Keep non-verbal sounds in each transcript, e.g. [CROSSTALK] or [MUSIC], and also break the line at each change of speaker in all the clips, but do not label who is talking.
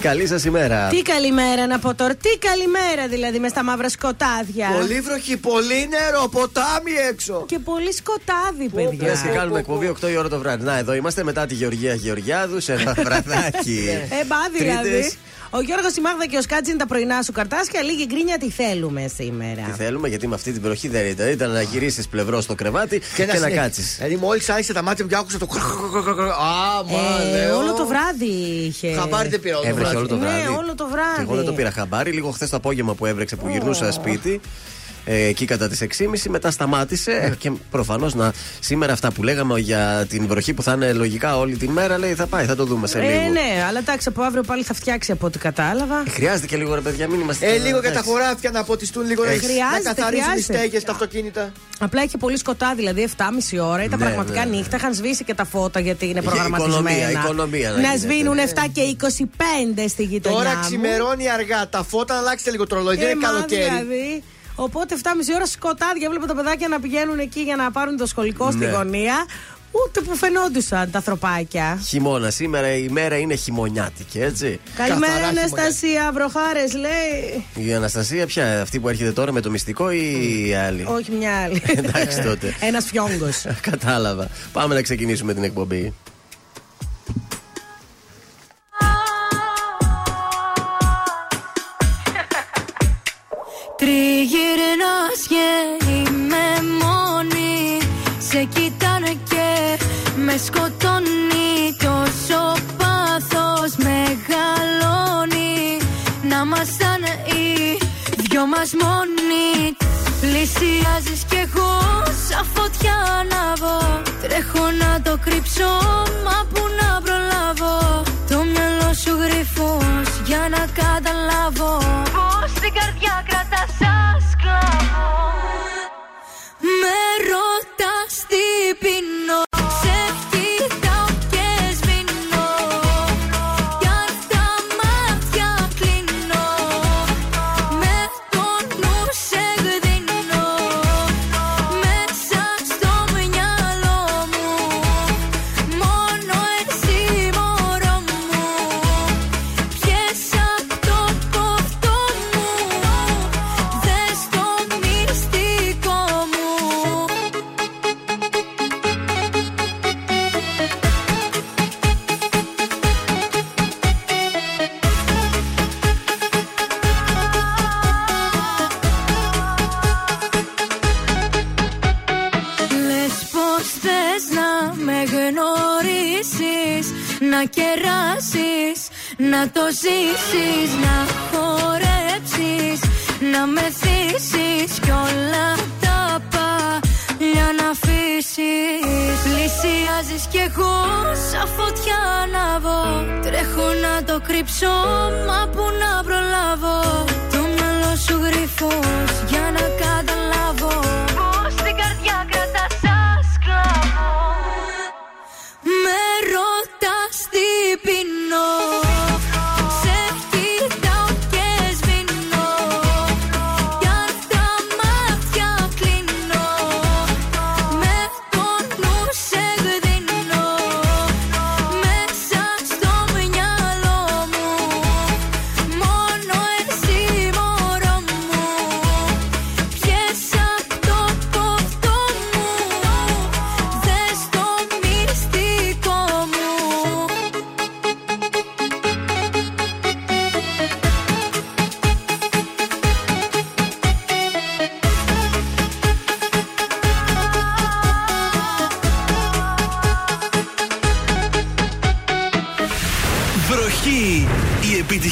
Καλή σας ημέρα.
Τι καλημέρα να πω τώρα, τι καλημέρα δηλαδή με στα μαύρα σκοτάδια.
Πολύ βροχή, πολύ νερό, ποτάμι έξω.
Και πολύ σκοτάδι, παιδιά.
Λες και κάνουμε εκπομπή 8 η ώρα το βράδυ. Να, εδώ είμαστε μετά τη Γεωργία Γεωργιάδου σε ένα βραδάκι.
Ε, μπα δηλαδή.
Τρίτες.
Ο Γιώργος, η Μάγδα και ο Σκάτζι είναι τα πρωινά σου καρτάσια. Λίγη γκρίνια τι θέλουμε σήμερα.
Τι θέλουμε, γιατί με αυτή την βροχή δεν ήταν. Ήταν να γυρίσεις πλευρό στο κρεβάτι και, να
συνεχ-
κάτσεις.
Δηλαδή, μόλις άρχισε τα μάτια μου και άκουσα το. Α, μα,
Ε,
λέω.
όλο το βράδυ είχε.
Χαμπάρι δεν πήρα όλο το
Έβρεχε
βράδυ.
όλο το
Ναι,
βράδυ.
όλο το βράδυ.
Και εγώ δεν το πήρα χαμπάρι. Λίγο χθες το απόγευμα που έβρεξε που γυρνούσα σπίτι. Ε, εκεί κατά τις 6.30 μετά σταμάτησε ε, και προφανώς να σήμερα αυτά που λέγαμε για την βροχή που θα είναι λογικά όλη την μέρα λέει θα πάει, θα το δούμε σε λίγο.
Ε, ναι, αλλά εντάξει, από αύριο πάλι θα φτιάξει από ό,τι κατάλαβα.
Χρειάζεται και λίγο ρε παιδιά, μην είμαστε.
Ε, λίγο για τα
εντάξει.
χωράφια να αποτιστούν λίγο να-
Χρειάζεται,
να καθαρίζουν οι
χρειάζεται.
στέγες τα αυτοκίνητα.
Απλά είχε πολύ σκοτάδι, δηλαδή 7,5 ώρα. Ήταν
Ναι,
πραγματικά
ναι, ναι.
νύχτα. Είχαν σβήσει και τα φώτα γιατί είναι
Είχε
προγραμματισμένα.
οικονομία, οικονομία να
να
γίνεται.
σβήνουν 7 και 25 στη γειτονιά.
Τώρα
μου.
ξημερώνει αργά. Τα φώτα να αλλάξετε λίγο το ρολόι. Δεν
Ε,
είναι
μα,
καλοκαίρι.
Δηλαδή. Οπότε 7,5 ώρα σκοτάδια. Έβλεπα τα παιδάκια να πηγαίνουν εκεί για να πάρουν το σχολικό στη
Ναι.
γωνία. Ούτε που φαινόντουσαν τα ανθρωπάκια.
Χειμώνα σήμερα η μέρα είναι χειμωνιάτικη, έτσι.
Καλημέρα,
Καθαρά
Αναστασία. Βροχάρες, λέει.
Η Αναστασία, ποια, αυτή που έρχεται τώρα με το μυστικό ή η άλλη;
Όχι μια άλλη.
Εντάξει τότε. [LAUGHS]
Ένας φιόγκος.
Κατάλαβα. Πάμε να ξεκινήσουμε την εκπομπή.
Τριγυρνάς και είμαι μόνη. Σε κοιτάνε και με σκοτώνει. Τόσο πάθος μεγαλώνει. Να είμαστε οι δυο μας μόνοι. Πλησιάζεις κι εγώ σαν φωτιά ανάβω Τρέχω να το κρύψω μα που να προλάβω. Το μυαλό σου γρυφός για να καταλάβω πίνω να το ζήσεις Να χορέψεις, να με θύσεις Κι όλα τα παλιά να αφήσεις. Πλησιάζεις κι εγώ σαν φωτιά ανάβω Τρέχω να το κρύψω, μα που να προλάβω. Το μυαλό σου γρυφός για να καταλάβω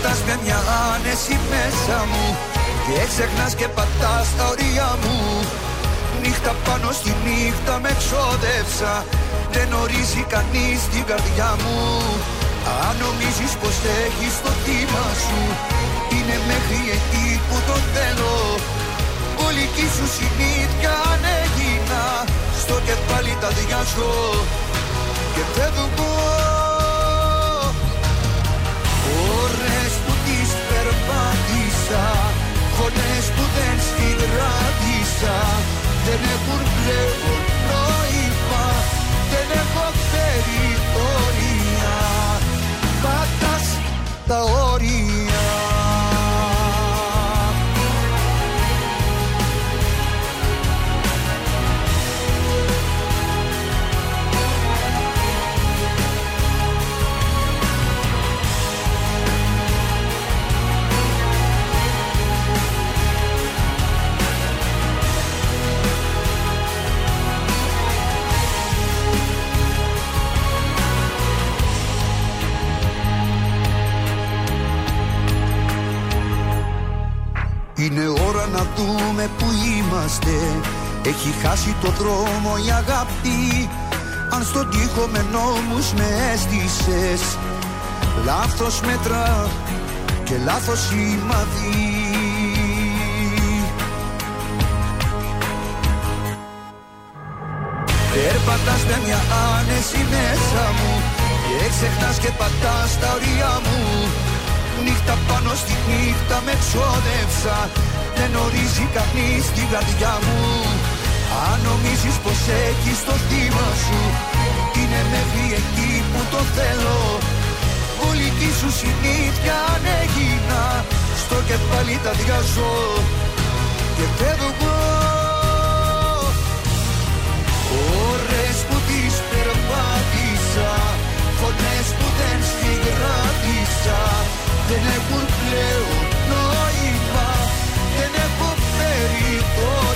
Περπατάς με μια άνεση μέσα μου Και ξεχνάς και πατάς τα ωριά μου. Νύχτα πάνω στη νύχτα με ξόδευσα Δεν ορίζει κανείς την καρδιά μου. Αν νομίζεις πως έχεις το θύμα σου Είναι μέχρι εκεί που το θέλω. Ολική σου συνήθεια αν έγινα Στο κεφάλι τα διάσω Και φεύγω περπάτησα Φωνές που δεν συγκράτησα Δεν έχουν πλέον νόημα Δεν έχω περιθώρια. Πατάς τα όρια Είναι ώρα να δούμε που είμαστε. Έχει χάσει το δρόμο η αγάπη Αν στον τοίχο με νόμους με έστησες. Λάθος μέτρα και λάθος σημαδί Περπατάς με μια άνεση μέσα μου Και ξεχνάς και πατάς τα ωριά μου Νύχτα πάνω στη νύχτα με ξόδευσα Δεν ορίζει κανείς την καρδιά μου. Αν νομίζεις πως έχεις το θύμα σου Είναι μέχρι εκεί που το θέλω. Ολική σου συνήθεια αν έγινα Στο κεφάλι τα διάζω. Και φεύγω. Ώρες που τις περπάτησα Φωνές που δεν συγκράτησα Δεν έχουν πλέον νόημα Δεν έχω περιθώρια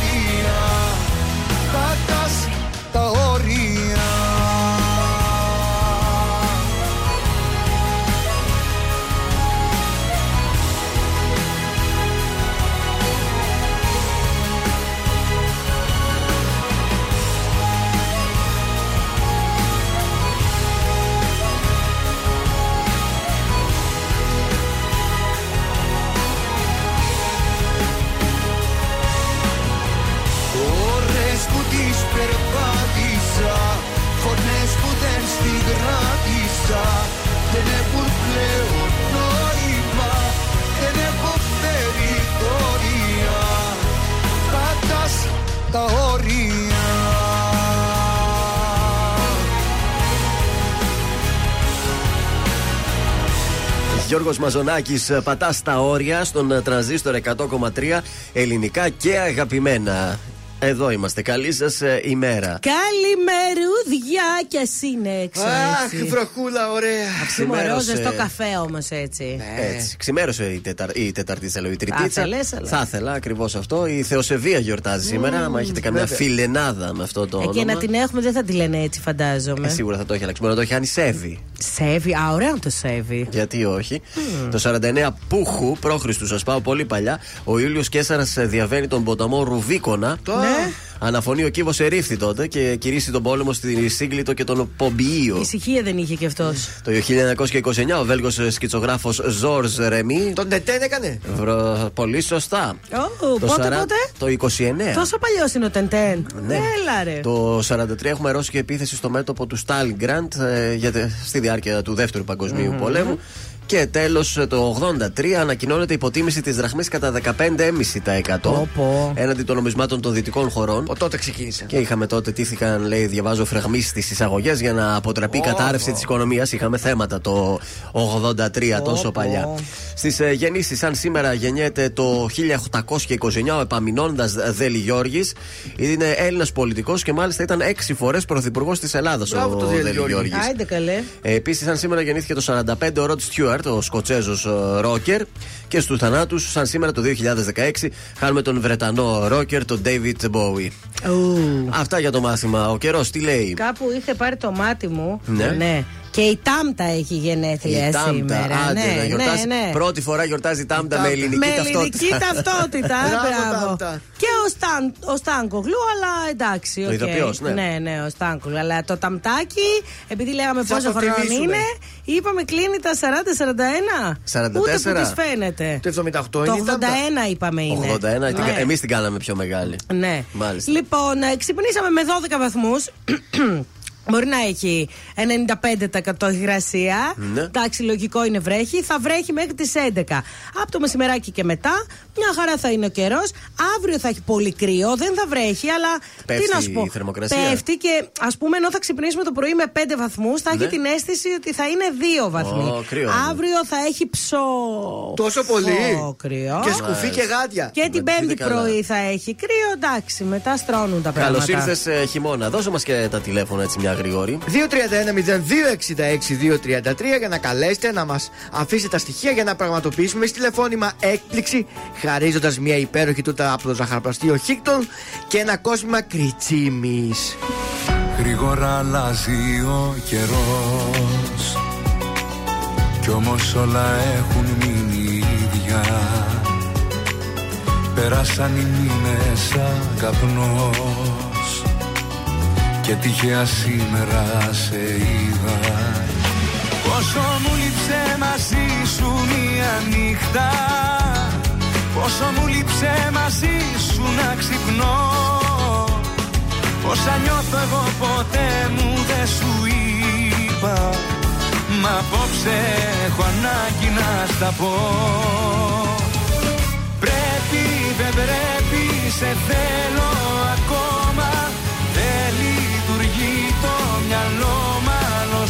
Δεν έχουν πλέον νόημα Δεν έχω περιθώρια Πατάς τα όρια
Γιώργος Μαζονάκης πατάς στα όρια στον τρανζίστορ 100,3 ελληνικά και αγαπημένα. Εδώ είμαστε. Καλή σας ημέρα.
Καλημερούδια και σύνεξα.
Αχ, βροχούλα, ωραία.
Ξημερόζε
Ξημέρωσε.
το καφέ όμως έτσι.
Έτσι. Ξημέρωσε η, τεταρ... η Τεταρτίτσα, λέω, η
Α,
Τριτίτσα.
θέλες, αλλά.
Θα ήθελα ακριβώς αυτό. Η Θεοσεβία γιορτάζει σήμερα. Αν έχετε καμιά
βέβαια.
φιλενάδα με αυτό το
Ε, και
όνομα.
να την έχουμε δεν θα τη λένε έτσι, φαντάζομαι.
Ε, σίγουρα θα το έχει αλλάξει. Μπορεί να το έχει ανισεύει.
Σέβη, α, ωραίο το σέβη.
Γιατί όχι. Το 49 Πούχου, πρόχριστου, σας πάω πολύ παλιά, ο Ήλιο Κέσσαρα διαβαίνει τον ποταμό Ρουβίκονα.
Ναι.
Αναφωνεί ο κύβο ερήφθη τότε και κηρύσσει τον πόλεμο στη Σύγκλιτο και τον Πομπιείο.
Ησυχία δεν είχε κι αυτός.
Το 1929 ο Βέλγος σκητσογράφος Ζορζ Ρεμί.
Τον Τετέν έκανε.
Βρο- Πολύ σωστά.
Ω,
Το
πότε,
40
πότε;
Το 29.
Τόσο παλιό είναι ο Τεντέν.
Ναι.
Έλα ρε.
Το 43 έχουμε ρώσικη επίθεση στο μέτωπο του Στάλιγκραντ ε, για- στη διάρκεια του Δεύτερου Παγκοσμίου Πολέμου. Και τέλος το 83 ανακοινώνεται υποτίμηση της δραχμής κατά 15,5%
Πω, πω.
έναντι των νομισμάτων των δυτικών χωρών.
Από τότε ξεκίνησε.
Και είχαμε τότε, τήθηκαν, λέει, διαβάζω φραγμοί στις εισαγωγές για να αποτραπεί η κατάρρευση της οικονομίας. Είχαμε θέματα το 83 τόσο παλιά. Στις ε, γεννήσεις, σαν σήμερα γεννιέται το 1829 ο Επαμινώντα Δέλη Γιώργη. Είναι Έλληνας πολιτικός και μάλιστα ήταν έξι φορές πρωθυπουργός της Ελλάδας
Μπράβο
ο
το Δέλη
Δέλη
Γιώργη.
Γιώργη.
Άιντε καλέ.
Επίσης, σαν σήμερα γεννήθηκε το 45 ο Ροτ Στιούαρτ, Στιούαρτ, ο Σκοτσέζος ρόκερ. Και στους θανάτους, σαν σήμερα το 2016, χάνουμε τον Βρετανό ρόκερ, τον David Bowie. Αυτά για το μάθημα. Ο καιρός τι λέει;
Κάπου είχε πάρει το μάτι μου.
Ναι.
ναι. Και η Τάμτα έχει γενέθλια
Η Τάμτα,
σήμερα.
άντε,
ναι,
να γιορτάσει.
ναι, ναι.
Πρώτη φορά γιορτάζει η Τάμτα με ελληνική
με
ταυτότητα.
ελληνική ταυτότητα. [LAUGHS]
Μπράβο,
μπράβο.
Τάμτα.
Και ο, Σταν, ο Στάνκογλου, αλλά εντάξει.
Το
οκ.
ηθοποιός, ναι.
ναι. Ναι, ο Στάνκογλου. Αλλά το ταμτάκι, επειδή λέγαμε
Θα
πόσο
το
χρόνο
τιμήσουμε.
είναι, είπαμε κλείνει τα 40-41.
44.
Ούτε που τη φαίνεται.
Το 78
Το
είναι η Τάμτα.
81 είπαμε είναι.
81, την-
Ναι.
εμείς την κάναμε πιο μεγάλη.
Ναι.
Μάλιστα.
Λοιπόν, ε, ξυπνήσαμε με 12 βαθμούς. Μπορεί να έχει 95% υγρασία.
Ναι.
Εντάξει, λογικό είναι βρέχει. Θα βρέχει μέχρι τις 11. Από το μεσημεράκι και μετά, μια χαρά θα είναι ο καιρός. Αύριο θα έχει πολύ κρύο, δεν θα βρέχει, αλλά.
Πέφτει
τι να σου πω.
η θερμοκρασία.
Πέφτει και ας πούμε, ενώ θα ξυπνήσουμε το πρωί με 5 βαθμούς, θα
Ναι.
έχει την αίσθηση ότι θα είναι 2 βαθμοί.
Ω, κρύο είναι.
Αύριο θα έχει ψω.
Τόσο πολύ.
κρύο.
Και σκουφί και γάντια.
Και την
Με
Πέμπτη
τη καλά.
πρωί θα έχει κρύο, εντάξει, μετά στρώνουν τα πράγματα.
Καλώ ήρθε χειμώνα. Δώσε μας και τα τηλέφωνα έτσι μια γρήγορη.
231-0266-233 για να καλέσετε να μας αφήσετε τα στοιχεία για να πραγματοποιήσουμε στη τηλεφώνημα έκπληξη χαρίζοντας μια υπέροχη τούτα από το ζαχαροπλαστείο Χίκτον και ένα κόσμημα κριτσίμης.
Γρήγορα αλλάζει ο καιρός Κι όμως όλα έχουν μείνει ίδια Πέρασαν οι μήνες σαν καπνός Και τυχαία σήμερα σε είδα. Πόσο μου λείψε μαζί σου μια νύχτα. Πόσο μου λείψε μαζί σου να ξυπνώ. Όσα νιώθω εγώ ποτέ μου δεν σου είπα. Μα απόψε έχω ανάγκη να στα πω. Πρέπει δεν πρέπει σε θέλω ακόμα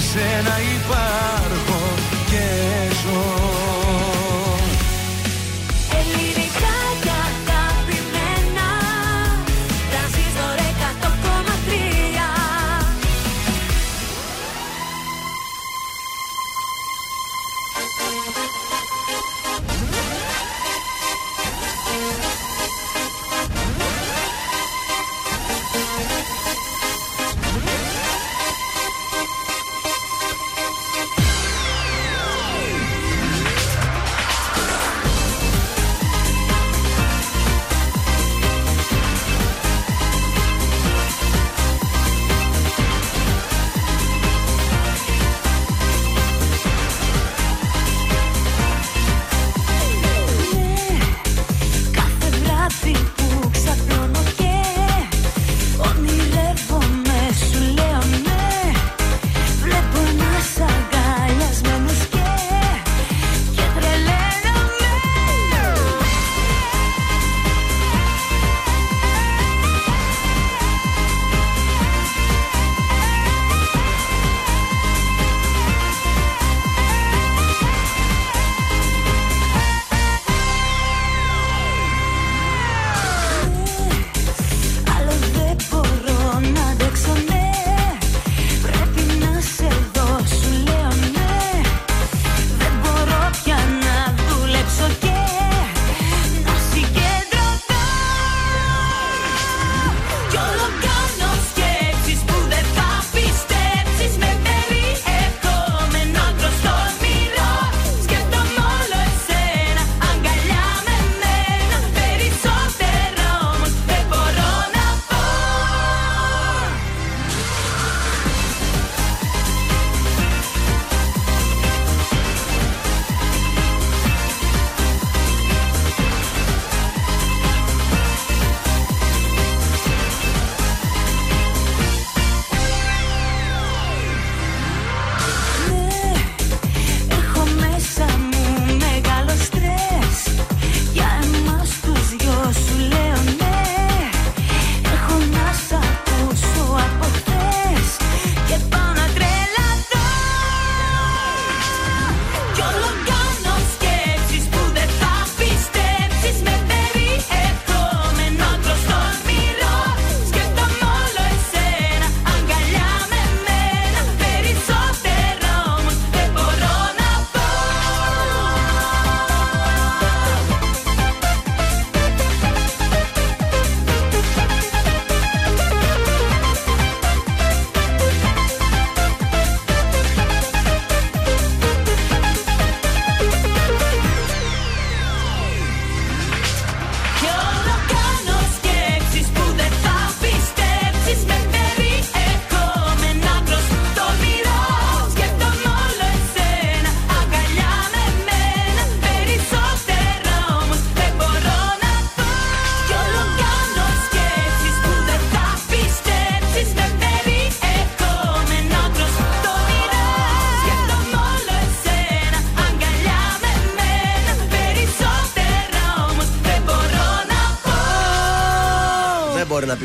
σένα υπάρχω και ζω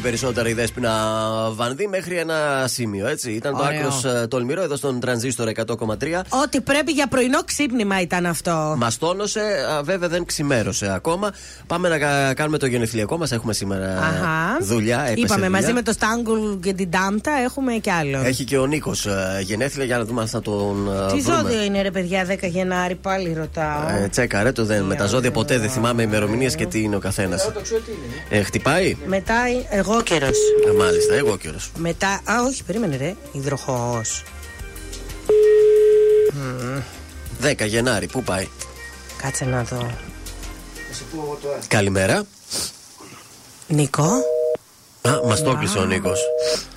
περισσότερα η Δέσποινα Βανδί μέχρι ένα σημείο, έτσι. Ήταν το
Ωραίο.
άκρος ε, τολμηρό εδώ στον τρανζίστορ 100,3.
Ό,τι πρέπει για πρωινό ξύπνημα ήταν αυτό.
Μας τόνωσε, α, βέβαια δεν ξημέρωσε ακόμα. Πάμε να κα- κάνουμε το γενεθλιακό μας. Έχουμε σήμερα
Αχα.
δουλειά. έπεσε
Είπαμε
δουλειά.
μαζί με το Στάγκουλ και την Τάμτα έχουμε κι άλλο.
Έχει και ο Νίκος γενέθλια για να δούμε αν θα τον ε,
Τι
βρούμε.
ζώδιο είναι ρε παιδιά 10 Γενάρη πάλι ρωτάω.
Ε, τσέκα, ρε, το δεν. Με τα ζώδια ποτέ δεν θυμάμαι ημερομηνίες και τι είναι ο καθένας. Ε, χτυπάει;
Μετά ε, εγώ καιρός.
Ε, μάλιστα, εγώ καιρο.
Μετά. Α, όχι, περίμενε ρε. Υδροχός.
10 Γενάρη, πού πάει;
Κάτσε να δω.
Καλημέρα.
Νίκο.
Α, μας το έκλεισε ο Νίκος.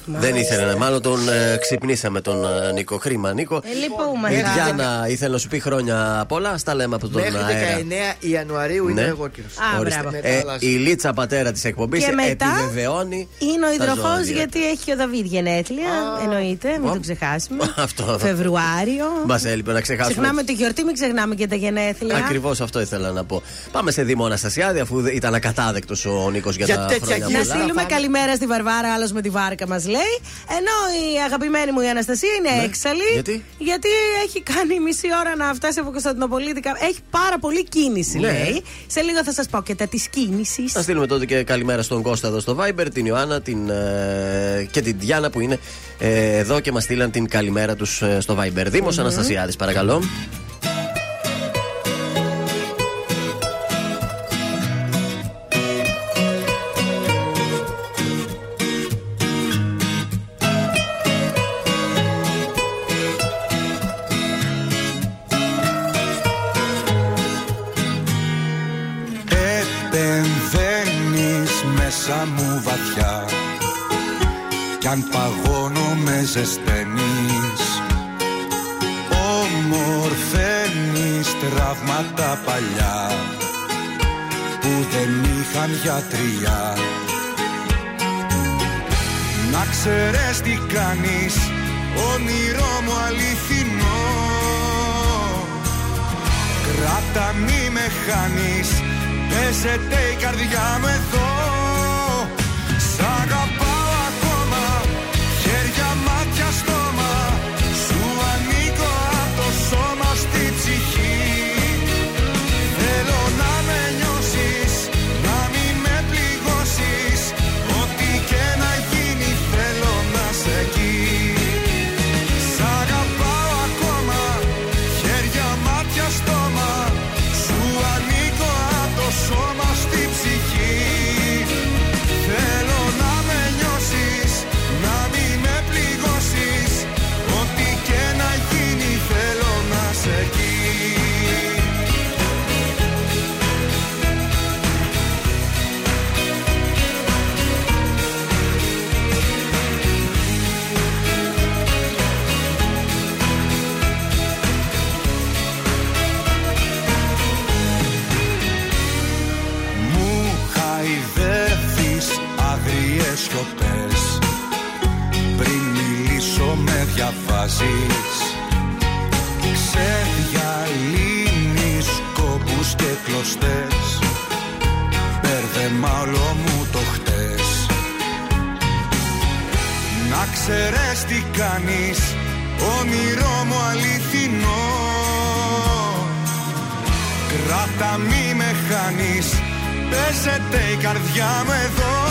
Δεν ήθελε να. Μάλλον τον ε, ξυπνήσαμε τον ε, Νίκο. Χρήμα, Νίκο.
Ε, λυπούμε.
Η Διάννα ήθελε να σου πει χρόνια πολλά. Στα λέμε από τον
Μέχρι
αέρα.
19 Ιανουαρίου είναι
Ναι.
εγώ κύριο.
Α,
Ορίστε.
μπράβο.
Ε,
Μετά αλλάζει.
η Λίτσα πατέρα της εκπομπής
Και μετά
επιβεβαιώνει.
Είναι ο
τα
υδροχός
ζώδια.
γιατί έχει και ο Δαβίδ γενέθλια. Εννοείται, μην
Ω.
το ξεχάσουμε. [LAUGHS]
Αυτό.
Φεβρουάριο.
Μας έλειπε να ξεχάσουμε.
Ξεχνάμε τη γιορτή, μην ξεχνάμε και τα γενέθλια.
Ακριβώς αυτό ήθελα να πω. Πάμε σε Δήμο Αναστασιάδη, αφού δε- ήταν ακατάδεκτος ο Νίκος για,
Για
τα
τέτοια
χρόνια
γύρω.
Να
πολλά.
στείλουμε
Πάμε.
Καλημέρα στη Βαρβάρα, άλλος με τη βάρκα μας λέει. Ενώ η αγαπημένη μου η Αναστασία είναι έξαλλη.
Ναι. Γιατί;
Γιατί έχει κάνει μισή ώρα να φτάσει από Κωνσταντινοπολίτη. Έχει πάρα πολύ κίνηση,
Ναι.
λέει. Σε λίγο θα σας πω και τα της κίνησης.
Να στείλουμε τότε και καλημέρα στον Κώστα εδώ στο Viber, την Ιωάννα την, ε, και την Διάνα που είναι ε, εδώ και μας στείλαν την καλημέρα τους στο Viber. Δήμος Αναστασιάδης, παρακαλώ.
Κι αν παγώνω με ζεσταίνεις. Ομορφαίνεις τραύματα παλιά Που δεν είχαν γιατριά Να ξέρεις τι κάνεις Όνειρό μου αληθινό. Κράτα μη με χάνεις Πέσετε η καρδιά μου εδώ. Σ' αγαπάω διαβάζεις. Σε διαλύνεις κόπους και κλωστές. Μπέρδεμα όλο μου το χτες. Να ξέρεις τι κάνεις Όνειρό μου αληθινό. Κράτα μη με χάνεις Παίζεται η καρδιά μου εδώ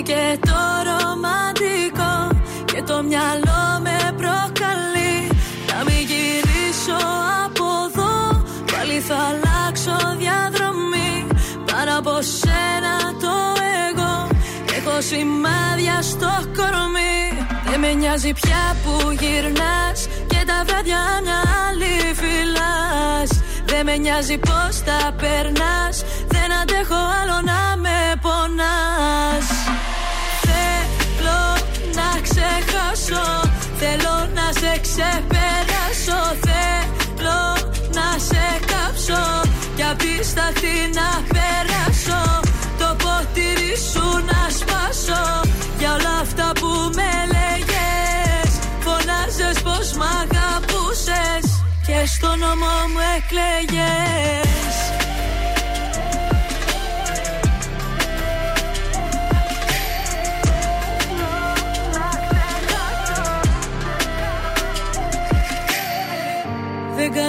Χάθηκε το ρομαντικό Και το μυαλό με προκαλεί. Να μην γυρίσω από εδώ Πάλι θα αλλάξω διαδρομή. Πάνω από σένα το εγώ Έχω σημάδια στο κορμί. Δεν με νοιάζει πια που γυρνάς Και τα βράδια μια άλλη φυλάς Δεν με νοιάζει πως τα περνάς Δεν αντέχω άλλο να με πονάς ξεχάσω Θέλω να σε ξεπεράσω. Θέλω να σε κάψω. Κι απίσταθη να περάσω. Το ποτήρι σου να σπάσω. Για όλα αυτά που με λέγες Φωνάζες πως μ' αγαπούσες. Και στο νόμο μου εκλέγες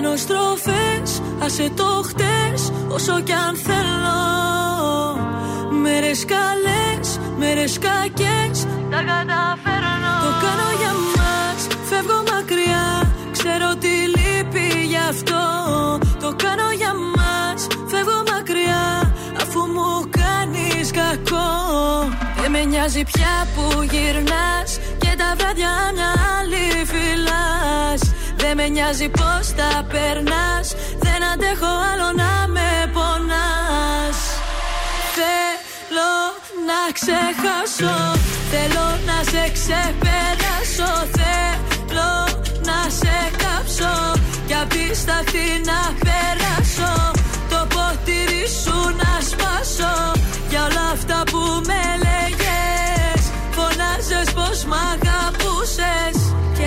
κάνω στροφές, άσε το χτες Όσο κι αν θέλω. Μέρες καλές, μέρες κακές Τα καταφέρνω. Το κάνω για μας, φεύγω μακριά Ξέρω τι λείπει γι' αυτό. Το κάνω για μας, φεύγω μακριά Αφού μου κάνεις κακό. Δεν με νοιάζει πια που γυρνάς Και τα βράδια μια άλλη φυλάς δεν με νοιάζει πως τα περνάς. Δεν αντέχω άλλο να με πονάς. Θέλω να ξεχάσω Θέλω να σε ξεπεράσω. Θέλω να σε κάψω Κι απίσταθη να περάσω. Το ποτήρι σου να σπάσω Για όλα αυτά που με λέγες. Φωνάζες πως μ' αγαπούσες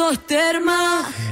στο τέρμα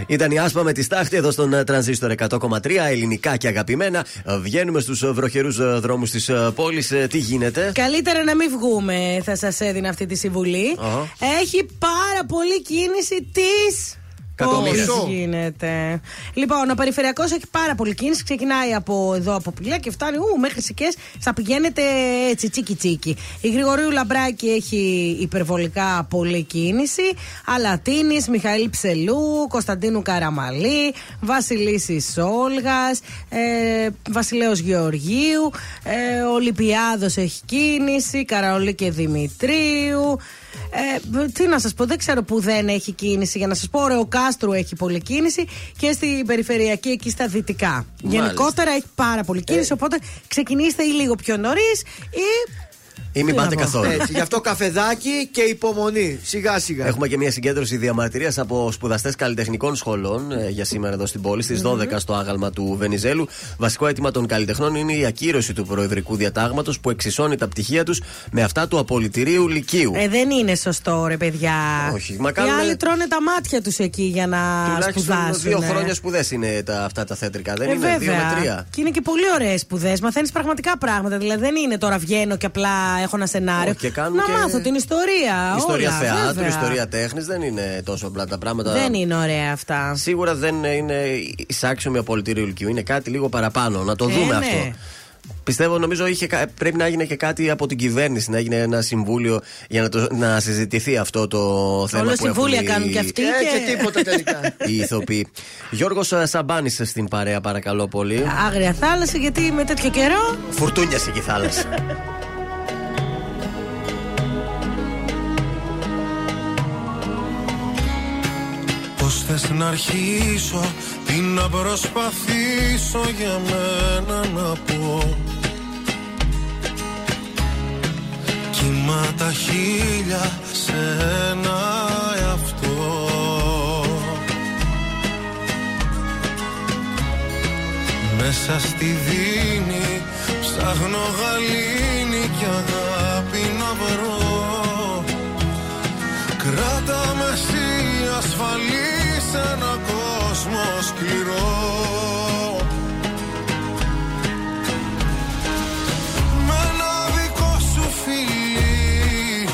Ήταν η άσπα με τη στάχτη εδώ στον ε, τρανζίστορ 100,3 ελληνικά και αγαπημένα. Ε, Βγαίνουμε στους βροχερούς δρόμους της πόλης. Τι γίνεται;
Καλύτερα να μην βγούμε, θα σας έδινα αυτή τη συμβουλή.
Αχα.
Έχει πάρα πολύ κίνηση της.
Κακομοίρας.
Πώς γίνεται. Λοιπόν, ο περιφερειακός έχει πάρα πολύ κίνηση. Ξεκινάει από εδώ από Πηλιά και φτάνει ου, μέχρι Σικές. Θα πηγαίνετε έτσι τσίκι τσίκι. Η Γρηγορίου Λαμπράκη έχει υπερβολικά πολλή κίνηση. Αλατίνης, Μιχαήλ Ψελού, Κωνσταντίνου Καραμαλή, Βασιλίσης Όλγας, ε, Βασιλέο Γεωργίου, ε, Ολυμπιάδος έχει κίνηση, Καραολί και Δημητρίου. Ε, τι να σας πω, δεν ξέρω που δεν έχει κίνηση. Για να σας πω, ο Κάστρου έχει πολλή κίνηση και στην περιφερειακή εκεί στα δυτικά. Γενικότερα έχει πάρα πολύ κίνηση. Οπότε ξεκινήστε ή λίγο πιο νωρίς ή.
Ή μην
Τι να
πάτε
πω.
καθόλου.
Έτσι, γι' αυτό καφεδάκι και υπομονή. Σιγά σιγά.
Έχουμε και μια συγκέντρωση διαμαρτυρίας από σπουδαστές καλλιτεχνικών σχολών ε, για σήμερα εδώ στην πόλη, στις 12 στο άγαλμα του Βενιζέλου. Βασικό αίτημα των καλλιτεχνών είναι η ακύρωση του προεδρικού διατάγματος που εξισώνει τα πτυχία τους με αυτά του απολυτηρίου Λυκείου.
Ε, δεν είναι σωστό, ρε παιδιά.
Όχι, μα
Οι
κάνουν-
άλλοι τρώνε τα μάτια τους εκεί για να
Τουλάχιστον
σπουδάσουν.
δύο χρόνια σπουδές είναι τα, αυτά τα θέτρικα. Δεν
Ε,
είναι; Δύο
βέβαια.
με τρία.
Και είναι και πολύ ωραίες σπουδές. Μαθαίνεις πραγματικά πράγματα. Δηλαδή δεν είναι τώρα βγαίνω και απλά έχω ένα σενάριο.
Όχι, και κάνουν
να
και
μάθω την ιστορία.
Ιστορία
όλα,
θεάτρου,
βέβαια.
ιστορία τέχνης δεν είναι τόσο απλά τα πράγματα.
Δεν είναι ωραία αυτά.
Σίγουρα δεν είναι εισάξιο με απολυτήριο Λυκείου. Είναι κάτι λίγο παραπάνω. Να το
Ε,
δούμε
ναι.
αυτό. Πιστεύω, νομίζω είχε, κα- πρέπει να έγινε και κάτι από την κυβέρνηση, να έγινε ένα συμβούλιο για να, το, να συζητηθεί αυτό το θέμα.
Όλα
που
συμβούλια
έχουν οι-
κάνουν και αυτοί.
Ε,
και-
και τίποτα τελικά. [LAUGHS]
Οι ηθοποιοί. Γιώργος Σαμπάνης στην παρέα, παρακαλώ πολύ.
Άγρια θάλασσα, γιατί με τέτοιο καιρό.
Φουρτούνια εκεί η θάλασσα. [LAUGHS]
Θες να αρχίσω Τι να προσπαθήσω για μένα να πω. Κύμα τα χίλια σε ένα εαυτό. Μέσα στη δίνη
ψάχνω γαλήνη και αγάπη να βρω. Κράτα με ασφαλή σε ένα κόσμο σκληρό. Με ένα δικό σου φίλι.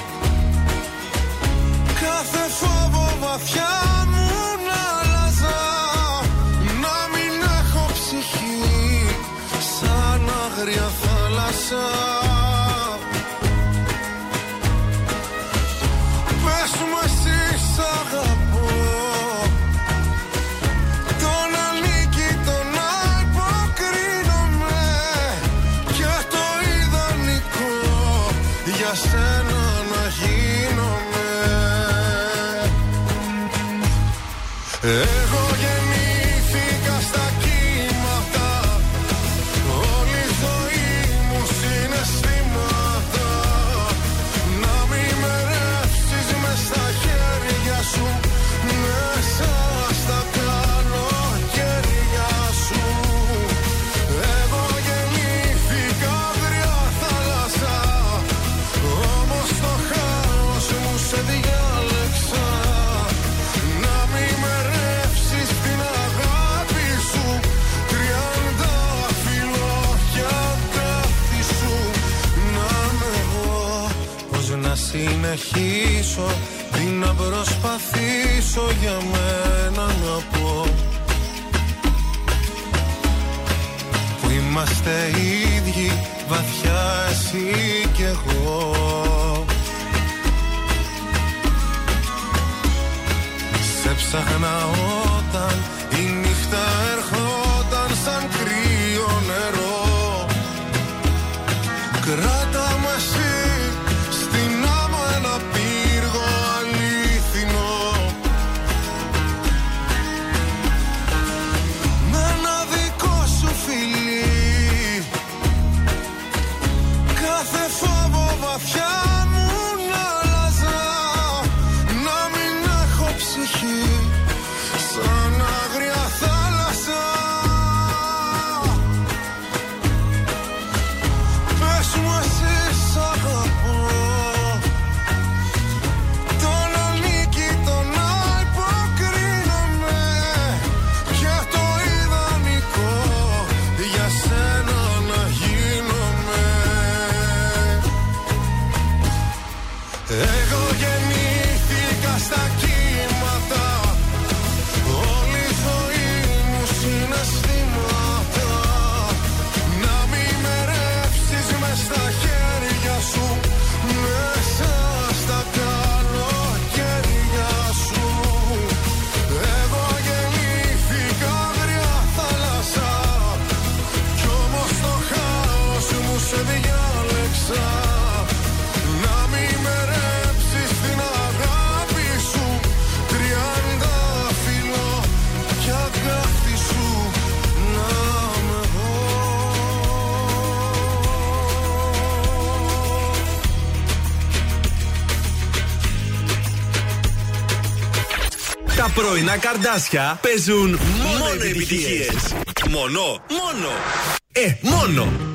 Κάθε φόβο βαθιά μου να αλλάζα Να μην έχω ψυχή σαν άγρια θάλασσα. Hey. συνεχίσω Τι να προσπαθήσω για μένα να πω Που είμαστε ίδιοι βαθιά εσύ κι εγώ. Σε ψάχνα όταν η νύχτα έρχονταν σαν κρύο νερό
πρωινά καρδάσια παίζουν μόνο επιτυχίες. Μόνο, μόνο. Ε, μόνο.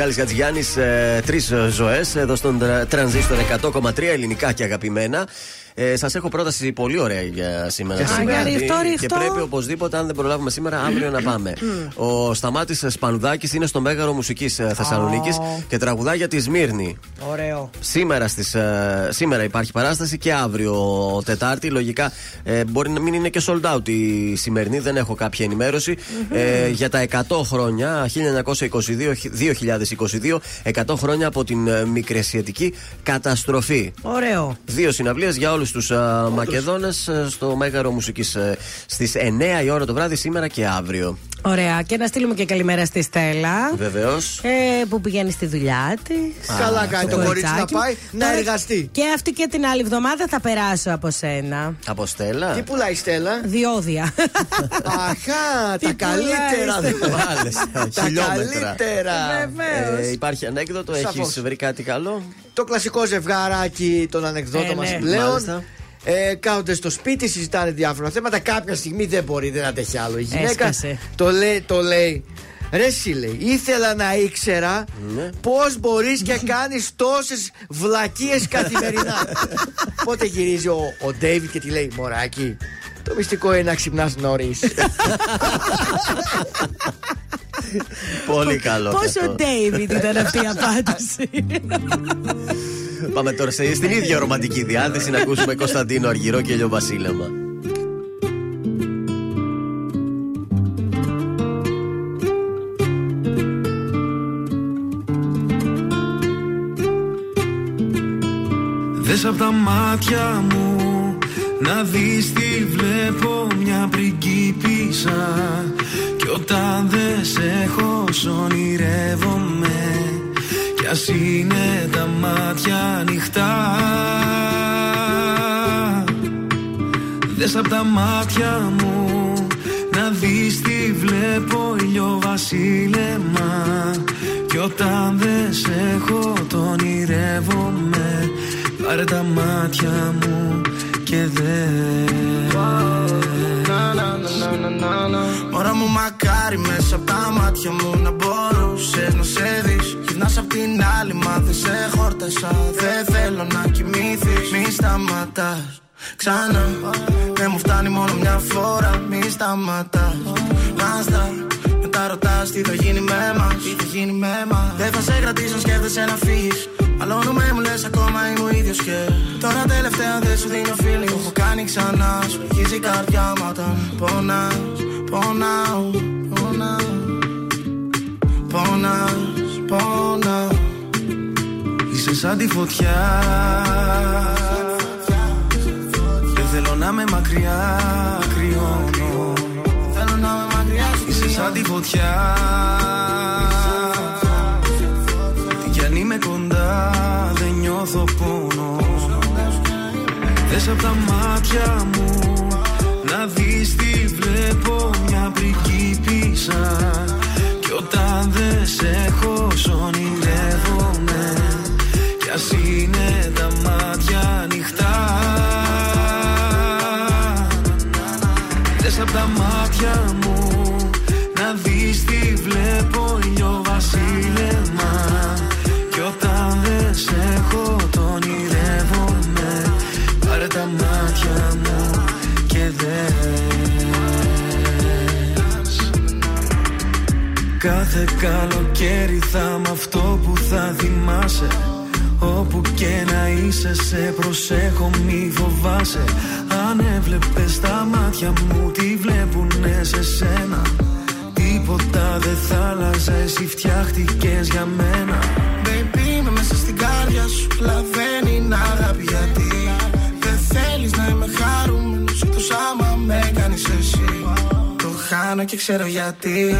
Μιχάλης Χατζηγιάννης, ε, τρεις ε, ζωές εδώ στον τρα- τρανζίστορ 100,3 ελληνικά και αγαπημένα. Ε, Σας έχω πρόταση πολύ ωραία για σήμερα.
Α,
το
για
βράδυ.
ρίχτω,
και
ρίχτω.
πρέπει οπωσδήποτε, αν δεν προλάβουμε σήμερα, αύριο να πάμε. Ο Σταμάτης Σπανουδάκης είναι στο Μέγαρο Μουσικής Θεσσαλονίκης και τραγουδά για τη Σμύρνη.
Ωραίο.
Σήμερα, στις, ε, σήμερα υπάρχει παράσταση και αύριο Τετάρτη. Λογικά ε, μπορεί να μην είναι και sold out η σημερινή, δεν έχω κάποια ενημέρωση. Ε, για τα 100 χρόνια, 1922-2022, 100 χρόνια από την ε, μικρεσιατική καταστροφή.
Ωραίο.
Δύο συναυλίες για όλους τους α, Μακεδόνες ε, στο Μέγαρο Μουσικής ε, στις 9 η ώρα το βράδυ σήμερα και αύριο.
Ωραία. Και να στείλουμε και καλημέρα στη Στέλλα.
Βεβαίως.
Ε, που πηγαίνει στη δουλειά της.
Καλά κάνει το κορίτσι να πάει να εργαστεί.
Και αυτή και την άλλη εβδομάδα θα περάσω από σένα.
Από Στέλλα;
Τι πουλάει η Στέλλα;
Διόδια.
Αχά,
Τι
τα καλύτερα.
πουλάει,
Βάλες,
Τα
χιλιόμετρα.
καλύτερα.
Βεβαίως.
Ε, υπάρχει ανέκδοτο,
Σαφώς.
έχεις βρει κάτι καλό;
Το κλασικό ζευγαράκι των ανεκδότων
Ε,
μας
ναι.
πλέον.
Μάλιστα.
Ε, κάθονται στο σπίτι, συζητάνε διάφορα θέματα. Κάποια στιγμή δεν μπορεί, δεν αντέχει άλλο. Η γυναίκα
Έσκασε.
το λέει, το λέει. Ρε εσύ λέει, ήθελα να ήξερα
Ναι.
πώς μπορείς και κάνεις τόσες βλακίες καθημερινά. [LAUGHS] Πότε γυρίζει ο, ο Ντέιβιτ και τη λέει, Μωράκι, το μυστικό είναι να ξυπνάς νωρίς.
Πολύ καλό. και
Πόσο
αυτό.
Ντέιβιντ ήταν αυτή η απάντηση. [LAUGHS] [LAUGHS]
Πάμε τώρα σε, στην ίδια ρομαντική διάθεση να ακούσουμε Κωνσταντίνο Αργυρό και Βασίλεμα.
Δες απ' τα μάτια μου να δεις τι βλέπω μια πριγκίπισσα Κι όταν δεν σε έχω σ' ονειρεύομαι Κι ας είναι τα μάτια ανοιχτά. Δες απ' τα μάτια μου να δεις τι βλέπω ηλιοβασίλεμα Κι όταν δεν σε έχω τον ονειρεύομαι Πάρε τα μάτια μου και δε.
Μωρά μου μακάρι μέσα από τα μάτια μου να μπορούσες να σε δεις Γυρνάς απ' την άλλη μα δεν σε έχω
χόρτασα. Δεν θέλω να κοιμηθείς. Μη σταματάς. Ξανά, δεν μου φτάνει μόνο μια φορά. Μη σταματάς. Μάστα, μετά ρωτάς τι θα γίνει με μας. Τι θα γίνει με μας. Δεν θα σε κρατήσω, σκέφτεσαι να φύγεις. Μαλώνουμε, μου λες ακόμα είμαι ο ίδιος και τώρα τελευταία δεν σου δίνω φίλη. Το έχω κάνει ξανά, σου αρχίζει η καρδιά μου όταν πονάς. Πονάω, πονάω. Πονά, πονά. Είσαι σαν τη φωτιά. Δεν θέλω να με μακριά, κρυώνω. Θέλω να με μακριά, Είσαι σαν τη φωτιά. Τι κι αν είμαι κοντά, δεν νιώθω πόνο. Δες απ' τα μάτια μου να δεις τι βλέπω μια πριγκίπισσα Κι όταν δεν σε έχω σ' Κάθε καλοκαίρι θα μ' αυτό που θα θυμάσαι. Όπου και να είσαι σε προσέχω μη φοβάσαι. Αν έβλεπες τα μάτια μου τι βλέπουνε σε σένα; Τίποτα δεν θα άλλαζε εσύ φτιάχτηκες για μένα. Baby είμαι μέσα στην κάρδια σου Αλλά δεν είναι αγάπη γιατί. Δεν θέλεις να είμαι χαρούμενος Εκτός άμα με κάνεις εσύ. Το χάνω και ξέρω γιατί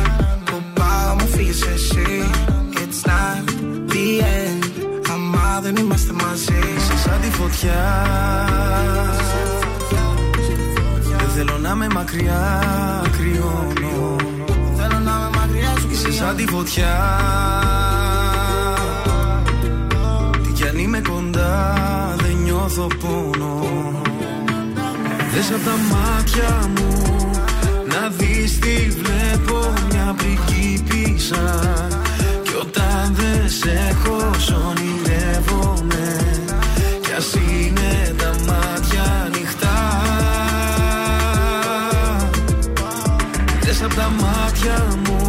Που πάω μου φύγεις εσύ It's not the end. Άμα δεν είμαστε μαζί Είσαι σαν τη φωτιά Δεν θέλω να είμαι μακριά Κρυώνω Θέλω να είμαι μακριά σου Είσαι σαν τη φωτιά Τι κι αν είμαι κοντά Δεν νιώθω πόνο Δες απ' τα μάτια μου Να δεις τι βλέπω Μια πριγκίπισσα Κι όταν δεν σε έχω σ' ονειρεύομαι. Κι ας είναι τα μάτια ανοιχτά. Δες απ' τα μάτια μου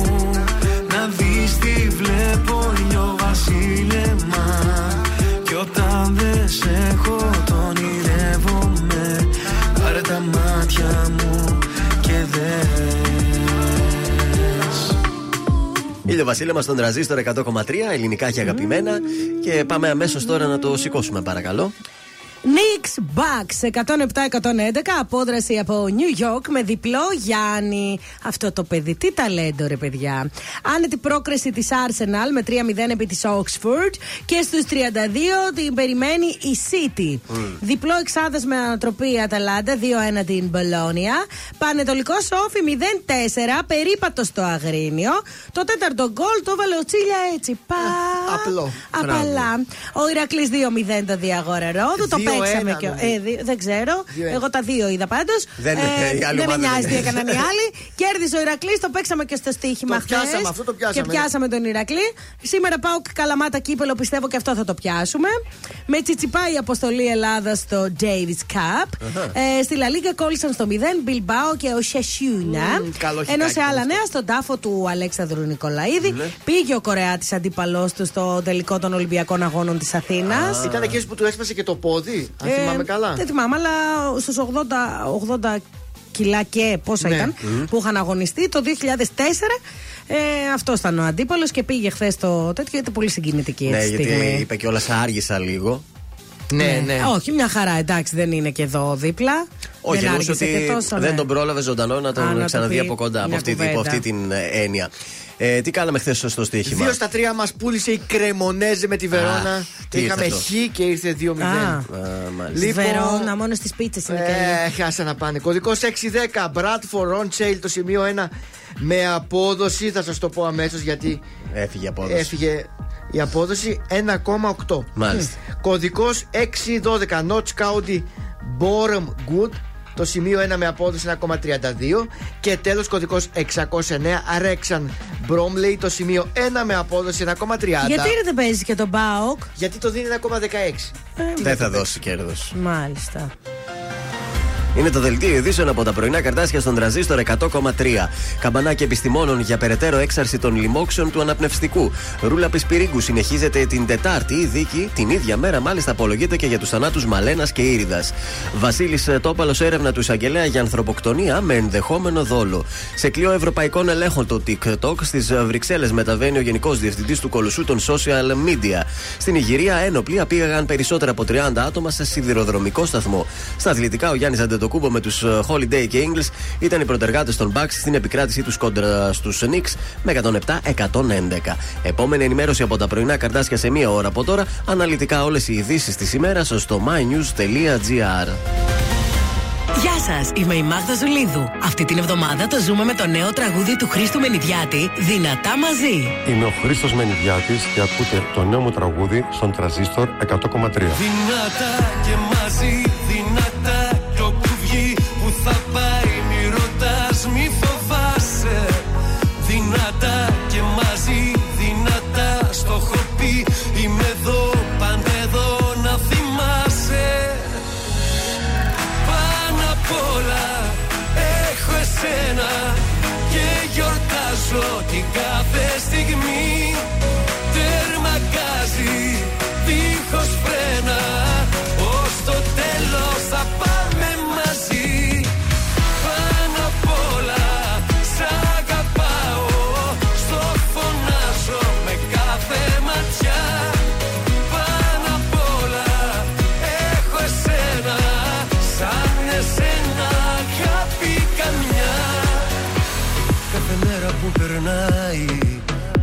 Ήλιο Βασίλεμα στον τραζίστορ 100,3, ελληνικά και αγαπημένα. Και πάμε αμέσως τώρα να το σηκώσουμε, παρακαλώ.
Νίξ Bucks 107-111 απόδραση από New York με διπλό Γιάννη. Αυτό το παιδί, τι ταλέντο ρε παιδιά. Άνετη πρόκριση της Arsenal με 3-0 επί της Oxford και στους 32 την περιμένει η City. Διπλό εξάδες με ανατροπή Αταλάντα 2-1 την Μπολόνια. Πανετολικό Σόφι 0-4 περίπατο στο Αγρίνιο. Το τέταρτο γκολ το έβαλε ο Τσίλια έτσι. Πα.
απλό.
Απαλά. Ο Ηρακλής 2-0 το διαγόρα ρόδου. Το
2-1
παίξαμε και.
νομίζω.
Ε, δι- δεν ξέρω.
2-1.
Εγώ τα δύο είδα πάντως.
Δεν- η άλλη
δεν με
ομάδα
νοιάζει
δεν
τι
είναι.
έκαναν οι άλλοι. Κέρδισε ο Ηρακλής, το παίξαμε και στο στοίχημα
Το
χθες.
πιάσαμε, αυτό το πιάσαμε.
Και πιάσαμε τον Ηρακλή. Σήμερα πάω καλαμάτα κύπελο, πιστεύω και αυτό θα το πιάσουμε. Με τσιτσιπάει η αποστολή Ελλάδας στο Davis Cup. Ε, στη Λα Λίγκα κόλλησαν στο 0 Μπιλμπάο και ο Σεσιούνα.
Μμμ, καλό
Ενώ
χιτάκι
σε
αυτό.
άλλα νέα, στον τάφο του Αλέξανδρου Νικολαίδη,
Ναι.
πήγε ο Κορεάτη αντίπαλό του στο τελικό των Ολυμπιακών Αγώνων της Αθήνας.
Ήταν εκεί που του έσπασε και το πόδι, αν θυμάμαι καλά.
Ε, Δεν θυμάμαι, αλλά στους 80, 80 κιλά και πόσα
Ναι.
ήταν που είχαν αγωνιστεί το 2004. Ε, αυτός ήταν ο αντίπαλος και πήγε χθες το τέτοιο. Ήταν πολύ συγκινητική
Ναι,
έτσι
γιατί
στιγμή.
είπε κιόλας άργησα λίγο.
Ναι, ναι.
Όχι, μια χαρά, εντάξει, δεν είναι και εδώ δίπλα.
Όχι,
δεν
εννοούσε
άργησε
ότι
και τόσο.
δεν
ναι.
τον πρόλαβε ζωντανό να
Α,
τον
να το
ξαναδεί
πει
από κοντά από
μια
αυτή,
κουβέντα.
υπό αυτή την ε, έννοια. Ε, τι κάναμε χθες στο στοίχημα;
Δύο στα τρία μας πούλησε η Κρεμονέζε με τη Βερόνα.
τι
Είχαμε
ήρθε αυτό;
χ και ήρθε 2-0.
Α.
Α, μάλιστα.
Λοιπόν,
Βερόνα, μόνος στι πίτσε είναι καλή.
Ε, χάσα να πάνε. Κωδικός 610. Bradford on sale το σημείο 1 με απόδοση. Θα σας το πω αμέσως γιατί
Έφυγε από εδώ.
έφυγε η απόδοση 1,8.
Μάλιστα.
Κωδικός 612. Notch County Bottom Good Το σημείο 1 με απόδοση 1,32. Και τέλος κωδικός 609 Αρέξαν Μπρόμλεϊ. Το σημείο 1 με απόδοση 1,30.
Γιατί δεν παίζει και τον Μπάοκ;
Γιατί το δίνει 1,16.
Δεν θα δώσει κέρδος.
Μάλιστα.
Είναι το δελτίο ειδήσεων από τα πρωινά καρτάσια στον τραζίστορ 100,3. Καμπανάκι επιστημόνων για περαιτέρω έξαρση των λοιμόξεων του αναπνευστικού. Ρούλα Πισπυρίγκου συνεχίζεται την Τετάρτη. Η δίκη την ίδια μέρα μάλιστα απολογείται και για τους θανάτους Μαλένας και Ήριδας. Βασίλης Τόπαλος έρευνα του εισαγγελέα για ανθρωποκτονία με ενδεχόμενο δόλο. Σε κλειό ευρωπαϊκών ελέγχων το TikTok στις Βρυξέλλες μεταβαίνει ο Γενικός Διευθυντής του Κολοσσού των Social Media. Στην Ιγυρία ένοπλοι απήγαγαν περισσότερα από 30 άτομα σε σιδηροδρομικό σταθμό. Στα αθλητικά ο Γιάννης Αντετοκούμπο με τους Holiday και English ήταν οι πρωτεργάτες των Bucks στην επικράτησή τους κόντρα στους Knicks με 107-111. Επόμενη ενημέρωση από τα πρωινά καρτάσια σε μία ώρα από τώρα. Αναλυτικά όλες οι ειδήσεις της ημέρας στο mynews.gr.
Γεια σας, είμαι η Μάγδα Ζουλίδου. Αυτή την εβδομάδα το ζούμε με το νέο τραγούδι του Χρήστου Μενιδιάτη, Δυνατά μαζί.
Είμαι ο Χρήστος Μενιδιάτης και ακούτε το νέο μου τραγούδι στον τραζίστορ 100,3.
Δυνατά και μαζί,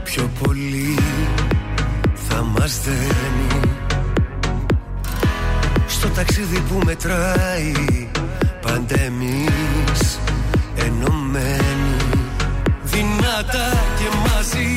πιο πολύ θα μας δένει. Στο ταξίδι που μετράει πάντα εμείς ενωμένοι. Δυνατά και μαζί,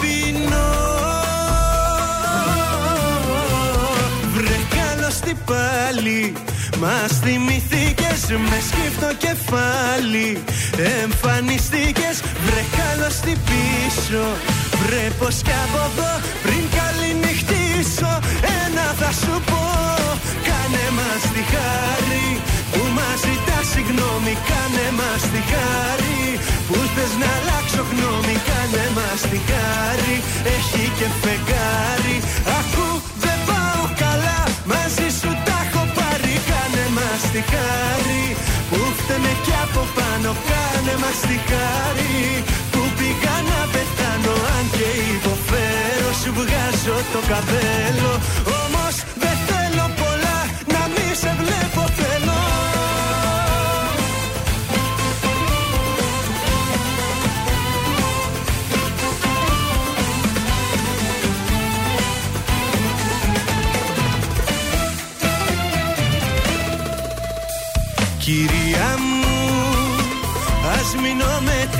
καλώς τι πάλι. Μας θυμηθήκες με σκύφτο κεφάλι. Εμφανιστήκες βρε καλώς τι πίσω. Βρε πως κι από εδώ πριν καληνυχτήσω Ένα θα σου πω. Κάνε μας τη χάρη που μας ζητά συγγνώμη. Κάνε μας μαστιχάρι Που θες να αλλάξω γνώμη. Κάνε μαστιχάρι Έχει και φεγγάρι μαστιχάρι Που φταίνε κι από πάνω κάνε μαστιχάρι Που πήγα να πεθάνω αν και υποφέρω Σου βγάζω το καπέλο. Όμως δεν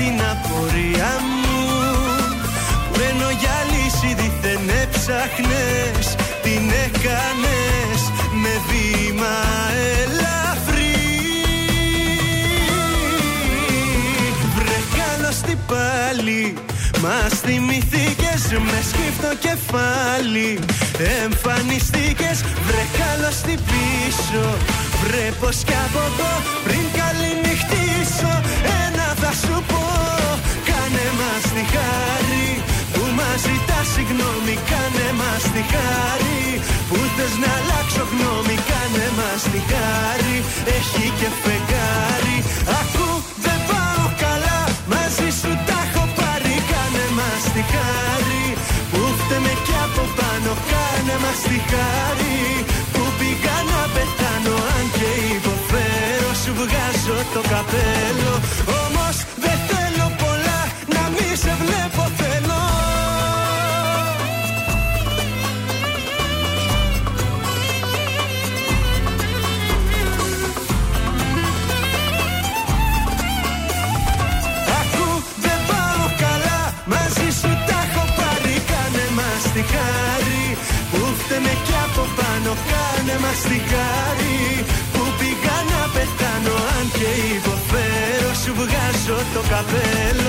την απορία μου. Που ενώ για λύση δίθεν έψαχνες Την έκανες με βήμα ελαφρύ. Βρε καλώς πάλι Μας θυμηθήκες με σκύφτο κεφάλι. Εμφανιστήκες βρε καλώς στην πίσω. Βρε πως κι από εδώ πριν καληνυχτήσω τη χάρη Που μας ζητά συγγνώμη Κάνε μας τη χάρη. Που θες να αλλάξω γνώμη Κάνε μας τη χάρη. Έχει και φεγγάρι. Ακού δεν πάω καλά Μαζί σου τα έχω πάρει. Κάνε μας τη χάρη. Που φταίμε κι από πάνω Κάνε μας τη χάρη. Που πήγα να πεθάνω Αν και υποφέρω Σου βγάζω το καπέλο πάνω Κάνε μας τη χάρη Που πήγα να πεθάνω Αν και υποφέρω Σου βγάζω το καπέλο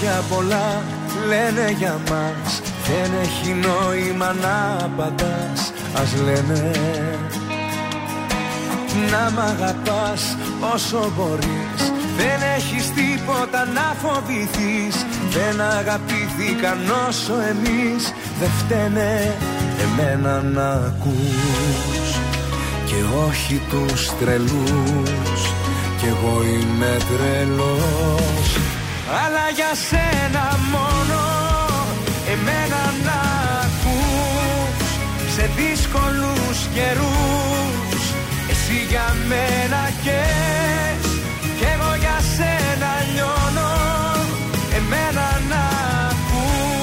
Λόγια πολλά λένε για μας. Δεν έχει νόημα να απαντάς Ας λένε. Να μ' αγαπάς όσο μπορείς. Δεν έχεις τίποτα να φοβηθείς. Δεν αγαπήθηκαν όσο εμείς. Δεν φταίνε εμένα να ακούς. Και όχι τους τρελούς. Κι εγώ είμαι τρελός αλλά για σένα μόνο εμένα να ακούς Σε δύσκολους καιρούς. Εσύ για μένα καις Κι εγώ για σένα λιώνω Εμένα να ακούς.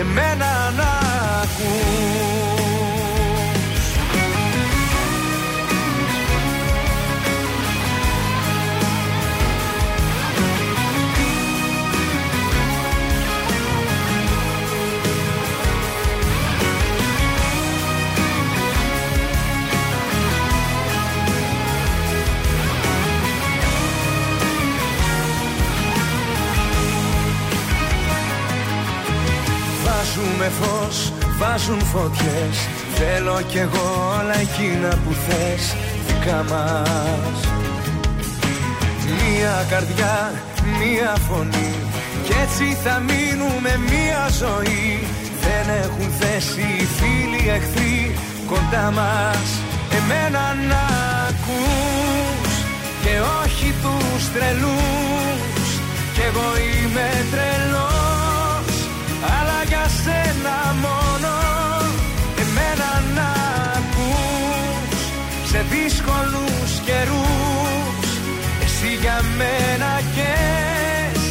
Εμένα να ακούς Βάζουμε φως, βάζουν φωτιές. Θέλω κι εγώ όλα εκείνα που θες Δικά μας. Μία καρδιά, μία φωνή. Κι έτσι θα μείνουμε μία ζωή. Δεν έχουν θέση οι φίλοι εχθροί Κοντά μας. Εμένα να ακούς Και όχι τους τρελούς. Κι εγώ είμαι τρελός. Αλλά για σένα μόνο Εμένα να ακούς Σε δύσκολους καιρούς. Εσύ για μένα καις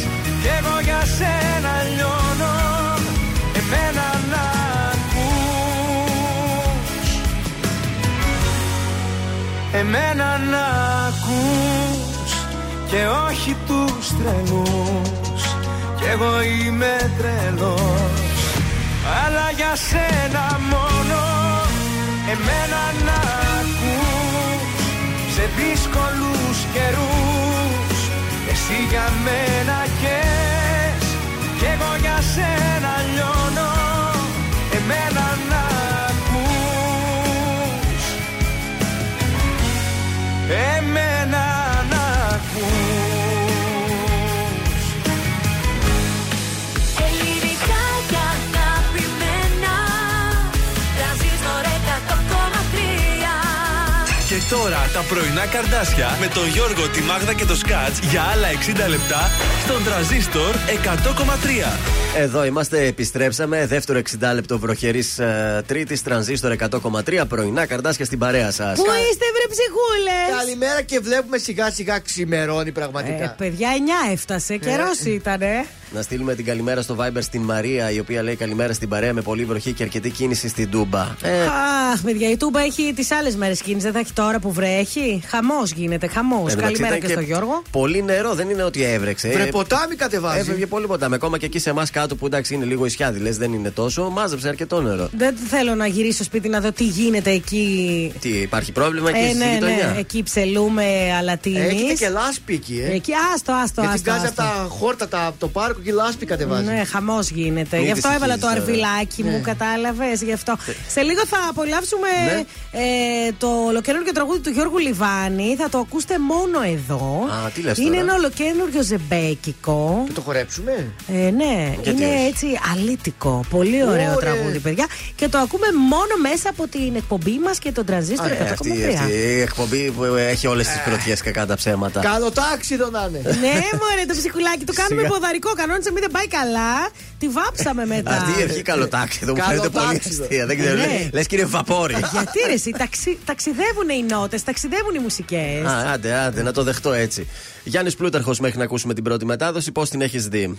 Κι εγώ για σένα λιώνω Εμένα να ακούς. Εμένα να ακούς Και όχι τους τρελούς. Κι
κι εγώ είμαι τρελός Αλλά για σένα μόνο εμένα να ακούς Σε δύσκολους καιρούς. Εσύ για μένα καις κι εγώ για σένα λιώνω
τα πρωινά καρδάσια με τον Γιώργο, τη Μάγδα και το Σκάτς για άλλα 60 λεπτά στον τραζίστορ 100,3.
Εδώ είμαστε, επιστρέψαμε. Δεύτερο 60 λεπτό βροχερής ε, Τρίτης, τρανζίστορ 100,3 πρωινά καρδάσια στην παρέα σας.
Πού είστε, βρε ψυχούλες!
Καλημέρα και βλέπουμε σιγά σιγά ξημερώνει πραγματικά.
Ε, παιδιά, 9 έφτασε. Καιρός ήταν, ε.
Να στείλουμε την καλημέρα στο Viber στην Μαρία, η οποία λέει καλημέρα στην παρέα με πολύ βροχή και αρκετή κίνηση στην Τούμπα. Ε,
Αχ, παιδιά, η Τούμπα έχει τις άλλες μέρες κίνηση. Δεν θα έχει τώρα που βρέχει. Χαμός γίνεται, χαμός.
εν τω μεταξύ
Καλημέρα
ήταν
και, στο Γιώργο.
Πολύ νερό, δεν είναι ότι έβρεξε.
Βρε
Ε,
ποτάμι κατεβάζει.
Έφευγε πολύ ποτάμι. Ακόμα και εκεί σε εμάς κάτω που εντάξει είναι λίγο ισιάδη, λε δεν είναι τόσο. Μάζεψε αρκετό νερό.
Δεν θέλω να γυρίσω στο σπίτι να δω τι γίνεται εκεί.
Τι, υπάρχει πρόβλημα εκεί
Ε,
στη
ναι,
γειτονιά;
ναι, εκεί ψελούμε αλατίνης.
Έχετε και λάσπη εκεί, ε;
Εκεί, άστο, άστο,
Γιατί
άστο.
βγάζει από
άστο.
τα χόρτα, τα, από το πάρκο και λάσπη κατεβάζει.
Ναι, χαμός γίνεται.
Μην
Γι' αυτό
τις
έβαλα το
συγχύζεις τώρα.
αρβιλάκι μου,
Ναι.
κατάλαβες. Γι' αυτό. Σε λίγο θα απολαύσουμε
Ναι.
ε, το ολοκένουργιο τραγούδι του Γιώργου Λιβάνη. Θα το ακούσετε μόνο εδώ.
Α, τι λες
Είναι
τώρα;
ένα ολοκένουργιο ζεμπέκικο.
Και το χορέψουμε;
Ε, ναι,
Γιατί
είναι
όχι;
έτσι αλήτικο. Πολύ ωραίο
Ωραία.
τραγούδι, παιδιά. Και το ακούμε μόνο μέσα από την εκπομπή μας και τον τρανζίστορ
Ε,
100,3.
αυτή, αυτή η εκπομπή που έχει όλες τις πρωτιές κακά τα ψέματα.
Καλό τάξιδο να είναι.
ναι, μωρέ, το ψυχουλάκι. Το κάνουμε
Σιγά.
ποδαρικό. Κανόνισε μην δεν πάει καλά. Τη βάψαμε [LAUGHS] μετά.
Αυτή η ευχή καλοτάξιδο μου φαίνεται πολύ
Καλοτάξιδο.
αστεία. Δεν ξέρω.
Ναι.
Λες κύριε Βαπόρη.
Γιατί ρε, εσύ, ταξι, ταξιδεύουν οι νότες, ταξιδεύουν οι μουσικές.
Α, άντε, άντε, να το δεχτώ έτσι. Γιάννης Πλούταρχος, μέχρι να ακούσουμε την πρώτη μετάδοση, πώς την έχεις δει;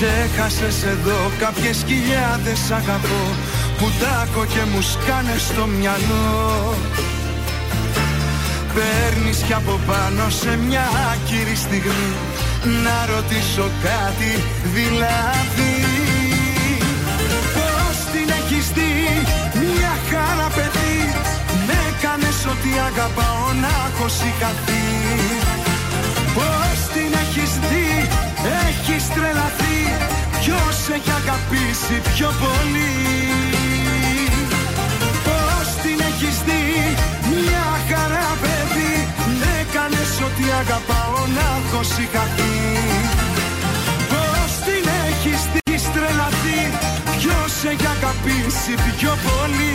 Ξέχασες εδώ κάποιες χιλιάδες αγαπώ Που τάκω και μου σκάνε στο μυαλό. Παίρνεις κι από πάνω σε μια άκυρη στιγμή Να ρωτήσω κάτι δηλαδή. Πώς την έχεις δει μια χαρά παιδί Με κάνες ότι αγαπάω να έχω σηκαθεί Πώς την έχεις δει, έχεις τρελαθεί Ποιος έχει αγαπήσει πιο πολύ; Πώς την έχεις δει, μια χαρά παιδί. Με κάνες ότι αγαπάω να έχω σηκαθεί Πώς την έχεις δει, έχεις τρελαθεί Ποιος έχει αγαπήσει πιο πολύ;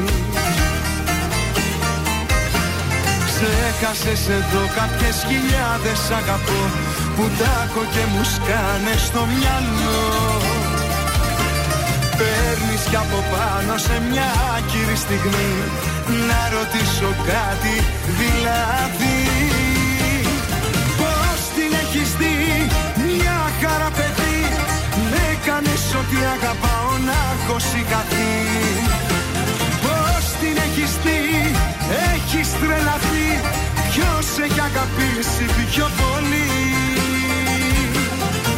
Ξέχασες εδώ κάποιες χιλιάδες αγαπώ Που τάκω και μου σκάνε στο μυαλό. Παίρνεις κι από πάνω σε μια άκυρη στιγμή Να ρωτήσω κάτι δηλαδή. Πώς την έχεις δει μια χαρά παιδί Με έκανες ό,τι αγαπάω να έχω σιγαθεί έχεις τρελαθεί Ποιος έχει αγαπήσει πιο πολύ.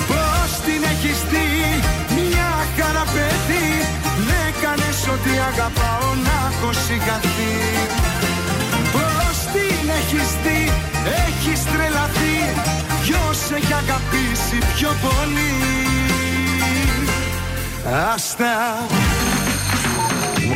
Πώς την έχεις δει μια χαρά παιδί. Με έκανες ό,τι αγαπάω να έχω σιγαθεί Πώς την έχεις δει έχεις τρελαθεί Ποιος έχει αγαπήσει πιο πολύ. Άστα.
Είμαι ο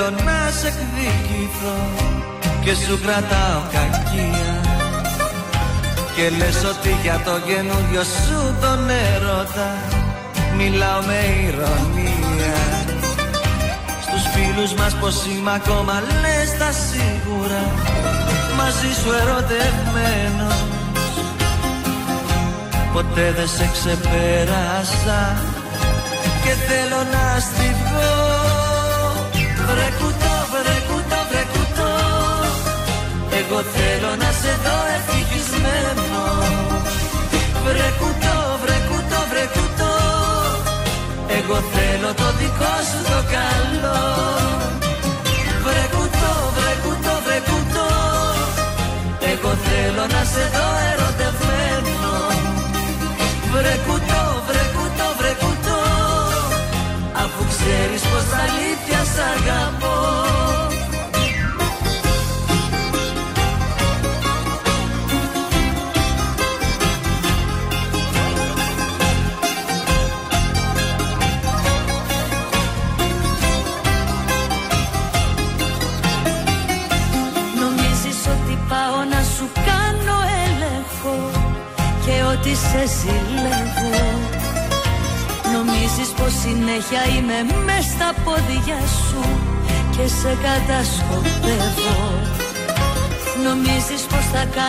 Θέλω να σε εκδικηθώ Και σου κρατάω κακία. Και λες ότι για το καινούριο σου τον έρωτα Μιλάω με ηρωνία. Στους φίλους μας πως είμαι ακόμα λες τα σίγουρα Μαζί σου ερωτευμένος. Ποτέ δεν σε ξεπέρασα και θέλω να στηθώ Βρε κουτό, βρε κουτό, βρε κουτό Εγώ θέλω το δικό σου το καλό. Βρε κουτό, βρε κουτό, βρε κουτό Εγώ θέλω να σε δω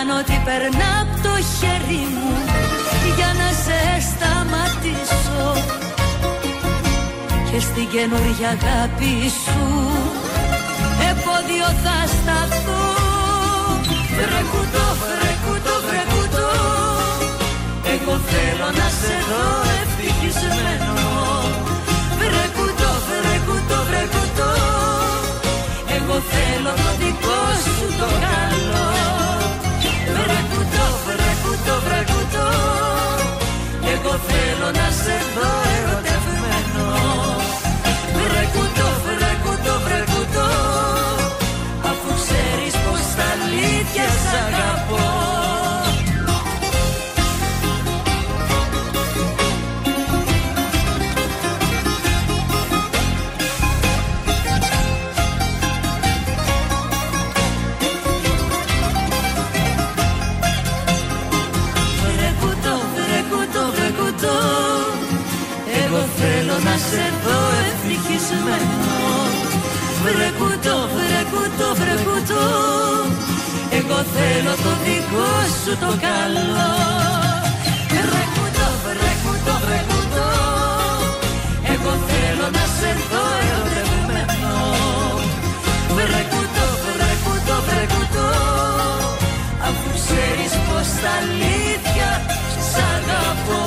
κάνω ό,τι περνά από το χέρι μου Για να σε σταματήσω. Και στην καινούργια αγάπη σου Επόδιο θα σταθώ. Βρε κουτό, βρε κουτό, βρε κουτό Εγώ θέλω να σε δω ευτυχισμένο. Βρε κουτό, βρε κουτό, βρε κουτό Εγώ θέλω το δικό σου βρε κουτό, βρε κουτό Εγώ θέλω να σε δω θέλω το δικό σου το καλό. Βρε κουτό, βρε κουτό, βρε κουτό Εγώ θέλω να σε δω ερωτευμένο Βρε κουτό, βρε κουτό, βρε κουτό Αφού ξέρεις πως τα αλήθεια σ' αγαπώ.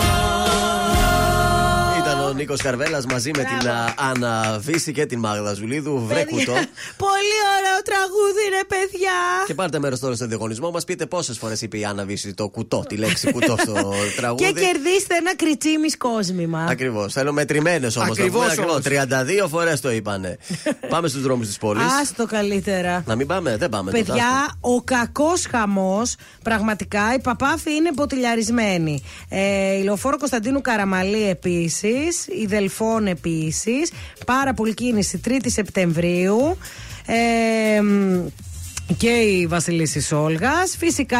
Ήταν ο Νίκος Νίκο Καρβέλας μαζί με την α, Άννα Βύση και την Μάγδα Ζουλίδου. Βρε
παιδιά.
Και πάρτε μέρος τώρα στο διαγωνισμό μας. Πείτε πόσες φορές είπε η Άννα Βύση το κουτό, τη λέξη κουτό στο [LAUGHS] τραγούδι.
Και κερδίστε ένα κριτσίμι κόσμημα.
Ακριβώς. Θέλω μετρημένε όμως.
Ακριβώς όμως.
32 φορές το είπανε. [LAUGHS] πάμε στους δρόμους της πόλης.
Άστο καλύτερα.
Να μην πάμε, δεν πάμε. τότε, άστο.
Παιδιά, ο κακός χαμός, πραγματικά, η παπάφη είναι μποτιλιαρισμένη. Ε, η λεωφόρο Κωνσταντίνου Καραμαλή επίσης, η Δελφών επίσης. Πάρα πολύ κίνηση 3η Σεπτεμβρίου. Ε, μ, και η Βασιλίση Όλγα. Φυσικά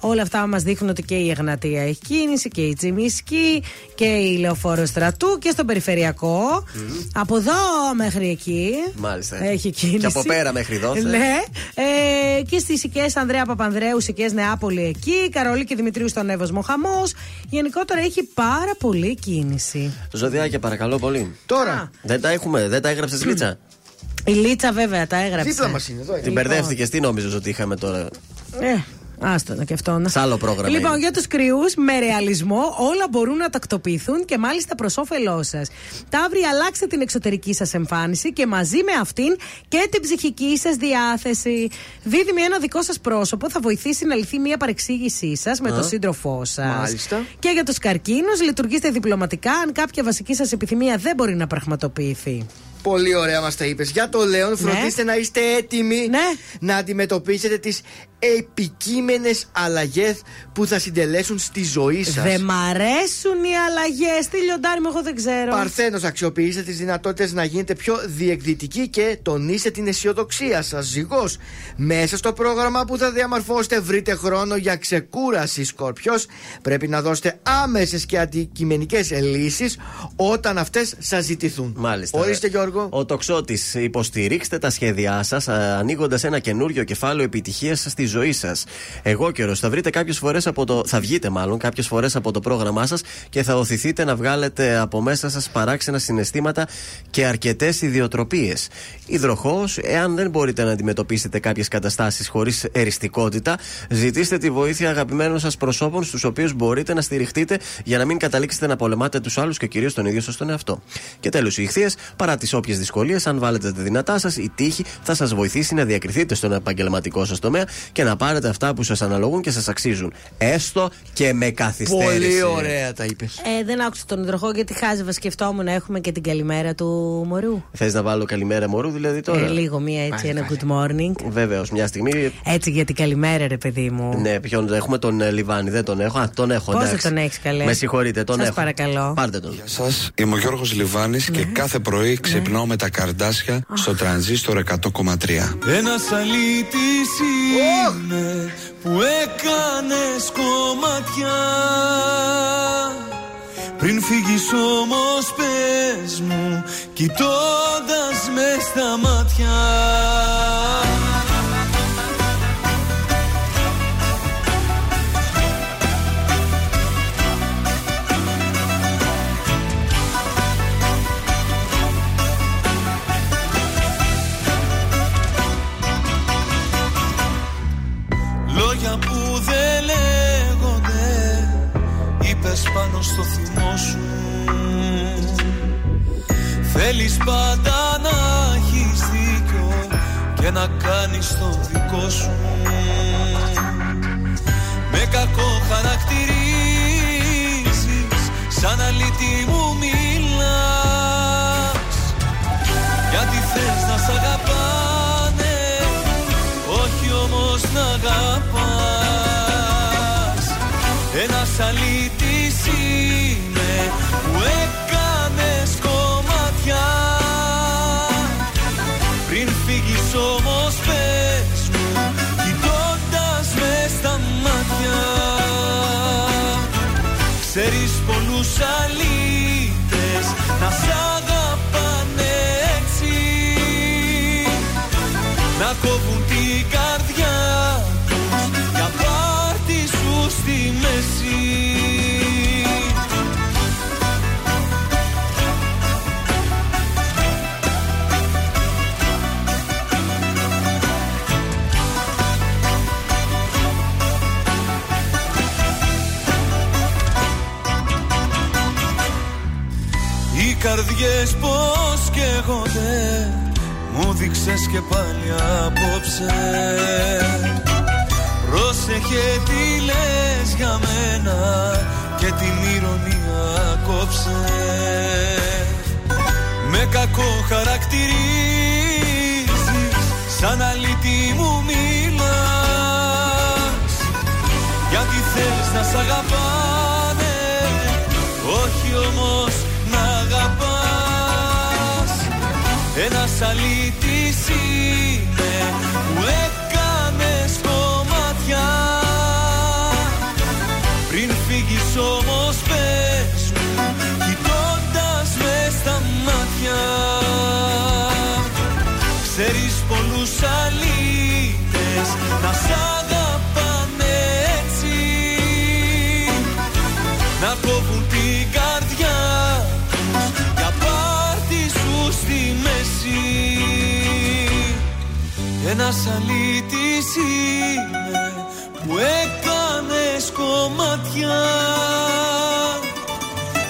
όλα αυτά μας δείχνουν ότι και η Εγνατία έχει κίνηση και η Τσιμισκή και η Λεωφόρο Στρατού και στον περιφερειακό. Από εδώ μέχρι εκεί.
Μάλιστα.
Έχει κίνηση.
Και από πέρα μέχρι εδώ. θες.
Ναι. Ε, και στις οικέ Ανδρέα Παπανδρέου, οικέ Νεάπολη εκεί. Καρολή και Δημητρίου στον Εύωσμο χαμός. Γενικότερα έχει πάρα πολύ κίνηση.
Ζωδιάκια, παρακαλώ πολύ.
Τώρα.
Δεν τα έχουμε, δεν τα έγραψες Λίτσα.
Η Λίτσα βέβαια τα έγραψε.
Δίπλα μας είναι εδώ.
Την μπερδεύτηκες, τι νόμιζες ότι είχαμε τώρα;
Ε, άστο να και αυτό. να.
Σ' άλλο πρόγραμμα.
Λοιπόν,
είναι.
για τους κρυούς, με ρεαλισμό όλα μπορούν να τακτοποιηθούν και μάλιστα προς όφελός σας. Ταύρι, αλλάξτε την εξωτερική σας εμφάνιση και μαζί με αυτήν και την ψυχική σας διάθεση. Δίδυμη, ένα δικό σας πρόσωπο θα βοηθήσει να λυθεί μια παρεξήγησή σας με
Α.
τον σύντροφό σας.
Μάλιστα.
Και για τους καρκίνους, λειτουργήστε διπλωματικά αν κάποια βασική σας επιθυμία δεν μπορεί να πραγματοποιηθεί.
Πολύ ωραία μας τα είπες. Για το Λέον, φροντίστε να είστε έτοιμοι
Ναι.
να αντιμετωπίσετε τις επικείμενες αλλαγές που θα συντελέσουν στη ζωή σας.
Δεν μ' αρέσουν οι αλλαγές. Τι λιοντάρι μου, εγώ δεν ξέρω.
Παρθένος, αξιοποιήστε τις δυνατότητες να γίνετε πιο διεκδυτικοί και τονίστε την αισιοδοξία σας. Ζυγός, μέσα στο πρόγραμμα που θα διαμορφώσετε, βρείτε χρόνο για ξεκούραση. Σκορπιό, πρέπει να δώσετε άμεσες και αντικειμενικές λύσεις όταν αυτές σας ζητηθούν.
Μάλιστα.
Ορίστε, Γιώργο.
Ο τοξότης, υποστηρίξτε τα σχέδιά σας ανοίγοντας ένα καινούριο κεφάλαιο επιτυχίας στη ζωή σας. Εγώ καιρο, θα βρείτε κάποιες φορές από το. Θα βγείτε μάλλον κάποιες φορές από το πρόγραμμά σας και θα οθηθείτε να βγάλετε από μέσα σας παράξενα συναισθήματα και αρκετές ιδιοτροπίες. Υδροχός, εάν δεν μπορείτε να αντιμετωπίσετε κάποιες καταστάσεις χωρίς εριστικότητα, ζητήστε τη βοήθεια αγαπημένων σας προσώπων στους οποίους μπορείτε να στηριχτείτε για να μην καταλήξετε να πολεμάτε τους άλλους και κυρίως τον ίδιο σας τον εαυτό. Και τέλος, οι ηχθείες, παρά τις όποιες δυσκολίες, αν βάλετε τα δυνατά σας, η τύχη θα σας βοηθήσει να διακριθείτε στον επαγγελματικό σας τομέα και να πάρετε αυτά που σας αναλογούν και σας αξίζουν. Έστω και με καθυστέρηση.
Πολύ ωραία τα είπες.
Ε, δεν άκουσα τον υδροχό γιατί χάζευα σκεφτόμουν να έχουμε και την καλημέρα του μωρού.
Θες να βάλω καλημέρα μωρού, δηλαδή τώρα;
Ε, λίγο μία έτσι, ένα good morning.
Βεβαίως, μια στιγμή.
Έτσι για την καλημέρα, ρε παιδί μου.
Ναι, ποιον έχουμε τον ε, Λιβάνι, δεν τον έχω. Α, τον έχω,
Πώς δεν
εντάξει.
τον έχεις, καλέ;
Με συγχωρείτε, τον
Σας
έχω.
παρακαλώ.
Πάρτε τον.
Σας είμαι ο Γιώργος Λιβάνης και κάθε πρωί ξυπνάω με τα καρδάσια στο τρανζίστορ 100,3.
Ένας αλήτης είναι που έκανες κομματιά. Πριν φύγεις όμως πες μου Κοιτώντας μες στα μάτια πάνω στο θυμό σου. Θέλεις πάντα να έχεις δίκιο Και να κάνεις το δικό σου. Με κακό χαρακτηρίζεις Σαν αλήτη μου μιλάς. Γιατί θες να σ' αγαπάνε όχι όμως να αγαπάς. Ένας αλήτης είναι που έκανες κομμάτια. Πριν φύγεις όμως πες μου κοιτώντας με στα μάτια. Ξέρεις πολλούς αλήτες να σ' αγαπάνε έτσι. Να κόβουν την καρδιά είδες πως και εγώ μου δείξες και πάλι απόψε. Πρόσεχε τι λες για μένα και την ηρωνία κόψε. Με κακό χαρακτηρίζεις σαν αλήτη μου μιλάς. Γιατί θέλεις να σ' αγαπάνε όχι όμως Ένας αλήτης είναι που έκανες κομμάτια Πριν φύγεις όμως πες μου κοιτώντας με στα μάτια. Ξέρεις πολλούς αλήτες να σ' Ένας αλήτης είναι που έκανες κομμάτια.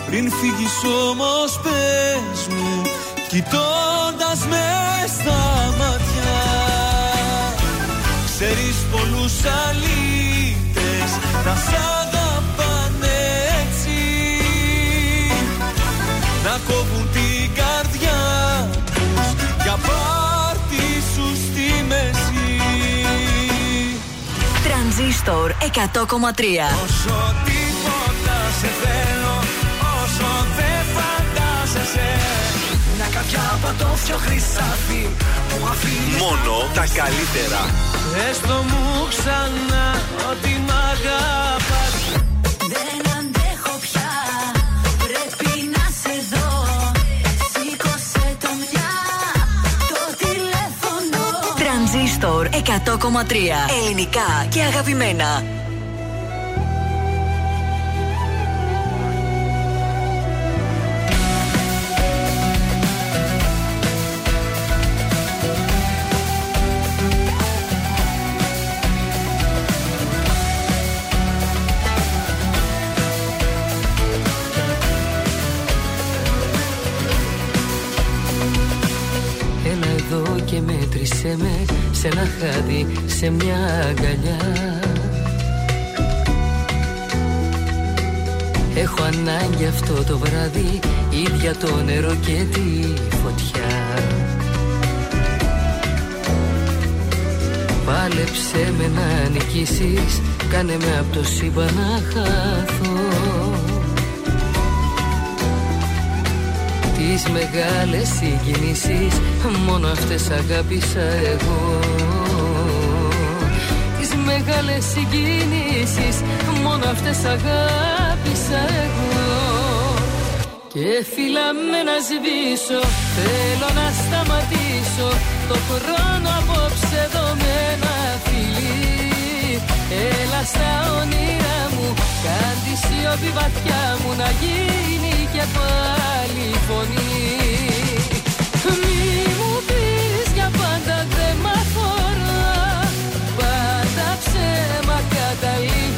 Πριν φύγεις όμως πες μου Κοιτώντας με στα μάτια. Ξέρεις πολλούς αλήτες Να σ' αγαπάνε έτσι. Να κόβουν
Τρανζίστορ 100,3
Όσο τίποτα σε θέλω Όσο δεν φαντάζεσαι Μια καρδιά πατώφιο χρυσάφι Που αφήνεις
Μόνο τα καλύτερα.
Έστω μου ξανά ότι μ' αγαπάς
100,3 Ελληνικά και αγαπημένα.
Μέτρησέ με σε ένα χάδι, σε μια αγκαλιά. Έχω ανάγκη αυτό το βράδυ, ίδια το νερό και τη φωτιά. Πάλεψε με να νικήσεις, κάνε με από το σύμπαν να χαθώ Τις μεγάλες συγκινήσεις. Μόνο αυτές αγάπησα εγώ. Τις μεγάλες συγκινήσεις. Μόνο αυτές αγάπησα εγώ. Και φυλάμε να σβήσω. Θέλω να σταματήσω Το χρόνο απόψε εδώ με ένα φιλί Έλα στα όνειρά μου Κάν τη σιωπή βαθιά μου Να γίνει και πάλι φωνή. Μη μου πεις για πάντα δεν μ' αφορά. Πάντα ψέμα καταλήγει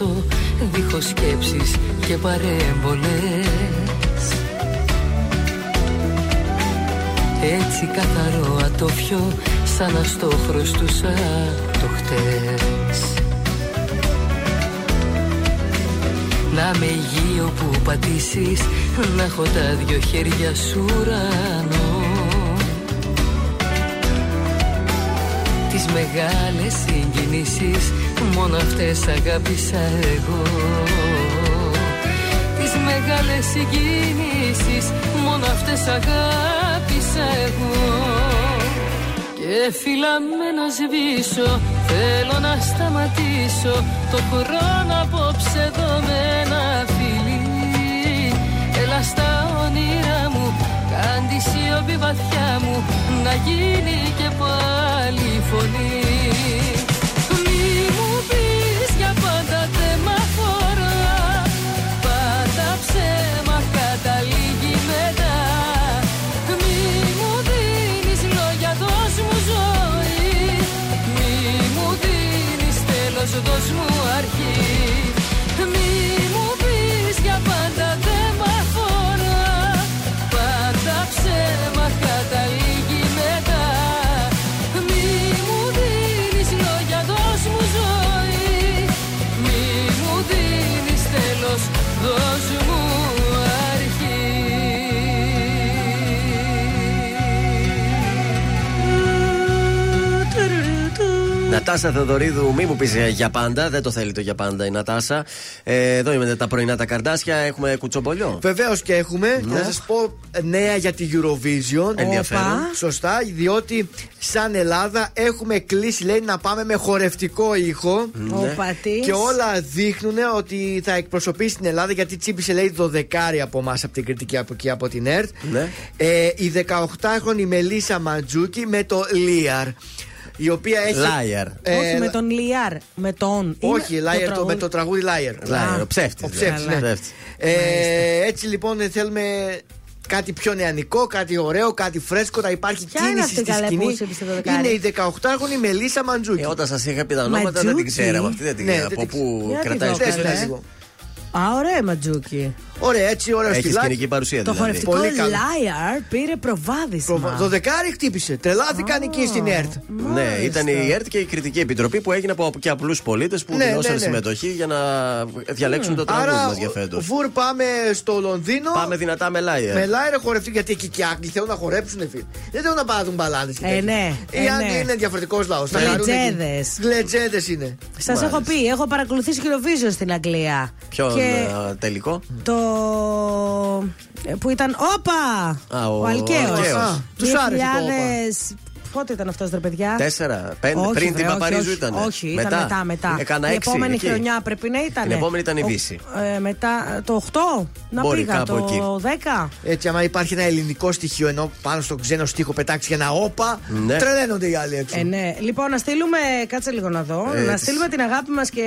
μου νιώστο δίχως σκέψεις και παρέμβολες. Έτσι καθαρό ατόφιο σαν να στο χρωστούσα το χτες Να με υγείο που πατήσεις να έχω τα δυο χέρια σου ουρανό. Τις μεγάλες συγκινήσεις Μόνο αυτές αγάπησα εγώ. Τις μεγάλες συγκινήσεις σ' αγάπησα εγώ. Και φυλαμέ να σβήσω Θέλω να σταματήσω. Το χρόνο απόψε εδώ με ένα φιλί. Έλα στα όνειρά μου Κάν τη σιωπή βαθιά μου. Να γίνει και πάλι φωνή ψέμα καταλήγει μετά. Μη μου δίνεις λόγια δώσ' μου ζωή. Μη μου δίνεις τέλος δώσ' μου αρχή
Νατάσα Θεοδωρίδου, μη μου πεις για πάντα. Δεν το θέλει το για πάντα η Νατάσα. Ε, εδώ είμαι τα πρωινά τα καρδάσια. Έχουμε κουτσομπολιό.
Βεβαίως και έχουμε.
Ναι.
Να σας πω νέα για τη Eurovision.
Ενδιαφέρον. Οπα.
Σωστά, διότι σαν Ελλάδα έχουμε κλείσει, λέει, να πάμε με χορευτικό ήχο.
Όπα, τι.
Και όλα δείχνουν ότι θα εκπροσωπήσει την Ελλάδα γιατί τσίπησε, λέει, δωδεκάρι από εμάς από την κριτική από εκεί από την ΕΡΤ.
Ναι.
Ε, η 18χρονη Μελίσσα Ματζούκη με το Λίαρ. Η οποία έχει.
Liar.
Ε,
Όχι με τον Λιάρ. Με τον.
όχι,
Είναι
Liar, το,
τραγούδι.
με το τραγούδι Liar.
Liar, ο ψεύτης,
Ο
δηλαδή.
ψεύτης, ναι.
Ψεύτης.
Ε, έτσι λοιπόν θέλουμε κάτι πιο νεανικό, κάτι ωραίο, κάτι φρέσκο, να υπάρχει
Ποια είναι
κίνηση
αυτή,
στη
καλέ, που
σκηνή.
είσαι στο δεκάρι;
Είναι η 18χρονη Μελίσσα Μαντζούκη.
Ε, όταν σας είχα πει τα ονόματα δεν την
Ματζούκι.
ξέραμε. Αυτή δεν την
Ναι,
ξέραμε.
δεν
Από
την
πού
Για τη
κρατάει
δω,
πίσω.
Δες,
καλέ.
δες λίγο.
Α, ωραία ματζούκι.
Ωραία, έτσι, ωραίο
Έχεις
στυλάκι.
σκηνική παρουσία
Το
δηλαδή.
χορευτικό
Πολύ καλό.
Liar πήρε προβάδισμα.
Προβα- Το δεκάρι χτύπησε. Τρελάθηκαν εκεί στην ΕΡΤ.
Ναι, ήταν η ΕΡΤ και η κριτική επιτροπή που έγινε από και απλούς πολίτες που
Ναι,
δηλώσαν
ναι, ναι.
συμμετοχή για να διαλέξουν το τραγούδι
Άρα,
μας για φέτος.
βουρ πάμε στο Λονδίνο.
Πάμε δυνατά με
Με
Liar.
λάιρε χορευτή γιατί εκεί και οι Άγγλοι θέλουν να χορέψουν, φίλοι. Δεν θέλουν να πάρουν μπαλάνες.
Ε, ναι,
Οι
ε,
Άγγλοι
ναι.
είναι διαφορετικός λαός.
Γλετζέδες.
Γλετζέδε είναι.
Σας έχω πει, έχω παρακολουθήσει Eurovision στην Αγγλία.
Ποιο
Και
ε, τελικό;
το. Ε, που ήταν. Όπα!
Α, ο-
ο Αλκαίος.
ο Αλκαίος.
Τους άρεσε το
Πότε ήταν αυτός, ρε παιδιά.
Τέσσερα, πέντε.
Όχι,
πριν
βρε,
την
όχι,
Παπαρίζου
όχι,
ήταν.
Όχι, ήταν μετά. μετά.
Έκανα
η
έξι,
επόμενη
εκεί.
χρονιά πρέπει να ήταν.
Την επόμενη ήταν η Δύση.
Ε, μετά το 8. Να
Μπορεί
πήγα
κάπου
το
εκεί.
10.
Έτσι, άμα υπάρχει ένα ελληνικό στοιχείο ενώ πάνω στον ξένο στίχο πετάξεις για ένα όπα,
Ναι.
τρελαίνονται οι άλλοι έξω.
Ε, ναι. Λοιπόν, να στείλουμε. Κάτσε λίγο να δω.
Ε,
να
τις-
στείλουμε την αγάπη μας και.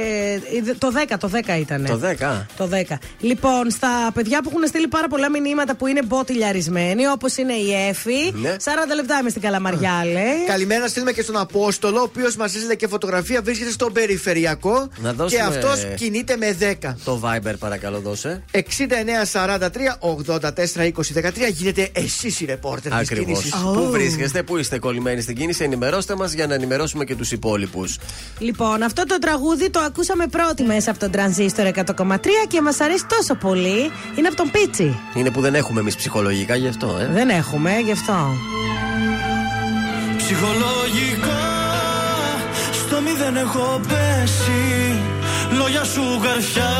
Το 10, το 10 ήταν.
Το 10.
Το 10. Λοιπόν, στα παιδιά που έχουν στείλει πάρα πολλά μηνύματα που είναι μπότιλιαρισμένοι, όπως είναι η Εφη.
Ναι.
40 λεπτά είμαι στην Καλαμαριά, λέει.
Καλημέρα να στείλουμε και στον Απόστολο, ο οποίος μας έστειλε και φωτογραφία, βρίσκεται στον περιφερειακό
Να δώσουμε-
και αυτός κινείται με 10.
Το Viber παρακαλώ δώσε.
6943 84 20 13 γίνεται εσεί οι ρεπόρτερ της
Ακριβώς.
κίνησης.
Πού βρίσκεστε, πού είστε κολλημένοι στην κίνηση, ενημερώστε μας για να ενημερώσουμε και τους υπόλοιπους.
Λοιπόν, αυτό το τραγούδι το ακούσαμε πρώτη μέσα από τον τρανζίστορ 100,3 και μας αρέσει τόσο πολύ. Είναι από τον Πίτσι.
Είναι που δεν έχουμε εμείς ψυχολογικά γι' αυτό, ε.
Δεν έχουμε, γι' αυτό.
Ψυχολογικά στο μηδέν έχω πέσει. Λόγια σου καρφιά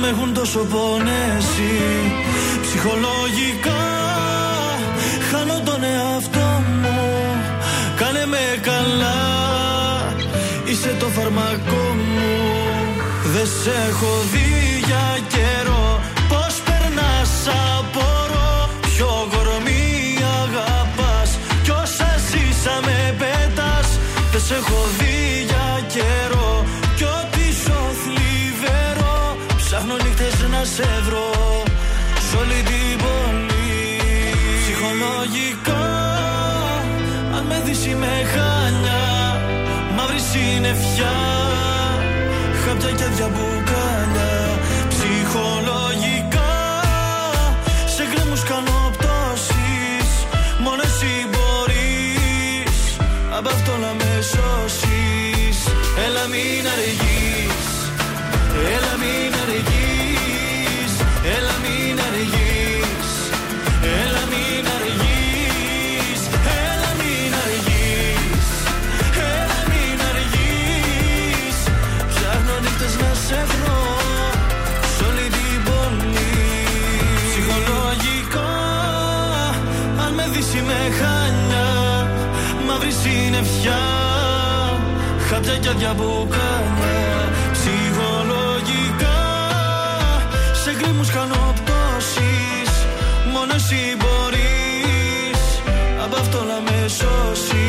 με έχουν τόσο πονέσει. Ψυχολογικά χάνω τον εαυτό μου. Κάνε με καλά Είσαι το φαρμακό μου. Δεν σε έχω δει για καιρό. Πώς περνάς απορώ Ποιο κορμί σε έχω δει για καιρό. Κι ό,τι σου θλιβερό Ψάχνω νύχτες να σε βρω. Σ' όλη την πόλη. Ψυχολογικά Αν με δεις είμαι χάνια Μαύρη συννεφιά. Χάπια και διαμπουκάλια Έλα μην αργείς Έλα μην αργείς Έλα μην αργείς Έλα μην αργείς Έλα μην αργείς Έλα μην αργείς. Ψάχνω νύχτες να σε βρω Σ' με δεις είμαι χανιά Μαύρη συννεφιά κάποια κι που κάνω ψυχολογικά. Σε γκρίμου κάνω πτώσεις, μόνο εσύ μπορείς από αυτό να με σώσεις.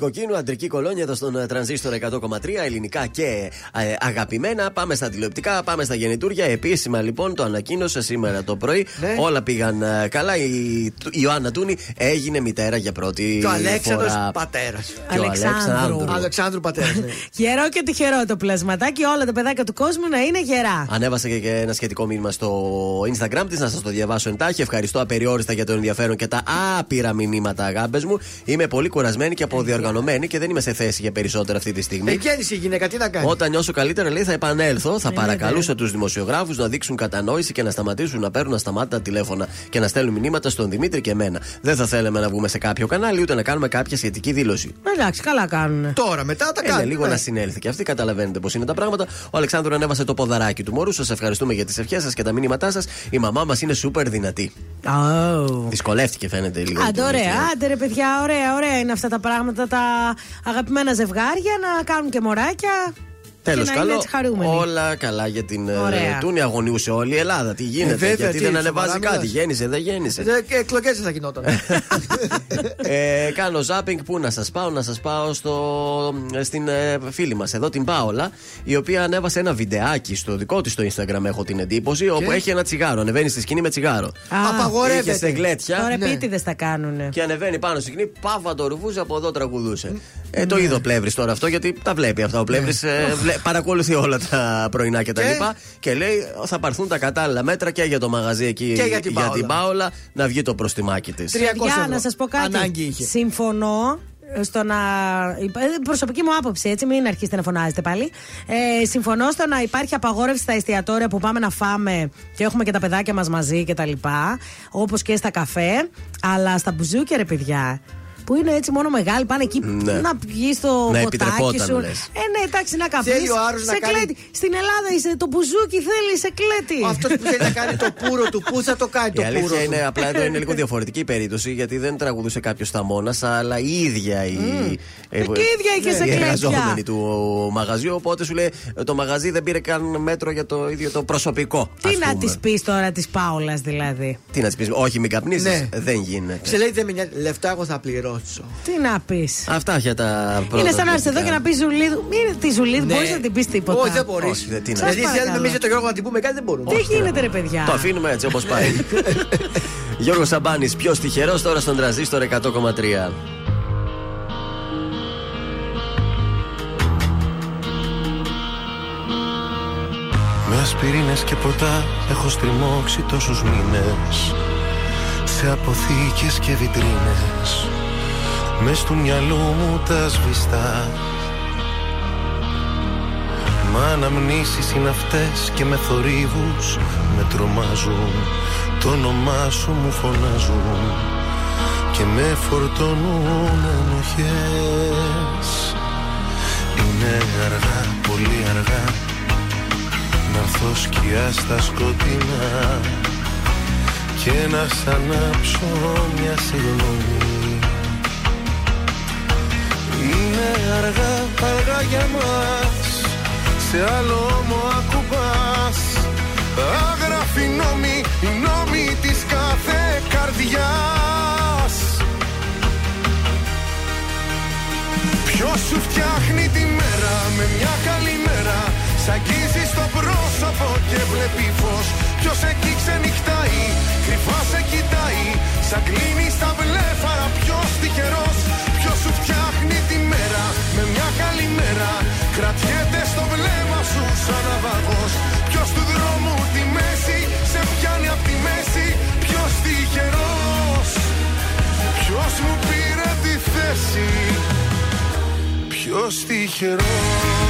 Κοκκίνου, αντρική κολόνια εδώ στον ε, τρανζίστορ 100,3, ελληνικά και ε, αγαπημένα. Πάμε στα τηλεοπτικά, πάμε στα γεννητούρια. Επίσημα λοιπόν το ανακοίνωσε σήμερα το πρωί.
Ναι.
Όλα πήγαν ε, καλά. Η, η Ιωάννα Τούνη έγινε μητέρα για πρώτη
Και ο Αλέξανδρος
φορά.
πατέρας.
Και ο Αλεξάνδρου.
Αλεξάνδρου πατέρας. ναι. [LAUGHS]
Γερό και τυχερό το πλασματάκι, όλα τα παιδάκια του κόσμου να είναι γερά.
Ανέβασα και, και ένα σχετικό μήνυμα στο Instagram της, να σας το διαβάσω εντάχει. Ευχαριστώ απεριόριστα για το ενδιαφέρον και τα άπειρα μηνύματα, αγάπες μου. Είμαι πολύ κουρασμένη και αποδιοργανωμένη και δεν είμαι σε θέση για περισσότερα αυτή τη στιγμή.
Ε, γέννησε η γυναίκα, τι να κάνεις;
Όταν νιώσω καλύτερα, λέει, θα επανέλθω. Θα
Ε,
παρακαλούσα τους δημοσιογράφους να δείξουν κατανόηση και να σταματήσουν να παίρνουν ασταμάτητα τηλέφωνα και να στέλνουν μηνύματα στον Δημήτρη και εμένα. Δεν θα θέλαμε να βγούμε σε κάποιο κανάλι ούτε να κάνουμε κάποια σχετική δήλωση.
Εντάξει, καλά κάνουν.
Τώρα, μετά τα
Είναι
κάνουν.
λίγο
ναι.
να συνέλθει και αυτή. Καταλαβαίνετε πώς είναι τα πράγματα. Ο Αλεξάνδρου ανέβασε το ποδαράκι του μωρού. Σας ευχαριστούμε για τις ευχές σας και τα μηνύματά σας. Η μαμά μας είναι σούπερ δυνατή.
Oh.
Δυσκολεύτηκε, φαίνεται λίγο.
Άντε, ωραία, άντε ρε παιδιά, ωραία, ωραία είναι αυτά τα πράγματα τα αγαπημένα ζευγάρια να κάνουν και μωράκια.
Τέλος,
και να είναι
καλό.
έτσι χαρούμενοι.
Όλα καλά για την ε,
Ωραία.
Τούνη. Αγωνιούσε όλη η Ελλάδα. Τι γίνεται,
Ε, βέβαια,
γιατί
τι,
δεν ανεβάζει
σοβαρά
κάτι.
μιλάς.
Γέννησε, δεν γέννησε.
Εκλογές θα γινόταν. [LAUGHS]
ε, κάνω ζάπινγκ που να σας πάω, να σας πάω στο, στην ε, φίλη μας εδώ, την Πάολα, η οποία ανέβασε ένα βιντεάκι στο δικό της στο Instagram, έχω την εντύπωση, όπου έχει ένα τσιγάρο. Ανεβαίνει στη σκηνή με τσιγάρο.
Α,
Είχε σε γλέτια.
Τώρα
Ναι.
επίτηδες τα κάνουνε.
Και ανεβαίνει πάνω στη σκηνή, πάβα το ρουφούσε, από εδώ τραγουδούσε. Ε,
Ναι.
το είδε ο Πλεύρης τώρα αυτό, γιατί τα βλέπει αυτά. Ο Πλεύρης παρακολουθεί όλα τα πρωινά και τα
Και;
λοιπά. Και λέει, θα πάρθουν τα κατάλληλα μέτρα και για το μαγαζί εκεί
Και για την Πάολα.
Πάολα να βγει το προστιμάκι της.
Για να σας πω κάτι.
Ανάγκη είχε.
Συμφωνώ στο να. ε, Προσωπική μου άποψη, έτσι, μην αρχίσετε να φωνάζετε πάλι. Ε, συμφωνώ στο να υπάρχει απαγόρευση στα εστιατόρια που πάμε να φάμε και έχουμε και τα παιδάκια μας μαζί κτλ. Όπως και στα καφέ. Αλλά στα μπουζούκια, ρε παιδιά. Που είναι έτσι μόνο μεγάλοι, πάνε εκεί
Ναι.
να πιει το
Να
ποτάκι
επιτρεπόταν,
σου.
λες.
Ε, ναι, εντάξει, να καπνίσεις.
Θέλει ο άλλος να
Σε
κάνει-
κλέτη. Στην Ελλάδα είσαι το μπουζούκι, θέλει, σε κλέτη.
Αυτός που θέλει να κάνει το πουρο του, πού θα το κάνει το
Η
πουρο
αλήθεια
του.
είναι απλά εδώ είναι λίγο διαφορετική η περίπτωση γιατί δεν τραγουδούσε κάποιος στα μόνα, αλλά η ίδια η. ε,
Και η ίδια είχε σε
η
κλέτια.
εργαζόμενη του μαγαζιού. Οπότε σου λέει ε, το μαγαζί δεν πήρε καν μέτρο για το ίδιο το προσωπικό.
Τι
ας
να
πούμε.
της πεις τώρα της Πάολας δηλαδή;
Τι να της πεις, Όχι, μην καπνίζεις.
Ναι.
Δεν γίνεται.
Σε λέει δεν με νοιάζει. Λεφτά εγώ θα πληρώσω.
Τι να πεις.
Αυτά για τα πρώτα.
Είναι σαν να έρθεις εδώ
αθλητικά.
και να πεις Ζουλίδου. Μην τη Ζουλίδου,
Ναι.
μπορείς να την πεις τίποτα.
Όχι, δεν μπορείς.
Όχι, δεν- τι να-
Δηλαδή
Σας
θέλουμε
παρακαλώ.
εμεί για τον Γιώργο να την πούμε κάτι, δεν μπορούμε.
Τι γίνεται, ρε παιδιά;
Το αφήνουμε έτσι όπως πάει. [LAUGHS] Γιώργος Σαμπάνης, πιο τυχερός τώρα στον Τρανζίστορ 100,3.
Με ασπιρίνες και ποτά έχω στριμώξει τόσους μήνες Σε αποθήκες και βιτρίνες Μες του μυαλού μου τα σβηστά. Μα αναμνήσεις είναι αυτές και με θορύβους με τρομάζουν. Το όνομά σου μου φωνάζουν και με φορτώνουν ενοχές. Είναι αργά, πολύ αργά να έρθω σκιά στα σκοτεινά και να σ' ανάψω μια συγγνώμη Είναι αργά, αργά για μας. Σε άλλο μου ακουμπάς. Άγραφη νόμη, η νόμη της κάθε καρδιάς. Ποιος σου φτιάχνει τη μέρα με μια καλή μέρα; Σ' αγγίζει στο πρόσωπο και βλέπει φως. Ποιος εκεί ξενυχτάει, κρυφά σε κοιτάει. Σαν κλείνει στα βλέφαρα ποιος τυχερός Ποιος σου φτιάχνει τη μέρα. Με μια καλή μέρα Κρατιέται στο βλέμμα σου σαν ναυαγός. Ποιος του δρόμου τη μέση σε πιάνει απ' τη μέση Ποιος τυχερός. Ποιος μου πήρε τη θέση Ποιος τυχερός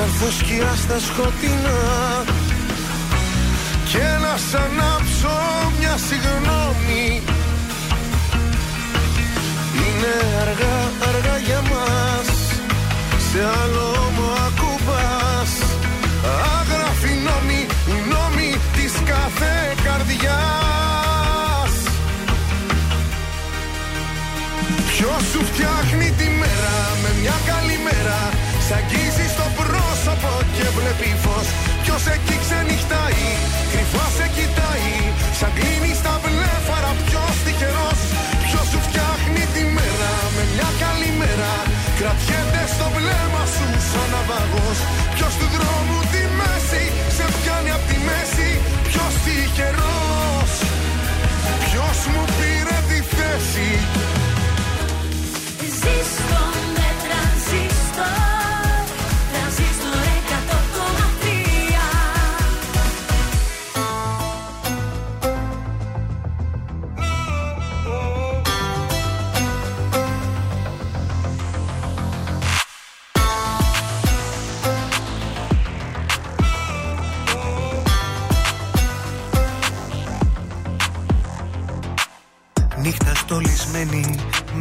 έρθω σκιά στα σκοτεινά Και να σ' ανάψω μια συγγνώμη. Είναι αργά, αργά για μας Σε άλλο μου ακουμπάς. Άγραφη νόμη, οι νόμοι της κάθε καρδιάς. Ποιος σου φτιάχνει τη μέρα με μια καλή μέρα Σ' αγγίζει στο πρόσωπο και βλέπει φως. Ποιος εκεί ξενυχτάει, κρυφά σε κοιτάει. Σαν κλείνει στα βλέφαρα ποιος τυχερός. Ποιος σου φτιάχνει τη μέρα με μια καλή μέρα. Κρατιέται στο βλέμμα σου σαν ναυαγός. Ποιος του δρόμου τη μέση σε πιάνει απ' τη μέση. Ποιος τυχερός. Ποιος μου πήρε τη θέση.
Ζήστο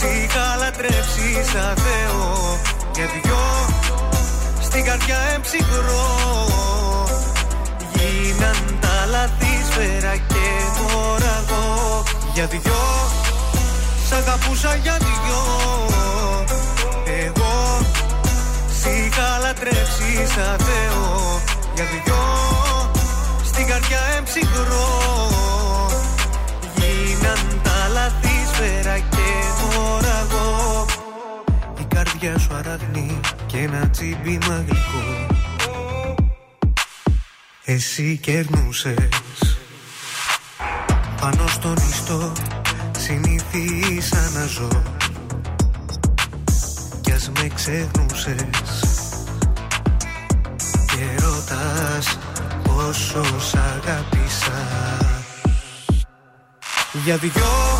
Σ' είχα λατρέψει σαν Θεό. Για δυο Στην καρδιά εμψυχρό. Γίναν τα λαθή σφαίρα και μωραγό Για δυο Σ' αγαπούσα για δυο. Εγώ Σ' είχα λατρέψει σαν Θεό. Για δυο Στην καρδιά εμψυχρό λαθή σφαίρα και μωραγό Η καρδιά σου αραγνή και ένα τσίμπημα γλυκό Εσύ κερνούσες. Πάνω στον ιστό συνήθισα να ζω. Κι ας με ξεχνούσες. Και ρωτάς πόσο σ' αγάπησα Για δυο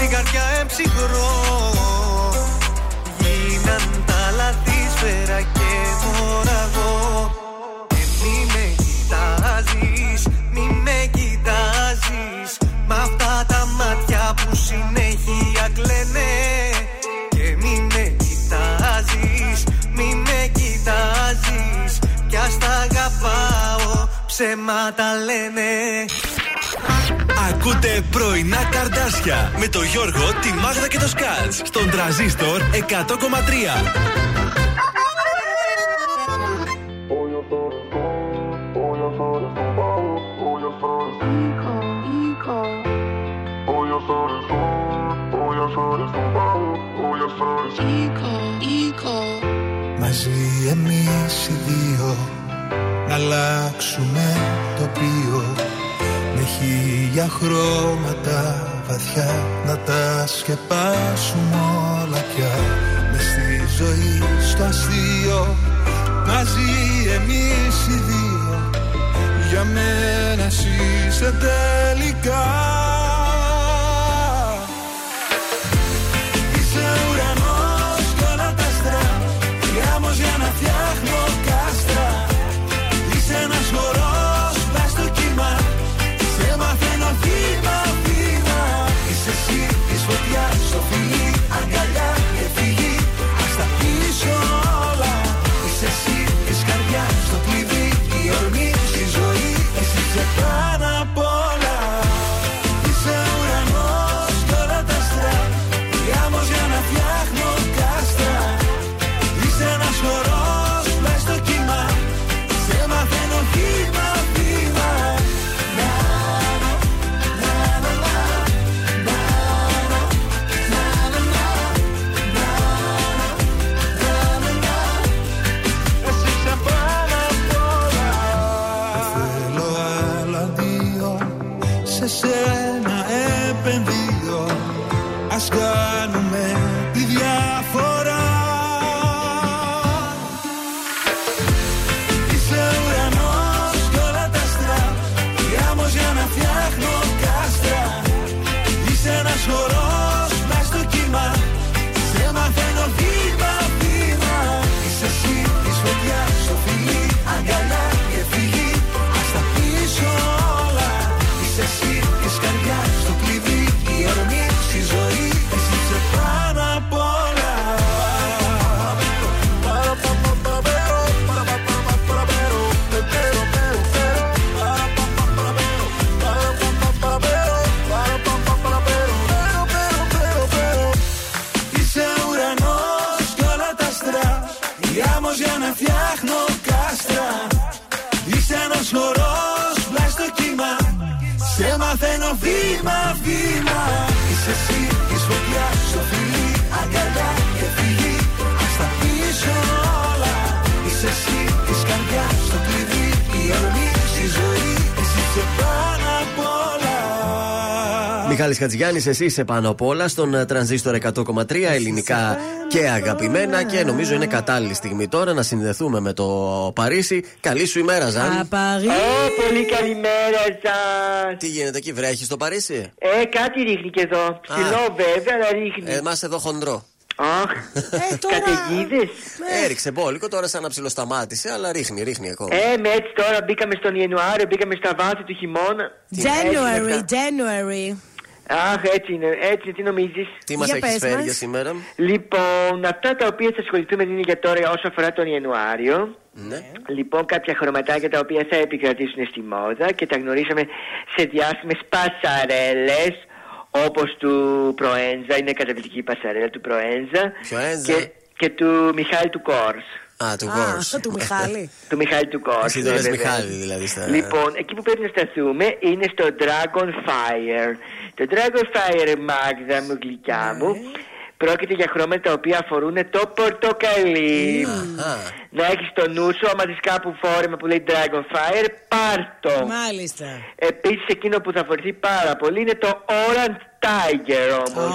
Στην καρδιά εμψυχρό. Γίναν τα λαθή σφαίρα και μωραγό Και μη με κοιτάζεις, μη με κοιτάζεις. Μ' αυτά τα μάτια που συνέχεια κλαίνε. Και μη με κοιτάζεις, μη με κοιτάζεις. Κι ας τα αγαπάω, ψέματα λένε
Ακούτε πρωινά καρδάσια με το Γιώργο, τη Μάγδα και το Σκάτς στον τραζίστορ 100,3.
Μαζί εμείς οι δύο Να αλλάξουμε τοπίο Με χίλια χρώματα βαθιά Να τα σκεπάσουμε όλα πια Μες στη ζωή στο αστείο Μαζί εμείς οι δύο. Για μένα εσύ είσαι τελικά
Μιχάλης Χατζηγιάννης, εσύ είσαι πάνω απ' όλα στον ε, τρανζίστορ 100,3 ελληνικά και αγαπημένα και νομίζω είναι κατάλληλη στιγμή τώρα να συνδεθούμε με το Παρίσι. Καλή σου ημέρα, Ζάνη.
Παρί.
Ω, πολύ καλημέρα σας.
Τι γίνεται εκεί, βρέχει στο Παρίσι;
Ε, κάτι ρίχνει και εδώ. Ψηλό βέβαια, αλλά ρίχνει.
Εμά εδώ χοντρό.
Αχ, καταιγίδες.
Έριξε μπόλικο, τώρα σαν να ψιλοσταμάτησε, αλλά ρίχνει, ρίχνει ακόμα.
Ε, με έτσι τώρα μπήκαμε στον Ιανουάριο, μπήκαμε στα βάθη του χειμώνα.
January,
Έτσι
January.
Αχ, έτσι είναι, έτσι είναι, τι νομίζεις;
Τι μας έχεις φέρει για σήμερα;
Λοιπόν, αυτά τα οποία θα ασχοληθούμε είναι για τώρα όσο αφορά τον Ιανουάριο.
Ναι.
Λοιπόν, κάποια χρωματάκια τα οποία θα επικρατήσουν στη μόδα και τα γνωρίσαμε σε διάσημες πασαρέλες όπως του Προένζα, είναι καταπληκτική η πασαρέλα του Προένζα.
Προένζα.
Και, και του Μιχάλη του Κόρς.
Α, του
Α,
Κόρς. [LAUGHS]
του Μιχάλη.
του Μιχάλη του Κόρς.
Εσύ το
ναι,
λες
βέβαια.
Μιχάλη δηλαδή. Στα...
Λοιπόν, εκεί που πρέπει να σταθούμε είναι στο Dragon Fire. Το Dragon Fire, Μάγδα μου, γλυκιά μου, πρόκειται για χρώματα τα οποία αφορούν το πορτοκαλί. Να έχεις το νου σου, άμα δεις κάπου φόρεμα που λέει Dragon Fire, πάρ' το.
Μάλιστα.
Επίσης εκείνο που θα φορηθεί πάρα πολύ είναι το Orange Tiger όμως.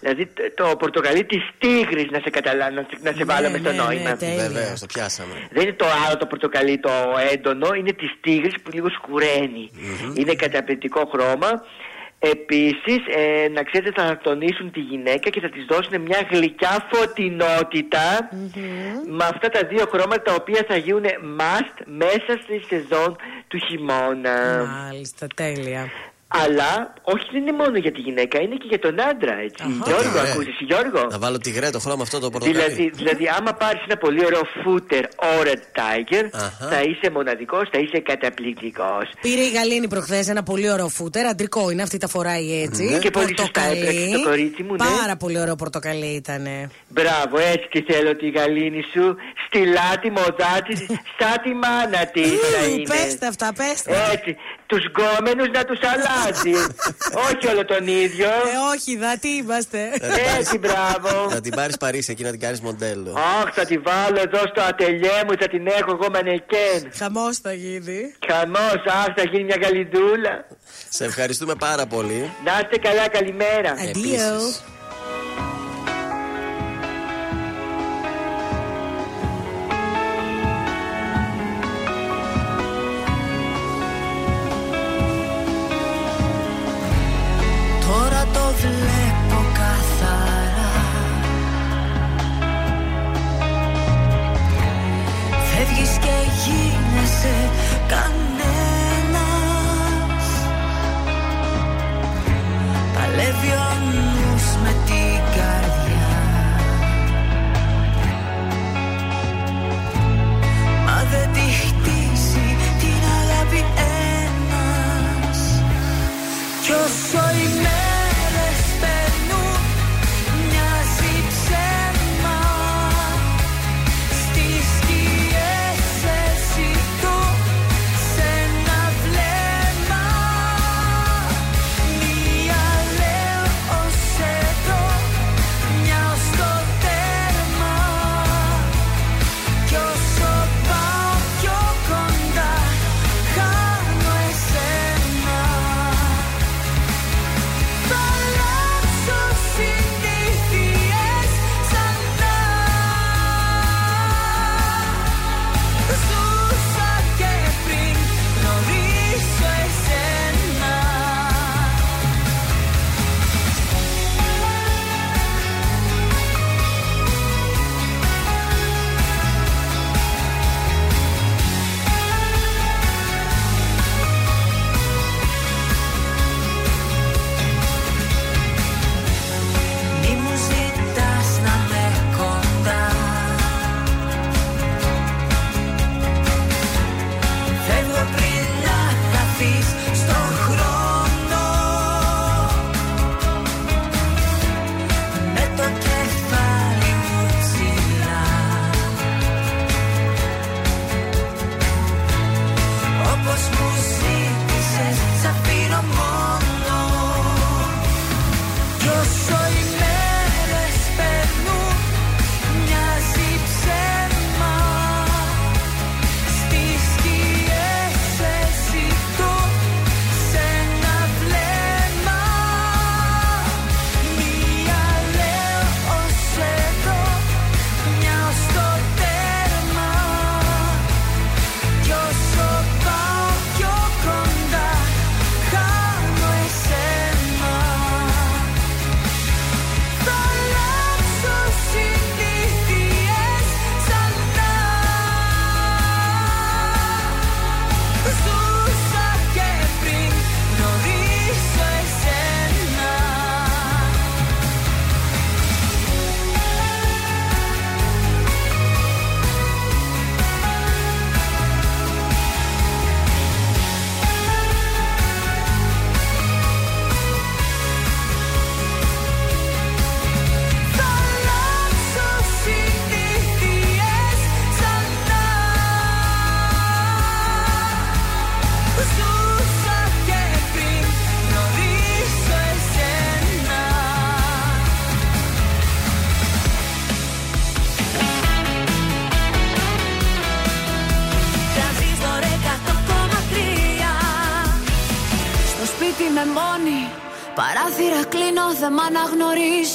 Δηλαδή το, το πορτοκαλί της τίγρης να σε καταλάβω, να, σε- να σε βάλω μες στο νόημα.
Βεβαίως, το πιάσαμε.
Δεν είναι το άλλο το πορτοκαλί το έντονο, είναι της τίγρης που λίγο σκουραίνει. Είναι καταπληκτικό χρώμα. Επίσης, ε, να ξέρετε θα τονίσουν τη γυναίκα και θα της δώσουν μια γλυκιά φωτεινότητα με αυτά τα δύο χρώματα τα οποία θα γίνουν must μέσα στη σεζόν του χειμώνα.
Μάλιστα, τέλεια.
Αλλά όχι δεν είναι μόνο για τη γυναίκα, είναι και για τον άντρα, έτσι. Γιώργο,
Ε,
ακούσεις, Γιώργο;
Να βάλω τυγρέ το χρώμα αυτό το πορτοκαλί.
Δηλαδή, δηλαδή, άμα πάρεις ένα πολύ ωραίο φούτερ Orange Tiger,
Αχα.
θα είσαι μοναδικός, θα είσαι καταπληκτικός.
Πήρε η Γαλήνη προχθές ένα πολύ ωραίο φούτερ. Αντρικό είναι, αυτή τα φοράει έτσι.
Ναι. Και πολύ σωστά
Πορτοκαλί.
έπραξε το κορίτσι μου, ναι.
Πάρα πολύ ωραίο πορτοκαλί ήταν.
Μπράβο, έτσι τη θέλω τη γαλήνη σου. Στη λάτι μοδάτης, [LAUGHS] σαν τη μάνα τη θα είναι.
Πέστε αυτά, πέστε.
Έτσι, τους γκόμενους να τους αλλάζει. [LAUGHS] Όχι όλο τον ίδιο.
Ε, όχι, δα, τι είμαστε.
Έτσι, μπράβο.
Να την πάρεις Παρίσι εκεί να την κάνεις μοντέλο.
Αχ, θα τη βάλω εδώ στο ατελιέ μου, θα την έχω εγώ μανεκέν.
Χαμός θα γίνει.
Χαμός, αχ, θα γίνει μια γαλιδούλα.
Σε ευχαριστούμε πάρα πολύ.
Να είστε καλά, καλημέρα.
Επίσης.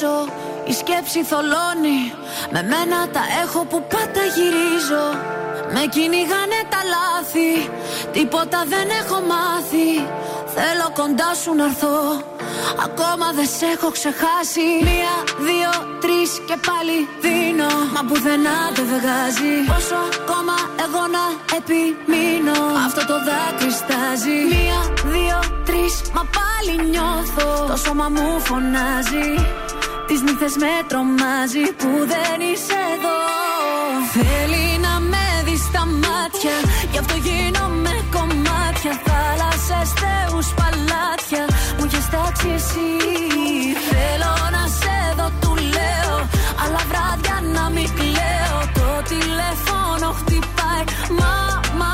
Αναγνωρίζω. Η σκέψη θολώνει. Με μένα τα έχω που πάντα γυρίζω. Με κυνηγάνε τα λάθη. Τίποτα δεν έχω μάθει. Θέλω κοντά σου να έρθω. Ακόμα δεν σε έχω ξεχάσει. Μία, δύο, τρεις και πάλι δίνω. Μα πουθενά δεν βγάζει. Πόσο ακόμα εγώ να επιμείνω. Αυτό το δάκρυ στάζει. Μία, δύο, τρεις, μα πάλι νιώθω. Το σώμα μου φωνάζει. Τις νύχτες με τρομάζει που δεν είσαι εδώ. Θέλει να με δεις στα μάτια Γι' αυτό γίνομαι κομμάτια. Θάλασσες, θεούς, παλάτια Μου έχεις τάξει εσύ. Θέλω να σε δω, του λέω Αλλά βράδια να μην κλαίω. Το τηλέφωνο χτυπάει Μα, μα,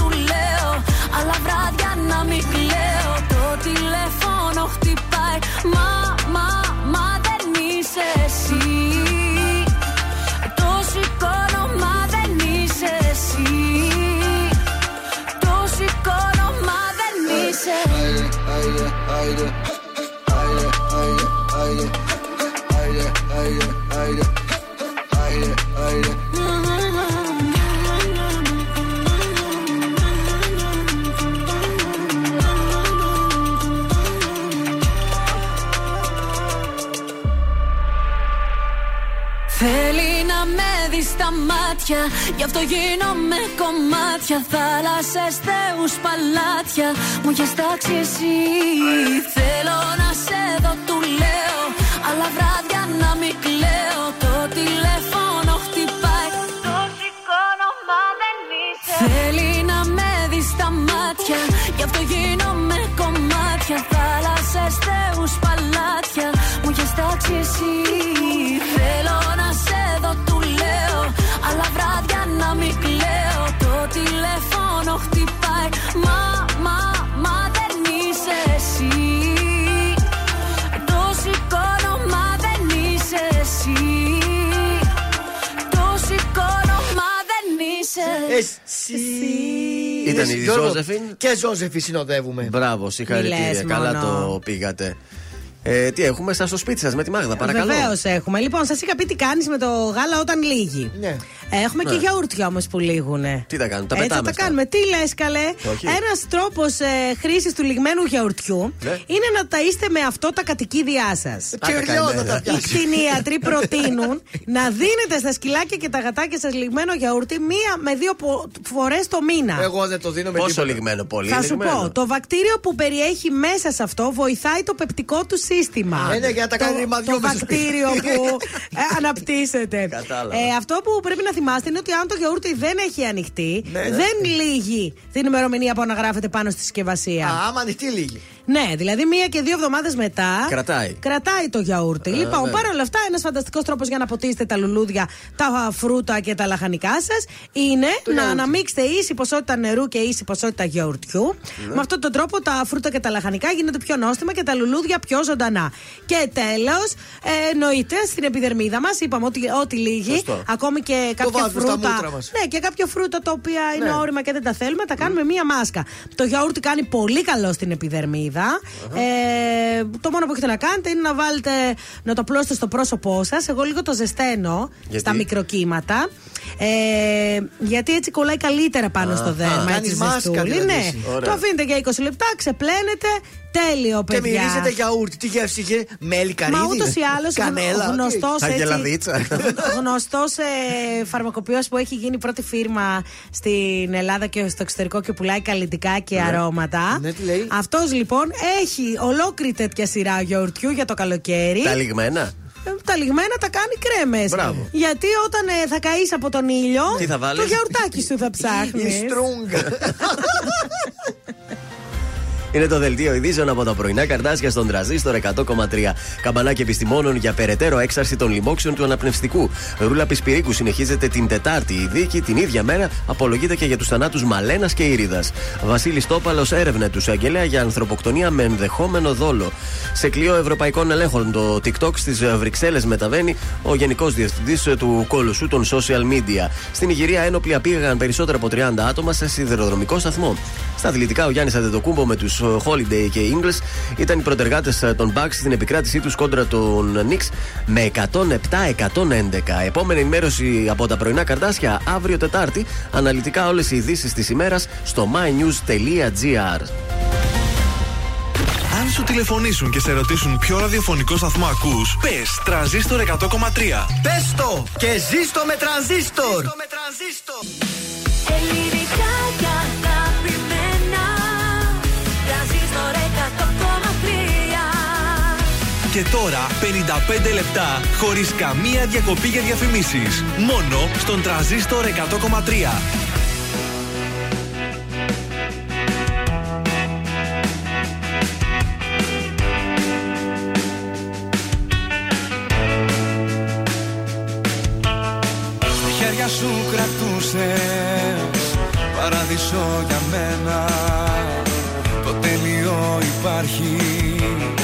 λέω Αλλά βράδια να μην κλαίω Το τηλέφωνο χτυπάει Μα, μα, μα δεν είσαι εσύ Το σηκώνω, μα δεν είσαι εσύ Το σηκώνω, μα δεν είσαι Θέλει να με δεις στα μάτια Γι' αυτό γίνομαι κομμάτια. Θάλασσες, θεούς, παλάτια Μου έχεις τάξει εσύ. Θέλω να σε δω, του λέω Αλλά βράδια να μην κλαίω. Το τηλέφωνο χτυπάει. Το σηκώνω, μα δεν είσαι. Θέλει να με δεις στα μάτια Γι' αυτό γίνομαι κομμάτια. Θάλασσες, θεούς, παλάτια Μου έχεις τάξει εσύ. Θέλω Εσύ.
Ήταν η
Γιώργο,
Ζώζεφιν.
Και Ζώζεφη συνοδεύουμε.
Μπράβο,
Μιλές
συγχαρητήρια. Καλά
μόνο.
το πήγατε. Ε, τι έχουμε, σα στο σπίτι σας με τη Μάγδα, παρακαλώ.
Βεβαίως έχουμε. Λοιπόν, σας είχα πει τι κάνεις με το γάλα όταν λύγει.
Ναι.
Έχουμε και
Ναι.
γιαούρτια όμως που λήγουν.
Τι τα κάνουμε, τα
Έτσι θα
πετάμε.
τα
στα.
κάνουμε. Τι λες, καλέ;
Όχι.
Ένας τρόπος ε, χρήσης του λιγμένου γιαουρτιού
Ναι.
είναι να ταΐστε με αυτό τα κατοικίδια σας.
Και λιώνα τα
Οι
πιάσει.
κτηνίατροι [LAUGHS] προτείνουν να δίνετε στα σκυλάκια και τα γατάκια σας λιγμένο γιαούρτι μία με δύο φορές το μήνα.
Εγώ δεν το δίνω με
Πόσο
τίποτα.
λιγμένο, πολύ.
Θα σου
λιγμένο;
πω, το βακτήριο που περιέχει μέσα σε αυτό βοηθάει το πεπτικό του σύστημα.
Α, ναι, για να τα
το,
κάνει
το
ρημαδιώδες.
βακτήριο που ε, αναπτύσσεται.
Κατάλαβα.
Ε, αυτό που πρέπει να θυμάστε είναι ότι αν το γιαούρτι δεν έχει ανοιχτεί,
Ναι, ναι.
δεν λύγει την ημερομηνία που αναγράφεται πάνω στη συσκευασία.
Α, άμα ανοιχτεί λίγη.
Ναι, δηλαδή μία και δύο εβδομάδες μετά.
Κρατάει.
Κρατάει το γιαούρτι. λοιπόν,
ναι.
παρόλα αυτά, ένας φανταστικός τρόπος για να ποτίσετε τα λουλούδια, τα φρούτα και τα λαχανικά σας είναι να
γιαούρτι.
αναμίξετε ίση ποσότητα νερού και ίση ποσότητα γιαουρτιού.
Ναι.
Με αυτόν τον τρόπο τα φρούτα και τα λαχανικά γίνονται πιο νόστιμα και τα λουλούδια πιο ζωντανά. Και τέλος, ε, εννοείται στην επιδερμίδα μας, είπαμε ότι ό,τι λύγει,
Σωστό.
ακόμη και κάποια
βάζουμε στα
φρούτα.
μούτρα μας.
Ναι, και κάποια φρούτα τα οποία είναι
Ναι.
όρημα και δεν τα θέλουμε, τα κάνουμε μία μάσκα. Το γιαούρτι κάνει πολύ καλό στην επιδερμίδα. Ε, το μόνο που έχετε να κάνετε είναι να βάλετε, να το απλώσετε στο πρόσωπό σας. Εγώ λίγο το ζεσταίνω
Γιατί;
στα μικροκύματα. Ε, γιατί έτσι κολλάει καλύτερα πάνω στο δέρμα.
κάνεις
έτσι
μάσκα
ζεστούλη.
δηλαδή
Ναι,
εσύ.
Ωραία.
το αφήνετε για 20 λεπτά, ξεπλένετε. Τέλειο,
Και
παιδιά.
μυρίζετε γιαούρτι. Τι γεύση είχε, μέλι, καρύδι.
Μα ούτως ή άλλως
Κανέλα.
γνωστός
Αγελαδίτσα.
γνωστός ε, φαρμακοποιός που έχει γίνει πρώτη φίρμα στην Ελλάδα και στο εξωτερικό και πουλάει καλλιτικά και αρώματα.
Ναι, τι λέει;
Αυτός λοιπόν έχει ολόκληρη τέτοια σειρά γιαουρτιού για το καλοκαίρι.
Τα λιγμένα.
Ε, τα λιγμένα τα κάνει κρέμες.
Μπράβο.
Γιατί όταν ε, θα καείς από τον ήλιο,
Τι θα βάλεις;
το γιαουρτάκι σου θα ψάχνεις.
Η στρούγκα. [LAUGHS]
Είναι το δελτίο ειδήσεων από τα πρωινά καρτάσια στον τραζίστορ 100,3. Καμπανάκι επιστημόνων για περαιτέρω έξαρση των λοιμόξεων του αναπνευστικού. Ρούλα Πισπυρίκου συνεχίζεται την Τετάρτη. Η δίκη την ίδια μέρα απολογείται και για τους θανάτους Μαλένας και Ηρίδας. Βασίλης Τόπαλος έρευνε τους αγγελέα για ανθρωποκτονία με ενδεχόμενο δόλο. Σε κλειό ευρωπαϊκών ελέγχων, το TikTok στις Βρυξέλλες μεταβαίνει ο Γενικός Διευθυντής του Κολοσσού των social media. Στην Ιγυρία ένοπλοι απήγαγαν περισσότερα από 30 άτομα σε σιδηροδρομικό σταθμό. Στα αθλητικά, ο Γιάννης Αντετοκούμπο με τους Holiday και Ingles ήταν οι προτεργάτε των Bucks στην επικράτησή τους κόντρα των Knicks με 107-111. Επόμενη ενημέρωση από τα πρωινά καρτάσια αύριο Τετάρτη. Αναλυτικά όλες οι ειδήσεις της ημέρας στο mynews.gr.
Αν σου τηλεφωνήσουν και σε ρωτήσουν ποιο ραδιοφωνικό σταθμό ακούς, πες τραζίστορ 100,3.
Πες το και ζήστο με τρανζίστορ.
Ελληνικά Και
τώρα 55 λεπτά χωρίς καμία διακοπή για διαφημίσεις. Μόνο στον τραζίστορ 100,3.
Στα χέρια σου κρατούσες Παράδεισο για μένα Το τέλειο υπάρχει Το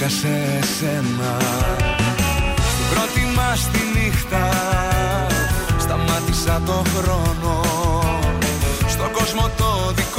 βρήκα σε σένα. Στην πρώτη μας τη νύχτα Σταμάτησα το χρόνο. Στον κόσμο το δικό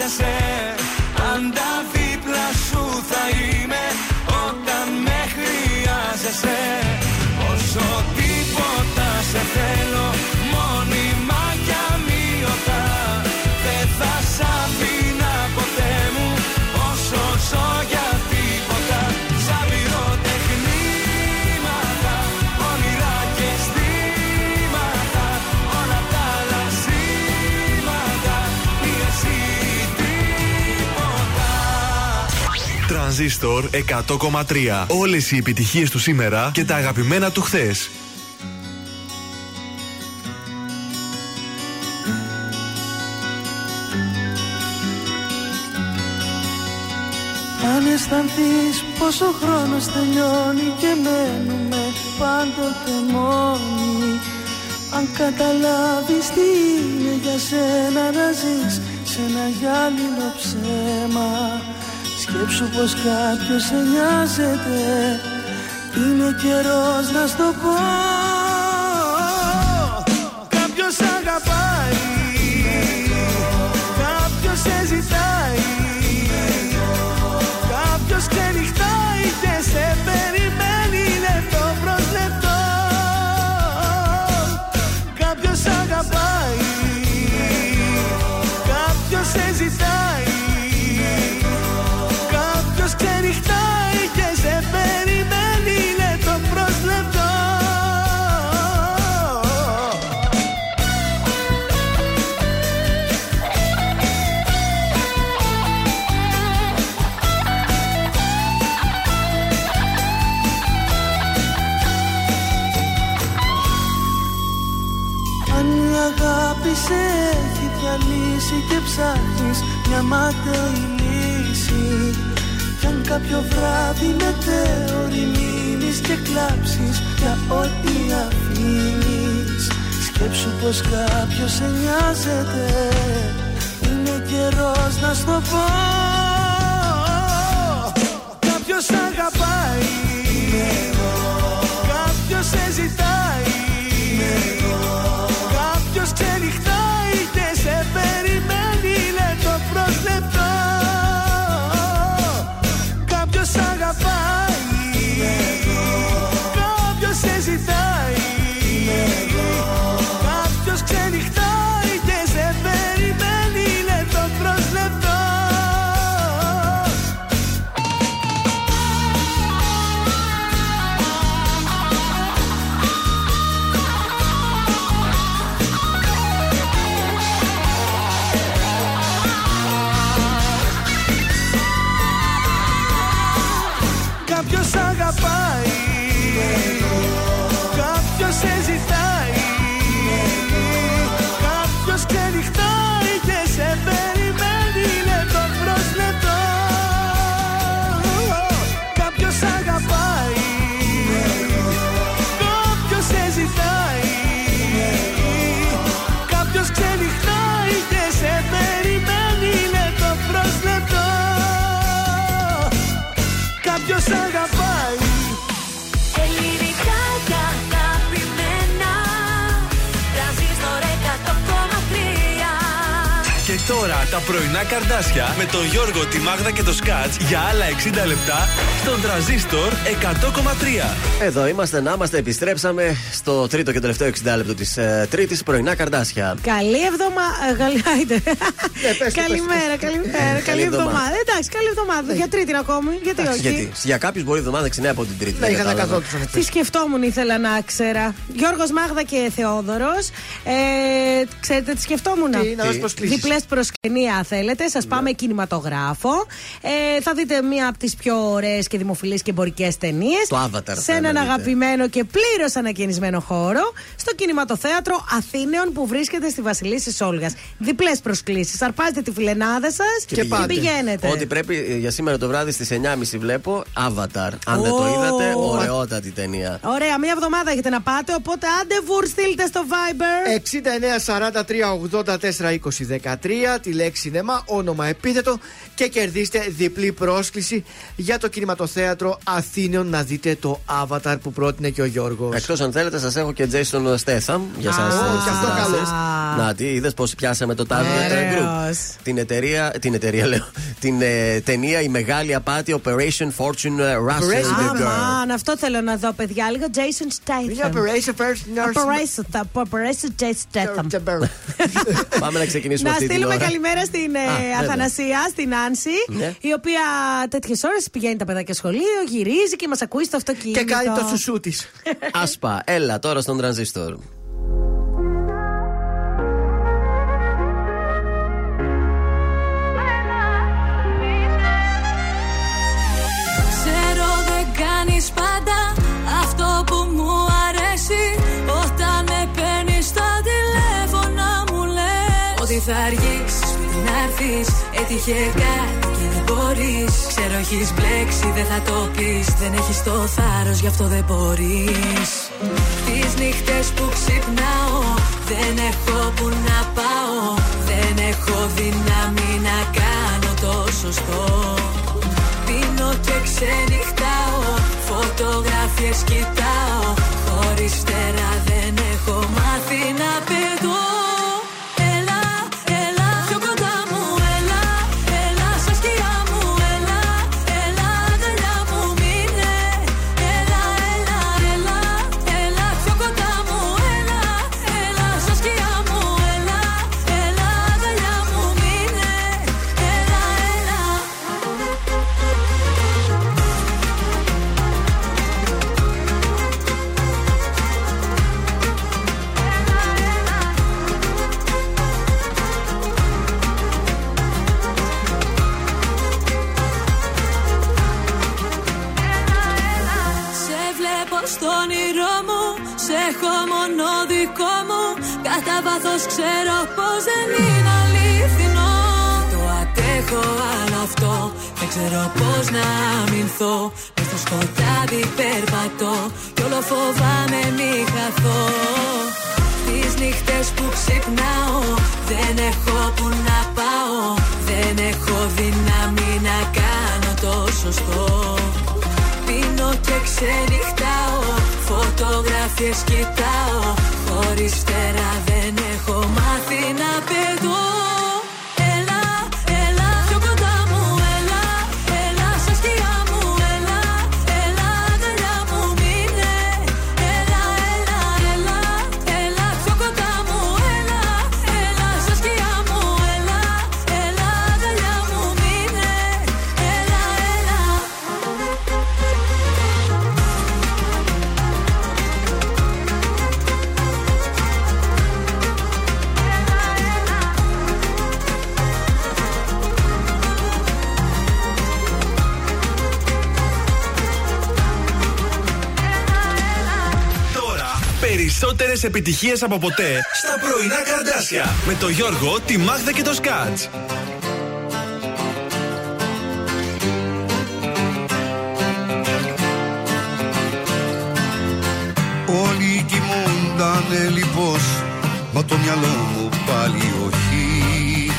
φαντάζεσαι
Τρανζίστορ 100,3. Όλες οι επιτυχίες του σήμερα και τα αγαπημένα του χθες.
Αν αισθανθείς πως ο χρόνος τελειώνει και μένουμε πάντοτε μόνη Αν καταλάβεις τι είναι για σένα να ζεις σε ένα γυάλινο ψέμα Σκέψου πως κάποιος σε νοιάζεται Είναι καιρός να στο πω. Κάποιος αγαπάει ψάχνεις μια μάταιη λύση. Κι αν κάποιο βράδυ μετέωρη μείνεις και κλάψεις για ό,τι αφήνεις. Σκέψου πως κάποιος σε νοιάζεται. Είναι καιρός να στο πω. Κάποιος αγαπάει
πρωινά καρδάσια με τον Γιώργο, τη Μάγδα και το Σκάτς για άλλα 60 λεπτά στον τραζίστορ 100,3.
Εδώ είμαστε, να είμαστε, επιστρέψαμε στο τρίτο και τελευταίο 60 λεπτό της ε, Τρίτης πρωινά καρδάσια.
Καλή εβδομάδα. [LAUGHS] Καλημέρα, καλημέρα. Καλή εβδομάδα. Εντάξει, καλή εβδομάδα. Για τρίτη ακόμη. Γιατί
Εντάξει,
όχι;
γιατί για κάποιους μπορεί η εβδομάδα να ξεκινάει από την Τρίτη.
Ναι,
δεν
είχα να
κατάλαβα.
καθόντουσαν
Τι σκεφτόμουν ήθελα να ξέρα. Γιώργος Μάγδα και Θεόδωρος. Ε, ξέρετε τι σκεφτόμουν;
Τι, να μας προσκλήσεις.
Διπλές προσκυνία θέλετε. Σας πάμε κινηματογράφο. Ε, θα δείτε μία από τις πιο ωραίες και δημοφιλείς και εμπορικές ταινίες.
Το Avatar
Σε
θα
έναν
δείτε.
αγαπημένο και πλήρως ανακαινισμένο χώρο. Στο κινηματοθέατρο Αθήνεων που βρίσκεται στη Βασιλίση Όλγα. Διπλές προσκλήσεις. Αρπάζετε τη φιλενάδα σας και,
πηγαίνετε.
πηγαίνετε.
Ότι πρέπει ε, για σήμερα το βράδυ στις 9.30 βλέπω Avatar. Αν δεν το
Ω.
είδατε, ωραιότατη ταινία.
Ωραία, μία εβδομάδα έχετε να πάτε, οπότε αντεβούρ στείλτε στο Viber.
69 43 80 4 20 13 τη λέξη σινεμά, όνομα επίθετο και κερδίστε διπλή πρόσκληση για το κινηματοθέατρο Αθήνων να δείτε το Avatar που πρότεινε και ο Γιώργος.
Εκτός αν θέλετε, σας έχω και Jason Statham για εσά.
Α, και αυτό καλό.
Να τι, είδες πώς πιάσαμε το Target
Ωραίος.
Group. Την εταιρεία, την εταιρεία λέω. Την ε, ταινία Η Μεγάλη Απάτη Operation Fortune ε, Russell the Girl.
Αμάν, αυτό θέλω να δω, παιδιά. Λίγο Jason Statham.
Είναι Operation First Nurse.
Operation, Operation Jason Statham.
Πάμε να ξεκινήσουμε
Να
αυτή την
στείλουμε
ώρα.
καλημέρα στην ε,
Α, βέβαια.
Αθανασία, στην Άνση,
Ναι.
η οποία τέτοιες ώρες πηγαίνει τα παιδάκια σχολείο, γυρίζει και μας ακούει στο αυτοκίνητο.
Και κάνει το σουσού της. [LAUGHS]
Άσπα, έλα τώρα στον τρανζίστορ.
Ξέρω δεν κάνεις πάντα αυτό που μου αρέσει Όταν με παίρνεις στο τηλέφωνο μου λες Ότι θα αργήσεις πριν να έρθεις Έτυχε κάτι και δεν
μπορείς. Ξέρω έχεις μπλέξει, δεν θα το πεις. Δεν έχεις το θάρρος, γι' αυτό δεν μπορείς. Τις νύχτες που ξυπνάω, δεν έχω που να πάω. Δεν έχω δύναμη να κάνω το σωστό. Πίνω και ξενυχτάω, φωτογραφίες κοιτάω. Χωρίς φτερά δεν έχω μάθει να πετώ. Ξέρω πώς να αμυνθώ. Μες στο σκοτάδι περπατώ, κι όλο φοβάμαι μη χαθώ. Τις νύχτες που ξυπνάω, δεν έχω που να πάω. Δεν έχω δύναμη να κάνω το σωστό. Πίνω και ξενυχτάω Φωτογραφίες κοιτάω Χωρίς φτερά δεν έχω μάθει να πετώ
περισσότερες επιτυχίες από ποτέ στα πρωινά καρδάσια. Με το Γιώργο, τη Μάγδα και το Σκάτς.
Όλοι κοιμούντανε λοιπόν Μα το μυαλό μου πάλι όχι.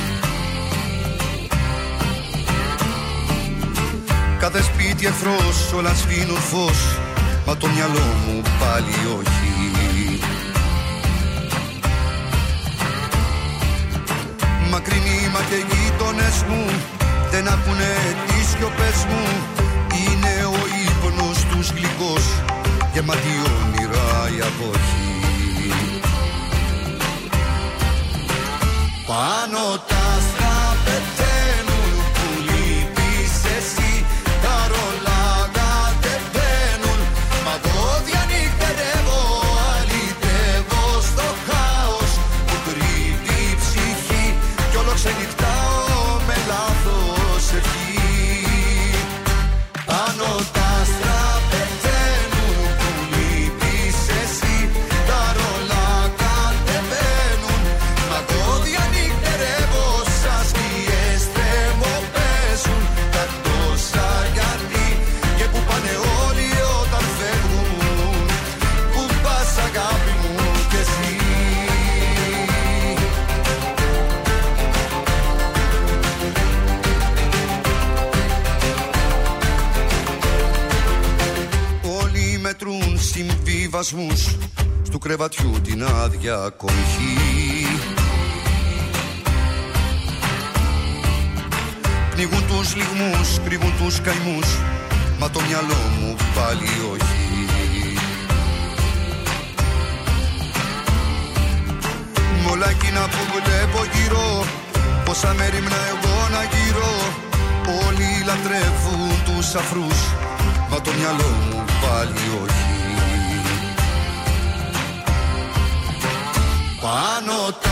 Κάθε σπίτι εχθρός όλα σβήνουν φως Μα το μυαλό μου πάλι όχι και οι γείτονες μου Δεν ακούνε τις σιωπές μου. Είναι ο ύπνος τους γλυκός Γεμάτη όνειρα η αποχή. Πάνω τα συμβιβασμούς Στου κρεβατιού την άδεια κομχή Πνίγουν τους λιγμούς, κρύβουν τους καημούς Μα το μυαλό μου πάλι όχι. Μ' όλα εκείνα που βλέπω γύρω Πόσα μέρη εγώ να γύρω Όλοι λατρεύουν τους αφρούς Μα το μυαλό μου πάλι όχι Πάνω τα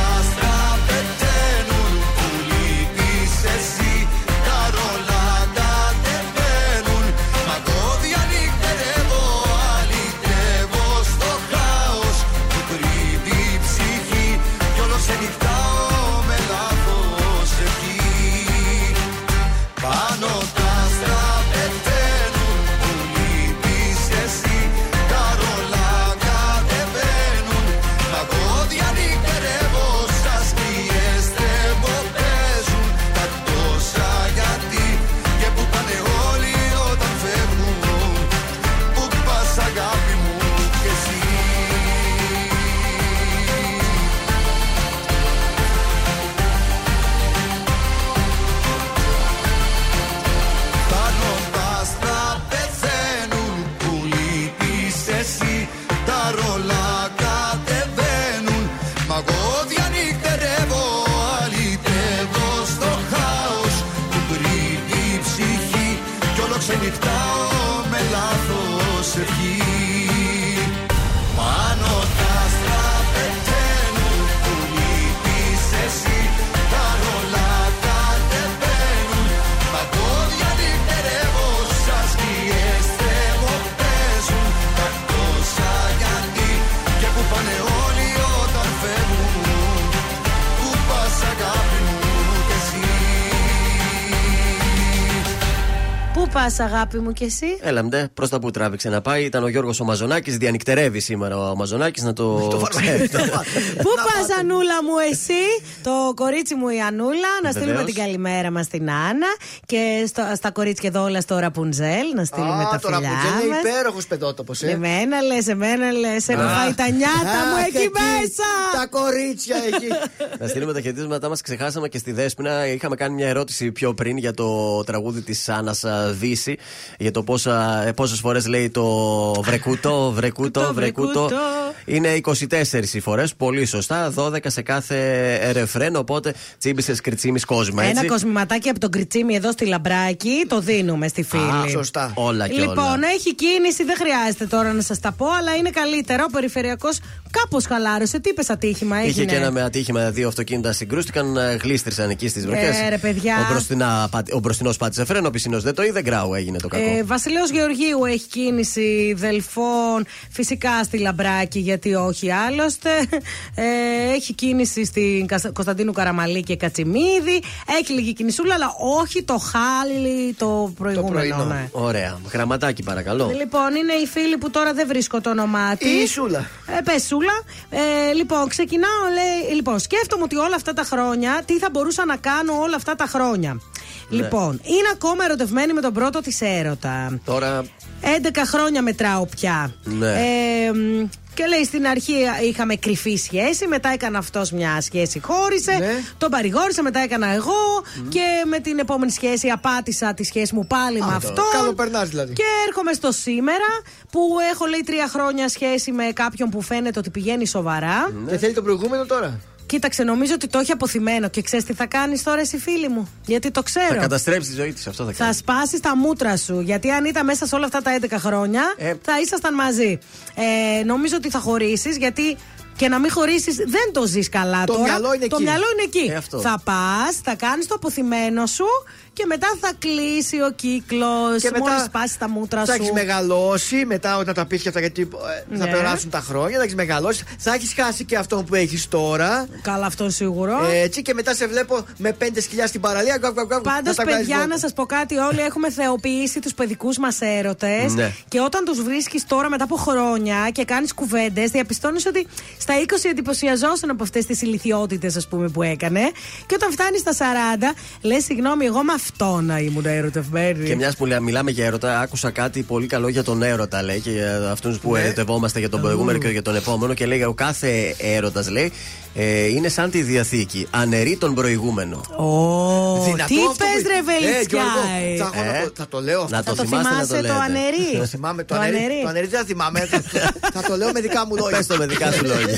Πού
πα, αγάπη μου, κι εσύ;
Έλα μντε, προς τα που τράβηξε να πάει. Ήταν ο Γιώργος ο Μαζονάκης. Διανυκτερεύει σήμερα ο Μαζονάκης να το. ξέρετε. [LAUGHS]
Πού πας, Ανούλα μου, εσύ, το κορίτσι μου η Ανούλα, να στείλουμε
Βεβαίως.
την καλημέρα μας στην Άννα και στο, στα κορίτσια εδώ όλα στο Ραπουνζέλ, να στείλουμε τα
Α, τώρα
φιλιά
που είναι
μας.
υπέροχος παιδότοπο, ε.
Εμένα λες, εμένα λες. Έχω
Α.
φάει τα νιάτα μου
Αχ,
εκεί
εκεί,
μέσα.
Τα κορίτσια εκεί.
Να στείλουμε τα χαιρετίσματά μας. Ξεχάσαμε και στη Δέσποινα. Είχαμε κάνει μια ερώτηση πιο πριν για το τραγούδι της Άννας Δύση. Για το πόσες φορές λέει το βρεκούτο, [LAUGHS] βρεκούτο, βρεκούτο. Είναι 24 οι φορές. Πολύ σωστά. 12 σε κάθε ρεφρέν. Οπότε τσίμπησες κριτσίμις κόσμο. Έτσι.
Ένα κοσμηματάκι από τον Κριτσίμι εδώ στη Λαμπράκη το δίνουμε στη φίλη.
σωστά. Όλα και
Λοιπόν,
όλα.
έχει κίνηση, δεν χρειάζεται τώρα να σας τα πω, αλλά είναι καλύτερα. Ο περιφερειακός κάπως χαλάρωσε. Τι είπες ατύχημα, έγινε;
Είχε και ένα με ατύχημα, δύο αυτοκίνητα συγκρούστηκαν, ε, γλίστρησαν εκεί στις βροχές.
Ε, ρε, παιδιά.
Ο, μπροστινά, ο μπροστινός πάτησε φρένο, ο πισινό δεν το είδε, γκράου έγινε το κακό.
Ε, Βασιλέο Γεωργίου έχει κίνηση δελφών, φυσικά στη Λαμπράκη, γιατί όχι άλλωστε. Ε, έχει κίνηση στην Κασ- Κωνσταντίνου Καραμαλή και Κατσιμίδη. Έχει λίγη κινησούλα, αλλά όχι το χάλι το προηγούμενο.
πρωινό.
ναι.
Ωραία. Γραμματάκι, παρακαλώ.
Λοιπόν, είναι η φίλη που τώρα δεν βρίσκω το όνομά της.
Η Σούλα.
Ε, πες, Σούλα. Ε, λοιπόν, ξεκινάω, λέει. Λοιπόν, σκέφτομαι ότι όλα αυτά τα χρόνια, τι θα μπορούσα να κάνω όλα αυτά τα χρόνια.
Ναι.
Λοιπόν, είναι ακόμα ερωτευμένη με τον πρώτο της έρωτα.
Τώρα.
11 χρόνια μετράω πια.
Ναι.
Ε, μ, και λέει στην αρχή είχαμε κρυφή σχέση, μετά έκανε αυτός μια σχέση, χώρισε.
Ναι.
Τον παρηγόρησε, μετά έκανα εγώ. Και με την επόμενη σχέση απάτησα τη σχέση μου πάλι με αυτό.
Καλοπερνάς δηλαδή.
Και έρχομαι στο σήμερα που έχω λέει τρία χρόνια σχέση με κάποιον που φαίνεται ότι πηγαίνει σοβαρά.
Δεν θέλει το προηγούμενο τώρα.
Κοίταξε, νομίζω ότι το έχει αποθυμένο και ξέρεις τι θα κάνεις τώρα εσύ φίλη μου. Γιατί το ξέρω.
Θα καταστρέψει τη ζωή της, αυτό θα
Θα
κάνει.
σπάσεις τα μούτρα σου. Γιατί αν ήταν μέσα σε όλα αυτά τα 11 χρόνια,
Ε.
θα ήσασταν μαζί. Ε, νομίζω ότι θα χωρίσεις, γιατί και να μην χωρίσεις δεν το ζεις καλά
Το
τώρα.
μυαλό είναι
το
εκεί.
μυαλό είναι εκεί.
Ε, αυτό.
θα πας, θα κάνεις το αποθυμένο σου και μετά θα κλείσει ο κύκλος.
Και μετά
Μόλις σπάσει τα μούτρα
Θα
σου.
έχεις μεγαλώσει μετά όταν τα πει και αυτά γιατί ε, θα
Ναι.
περάσουν τα χρόνια, θα έχεις μεγαλώσει. Θα έχεις χάσει και αυτόν που έχεις τώρα.
Καλά, αυτό σίγουρο.
Έτσι και μετά σε βλέπω με πέντε σκυλιά στην παραλία. Γκουα, γκουα, γκουα,
Πάντως,
να τα βγάζεις
παιδιά,
βόλτα.
να σας πω κάτι. Όλοι έχουμε θεοποιήσει τους παιδικούς μας έρωτες.
Ναι.
Και όταν τους βρίσκεις τώρα μετά από χρόνια και κάνεις κουβέντες, διαπιστώνεις ότι στα 20 εντυπωσιαζόσουν από αυτές τις ηλικιότητες, ας πούμε, που έκανε. Και όταν φτάνεις στα 40, λες, συγγνώμη, εγώ με αυτό να ήμουν ερωτευμένη.
Και μιας που λέ- μιλάμε για έρωτα, άκουσα κάτι πολύ καλό για τον έρωτα, λέει, και για αυτούς που
Ναι.
ερωτευόμαστε για τον προηγούμενο και για τον επόμενο. Και λέει, ο κάθε έρωτας, λέει, ε, είναι σαν τη διαθήκη. Αναιρεί τον προηγούμενο.
Ω,
Δυνατό
τι
αυτό
πες
που-
ρε
Ε,
Βελιτσιά.
Γιώργο, θα, έχω να
Ε.
το- θα το λέω αυτό.
Να το,
Θα το
θυμάστε να
θυμάσαι
το
το
λέτε.
ανερί.
Το θυμάμαι το,
Το
ανερί.
ανερί.
Το ανερί δεν θα θυμάμαι. θα, θα το λέω με δικά μου λόγια.
Πες το με δικά σου λόγια.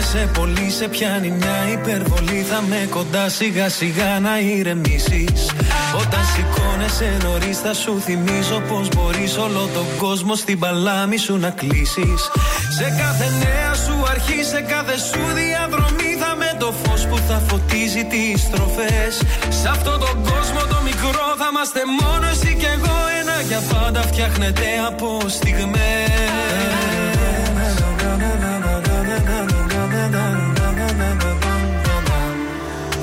σε πολύ, σε πιάνει μια υπερβολή. Θα με κοντά σιγά σιγά να ηρεμήσεις. Όταν σηκώνεσαι νωρίς, θα σου θυμίζω πως μπορείς όλο τον κόσμο στην παλάμη σου να κλείσεις. Σε κάθε νέα σου αρχή, σε κάθε σου διαδρομή, θα με το φως που θα φωτίζει τις στροφές. Σε αυτόν τον κόσμο το μικρό θα είμαστε μόνος εσύ και εγώ. Ένα για πάντα φτιάχνεται από στιγμές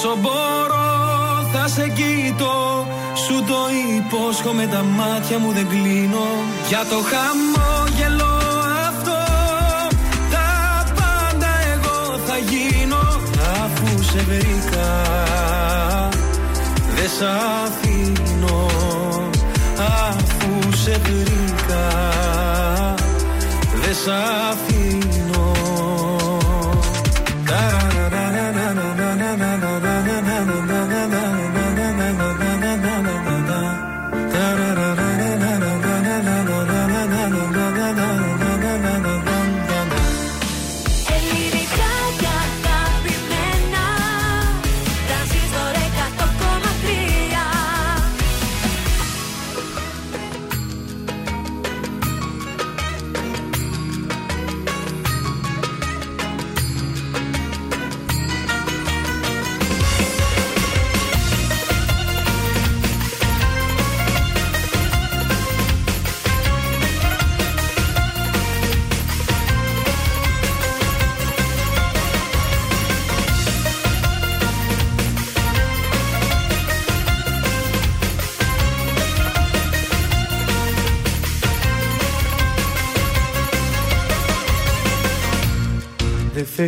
Όσο μπορώ θα σε κοιτώ. Σου το υπόσχομαι τα μάτια μου δεν κλείνω. Για το χαμόγελο αυτό Τα πάντα εγώ θα γίνω. Αφού σε βρήκα Δεν σ' αφήνω. Αφού σε βρήκα Δεν σ' αφήνω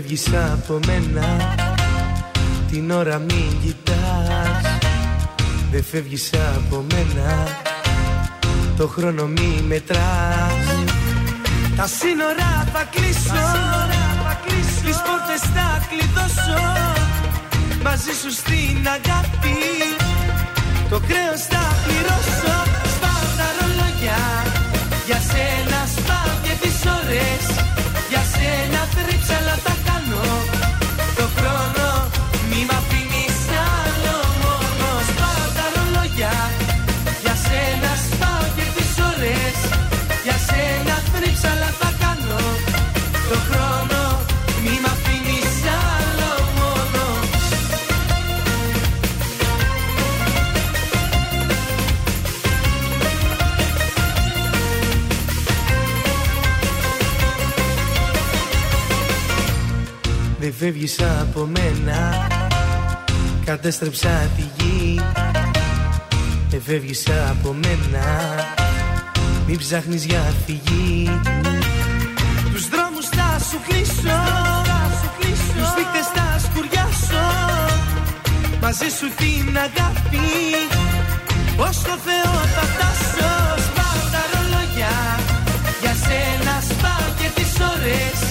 φεύγεις από μένα. Την ώρα μην κοιτάς Δεν φεύγεις από μένα. Το χρόνο μη μετράς. Τα σύνορα θα κλείσω Τις πόρτες θα κλειδώσω. Μαζί σου στην αγάπη Το κρέος θα πληρώσω. Σπάω τα ρολόγια Για σένα σπάω και τις ώρες. Για σένα τρίψαλα τα φεύγεις από μένα Κατέστρεψα τη γη. Δεν φεύγεις από μένα Μην ψάχνεις για φυγή Τους δρόμους θα σου κλείσω Τους δείκτες θα σκουριάσω. Μαζί σου την αγάπη Ως το Θεό θα φτάσω. Σπάω τα ρολόγια Για σένα σπάω και τις ώρες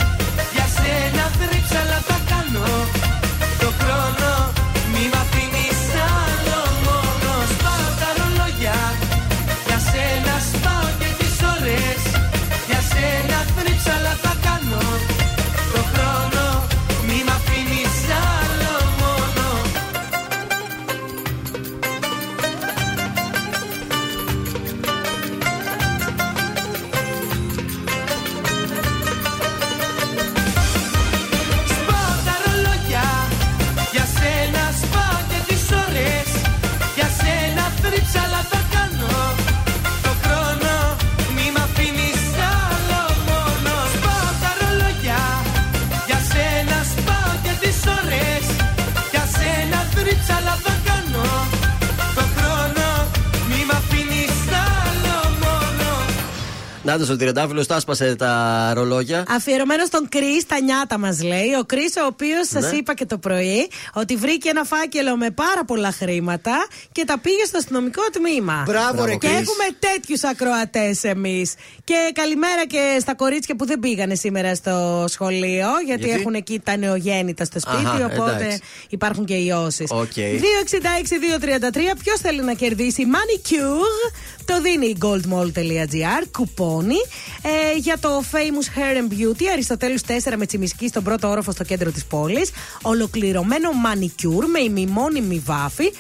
ο Τριαντάφυλλο τα 'σπασε τα ρολόγια.
Αφιερωμένο στον Κρι, τα νιάτα μας λέει. Ο Κρι, ο οποίος
Ναι.
σας είπα και το πρωί ότι βρήκε ένα φάκελο με πάρα πολλά χρήματα και τα πήγε στο αστυνομικό τμήμα.
Μπράβο, ρε,
Και
Chris.
έχουμε τέτοιους ακροατές εμείς. Και καλημέρα και στα κορίτσια που δεν πήγανε σήμερα στο σχολείο, γιατί,
Γιατί;
έχουν εκεί τα νεογέννητα στο σπίτι.
Αχα,
οπότε
εντάξει.
υπάρχουν και ιώσεις.
Οκ.
266-233, ποιος θέλει να κερδίσει μανικιούρ, το δίνει goldmall.gr, κουπόνι ε, για το famous hair and beauty, Αριστοτέλους 4 με τσιμισκή στον πρώτο όροφο στο κέντρο της πόλης. Ολοκληρωμένο manicure με ημιμόνιμη βάφη.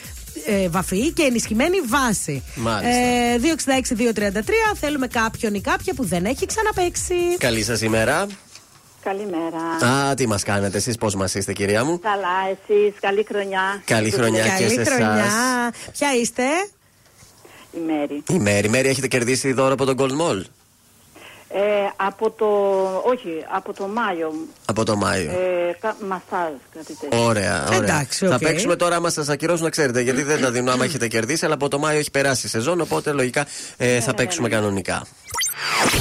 Ε, βαφή και ενισχυμένη βάση.
Μάλιστα.
Ε, 266-233 θέλουμε κάποιον ή κάποια που δεν έχει ξαναπέξει.
Καλή σας ημέρα.
Καλημέρα.
Α, τι μας κάνετε, εσείς πώς μας είστε, κυρία μου;
Καλά, εσείς, καλή χρονιά.
Καλή χρονιά και
Καλή
σε
χρονιά.
εσάς.
Ποια είστε;
Η Μέρη.
Η Μέρη, Μέρη, έχετε κερδίσει δώρο από τον Gold Mall.
Ε, από το, όχι, από το Μάιο.
Από το Μάιο.
Ε, κα, μασάζ, κάτι τέτοιο.
Ωραία, ωραία.
Εντάξει,
Θα
οκ.
παίξουμε τώρα άμα σας ακυρώσουν να ξέρετε. Γιατί δεν τα δίνουν άμα έχετε κερδίσει, αλλά από το Μάιο έχει περάσει η σεζόν. Οπότε λογικά ε, θα παίξουμε κανονικά.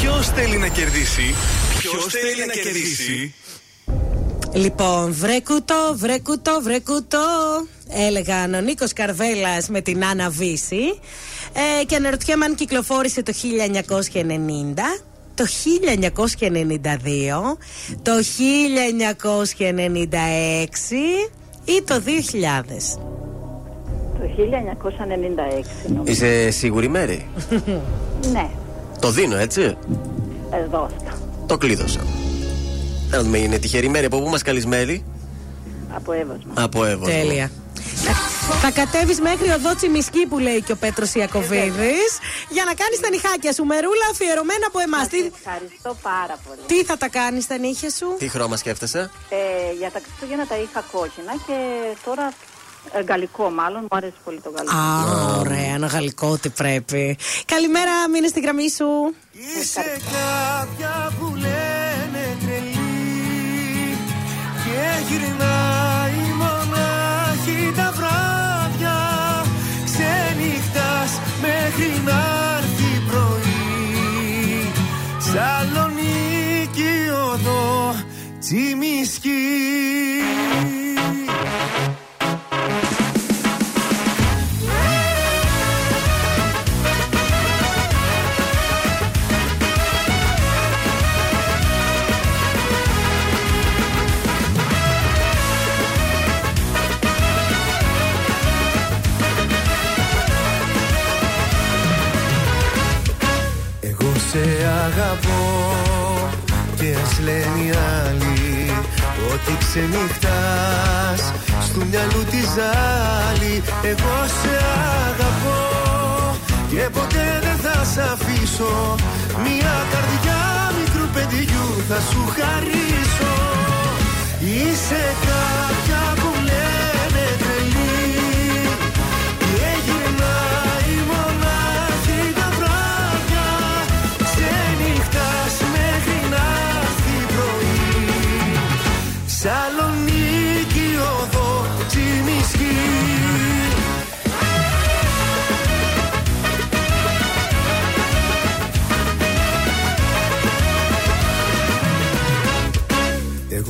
Ποιος θέλει να κερδίσει; Ποιος θέλει να κερδίσει;
Λοιπόν, βρε κουτό, βρε κουτό, βρε κουτό. Έλεγαν ο Νίκος Καρβέλας με την Άννα Βύση. Ε, και αναρωτιέμαι αν κυκλοφόρησε το 1990, το 1992, το 1996 ή το 2000.
Το 1996 νομίζω.
Είσαι σίγουρη, Μέρη; [LAUGHS]
ναι,
Το δίνω, έτσι;
εδώ.
Το κλείδωσα. Να δούμε, είναι τυχερή μέρη. Από πού μας καλησμένη.
Από έβασμα.
Από Εύωσμο.
Τέλεια. Θα κατέβεις μέχρι οδό Τσιμισκή που λέει και ο Πέτρος Ιακοβίδης για να κάνεις τα νυχάκια σου. Μερούλα αφιερωμένα από εμάς. Τι,
Ευχαριστώ πάρα πολύ.
τι θα τα κάνεις τα νύχια σου;
Τι χρώμα σκέφτεσαι;
Ε, για τα Χριστούγεννα τα είχα κόκκινα και τώρα ε, γαλλικό μάλλον. Μου αρέσει πολύ το γαλλικό.
Α, ωραία, ένα γαλλικό τι πρέπει. Καλημέρα, μείνε στη γραμμή σου.
Είσαι κάποια που λένε τρελή Και γυρνάει Ξενυχτάς μέχρι να έρθει πρωί. Σαλονίκη οδό Τσιμισκή σε αγαπώ. Και ας λένε οι άλλοι ότι ξενυχτάς. Στο μυαλού τη ζάλη Εγώ σε αγαπώ. Και ποτέ δεν θα σ' αφήσω. Μια καρδιά μικρού παιδιού θα σου χαρίσω. Είσαι κάποια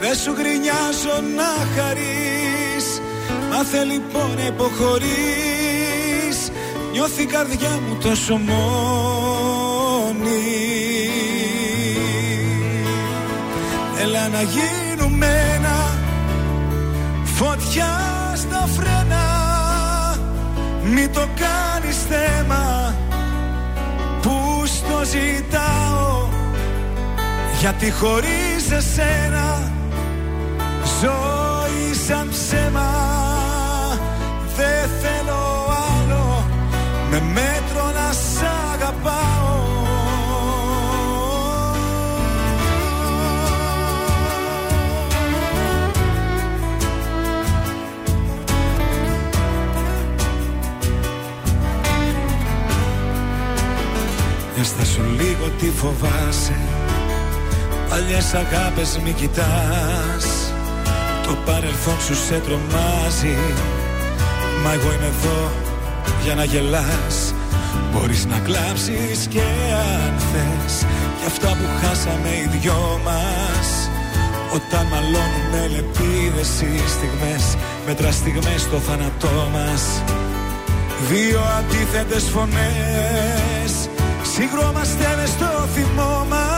Δεν σου γκρινιάζω να χαρείς. Μάθε λοιπόν να υποχωρείς. Νιώθει η καρδιά μου τόσο μόνη. Έλα να γίνουμε ένα Φωτιά στα φρένα. Μη το κάνεις θέμα Που στο ζητάω. Γιατί χωρίς εσένα Ζωή σαν ψέμα. Δεν θέλω άλλο Με μέτρο να σ' αγαπάω. Έστασου λίγο τι φοβάσαι Παλιές αγάπες μη κοιτάς. Το παρελθόν σου σε τρομάζει. Μα εγώ είμαι εδώ για να γελάς. Μπορείς να κλάψεις και αν θες. Για αυτά που χάσαμε οι δυο μας. Όταν μαλώνουμε λεπίδες οι στιγμές Μέτρα στιγμές στο θάνατό μας. Δύο αντίθετες φωνές. Συγκρόμαστε μες στο θυμό μας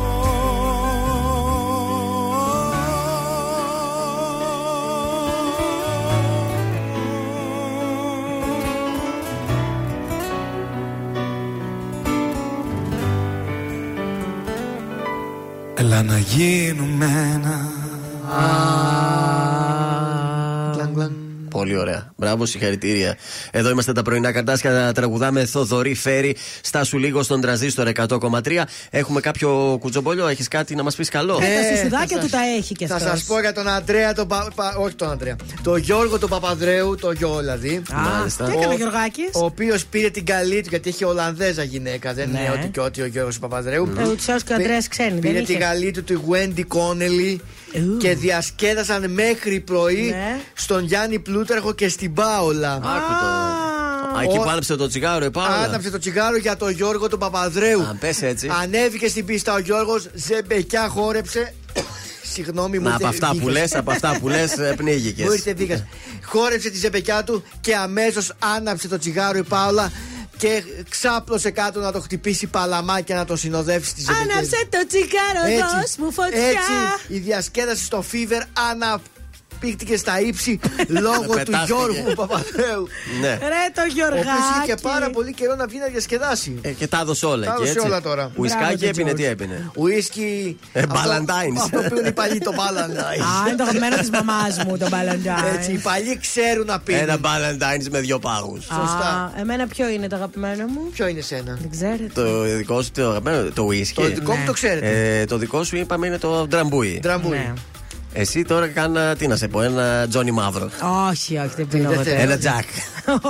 Έλα να γίνουμε ένα
Πολύ ωραία. Μπράβο, συγχαρητήρια. Εδώ είμαστε τα πρωινά καρτάσια. Τραγουδάμε Θοδωρή Φέρι. Στάσου λίγο στον τραζίστορ 100,3. Έχουμε κάποιο κουτσομπολιό. Έχεις κάτι να μας πεις καλό;
Ε, τα
Ε,
σουσουδάκια
θα
του
σας-
τα έχει και
Θα
αυτός.
σας πω για τον Αντρέα, τον Πα- Πα- όχι τον Αντρέα. Τον Γιώργο τον Παπαδρέου, το γιο δηλαδή.
Μάλιστα. τι έκανε ο Γιωργάκης;
Ο οποίος πήρε την καλή του γιατί είχε Ολλανδέζα γυναίκα. Δεν
Ναι.
είναι ό,τι και ό,τι ο Γιώργος Παπαδρέου.
Ε, ούτως ή άλλως και ο Ανδρέας ξένη, δεν
Πήρε
είχε.
την καλή του τη Wendy Connelly και διασκέδασαν μέχρι πρωί
Ναι.
στον Γιάννη Πλούταρχο και στην Πάολα.
Άκου το. Α, εκεί
Ο-
που άναψε το τσιγάρο, επάνω.
Άναψε το τσιγάρο για τον Γιώργο τον Παπαδρέου.
Α, πες έτσι.
Ανέβηκε στην πίστα ο Γιώργος, ζεμπεκιά χόρεψε. Συγγνώμη μου.
Να,
ήρθε
από αυτά που
βήχας.
λες, από αυτά που λες, πνίγηκες.
Μου ήρθε βήχας. Χόρεψε τη ζεμπεκιά του και αμέσως άναψε το τσιγάρο η Πάολα και ξάπλωσε κάτω να το χτυπήσει παλαμά και να το συνοδεύσει στη ζεμπεκιά.
Άναψε το τσιγάρο, δώσ' μου φωτιά.
Έτσι, η διασκέδαση στο Fever ανα... πήχτηκε στα ύψη λόγω του
Πετάχτηκε.
Γιώργου Παπαδέου.
Ναι.
Ρε το
Ο οποίος
Γιωργάκη.
είχε πάρα πολύ καιρό να βγει να διασκεδάσει.
Ε, και τα έδωσε όλα
Τα
εκεί,
έδωσε
έτσι.
όλα τώρα.
Ουισκάκι
Μπράβο,
έπινε,
τον
τι
George.
έπινε.
Ουίσκι.
Ε,
αυτό-
Ballantines.
Αυτό που είναι οι παλιοί το Ballantines.
Α, είναι το αγαπημένο της μαμάς μου το Valentine.
Έτσι, οι παλιοί ξέρουν να πίνουν.
Ένα Ballantines με δύο πάγους.
Σωστά.
Α, εμένα ποιο είναι το αγαπημένο μου;
Ποιο είναι σένα;
Δεν ξέρετε.
Το δικό σου το αγαπημένο, το ουίσκι.
Το δικό μου
Ναι.
το ξέρετε.
Ε, το δικό σου είπαμε είναι το Drambuie.
Drambuie.
Ναι.
Εσύ τώρα κάνα, τι να σε πω, ένα Johnnie Μαύρο.
Όχι, όχι, δεν πίνω
δεν
εγώ
θέλω.
τέτοια.
Ένα Τζακ.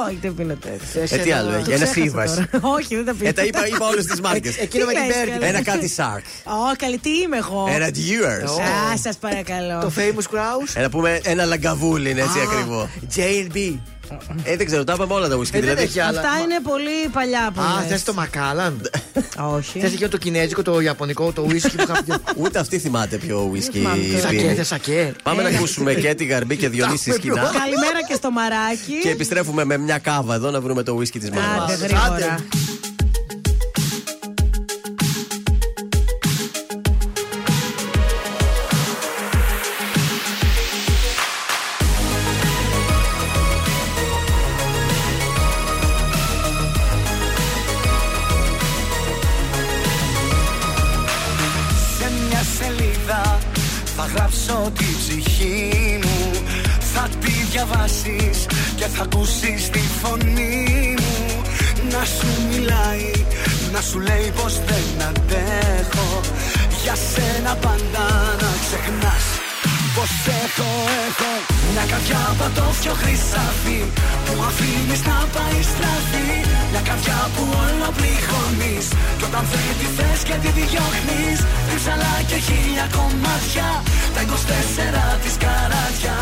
Όχι, δεν πίνω τέτοια.
Θες
Ε, τι
ένα-
άλλο
Το
έχει, ένα
ξέχασα
Chivas.
τώρα. [LAUGHS] Όχι, δεν τα πίνω.
Ε, τα είπα, είπα όλες τις μάρκες.
Εκείνο με
Τι
την
λες,
Μπέρκ.
καλά.
Ένα Cutty Sark.
Ω, καλή, τι είμαι εγώ.
Ένα Dewars.
Α, σας παρακαλώ.
Το Famous Grouse.
Ένα πούμε ένα Lagavulin είναι έτσι
Α,
ακριβό.
J&B.
Ε, δεν ξέρω, τα είπαμε όλα τα whisky.
Ε, δεν
δηλαδή.
έχει άλλα.
Αυτά είναι πολύ παλιά που
Α,
λες.
θες το Μακάλαν. [LAUGHS]
Όχι.
Θες και το κινέζικο, το ιαπωνικό, το whisky που είχα πει.
Ούτε αυτή θυμάται ποιο whisky
θυμάμαι τώρα.
Σακέ,
πίνει.
θες σακέ.
Πάμε να
Ένα.
ακούσουμε και τη Γαρμπή και Διονύση
Τα
σκηνά.
Καλημέρα και στο μαράκι.
Και επιστρέφουμε με μια κάβα εδώ να βρούμε το whisky της
Άντε,
μαμά.
γρήγορα.
Άντε.
Διαβάσεις και θα ακούσεις τη φωνή μου. Να σου μιλάει, να σου λέει πως δεν αντέχω. Για σένα πάντα να ξεχνάς πως έχω, έχω Μια καρδιά πατώφιο χρυσάφι Που αφήνεις να πάει στραφή Μια καρδιά που όλο πληγώνεις Κι όταν δεν τη θες και τη διώχνεις Τρίψαλα και χίλια κομμάτια Τα 24 της καράτια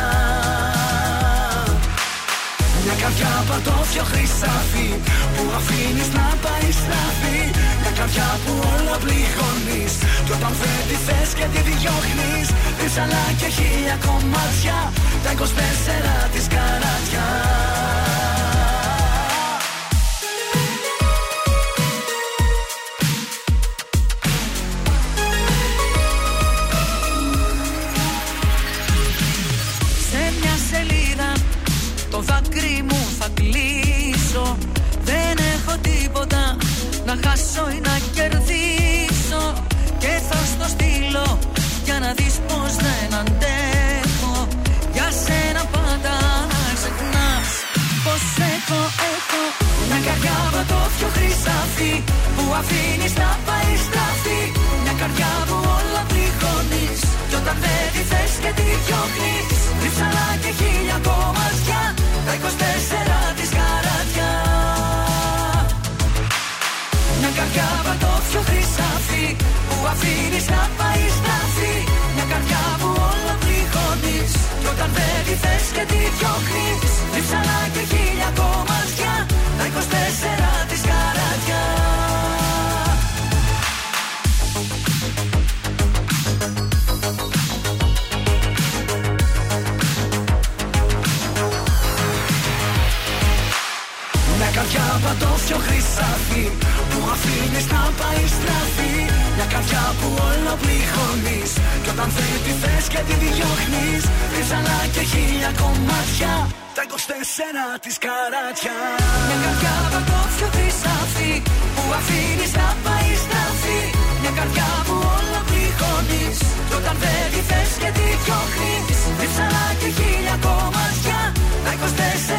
μια καρδιά πατώφιο χρυσάφι Που αφήνεις να πάει στραφή. Μια καρδιά που όλα πληγώνεις Κι όταν δεν τη θες και τη διώχνεις Ρίψαλα και χίλια κομμάτια Τα 24 της καράτια να χάσω ή να κερδίσω Και θα στο στείλω για να δεις πως δεν αντέχω Για σένα πάντα να ξεχνάς πως έχω, έχω Μια καρδιά πατώφιο χρυσάφι που αφήνεις να πάει στραφή. Μια καρδιά που όλα πληγώνεις κι όταν δεν τη θες και τη διώχνεις. Ρίψαλα και χίλια κομμάτια Τα 24 της καρδιά πατώφιο χρυσάφι Που αφήνεις να πάει στραφή Μια καρδιά που όλα πληγώνεις Κι όταν δεν τη θες και τη διώχνεις. Ρίψαλα και χίλια κομμάτια Τα 24 της πατώφιο χρυσάφι Που αφήνεις να πάει στραφή. Μια καρδιά που όλο πληγώνεις. Κι όταν δεν τη θες και τη διώχνεις Ρίψαλα και χίλια κομμάτια. Τα 24 της καράτια. Μια καρδιά πατώφιο χρυσάφι Που αφήνεις να πάει στραφή. Μια καρδιά που όλο πληγώνεις. Κι όταν δεν τη θες και τη διώχνεις Ρίψαλα και χίλια κομμάτια. Τα 24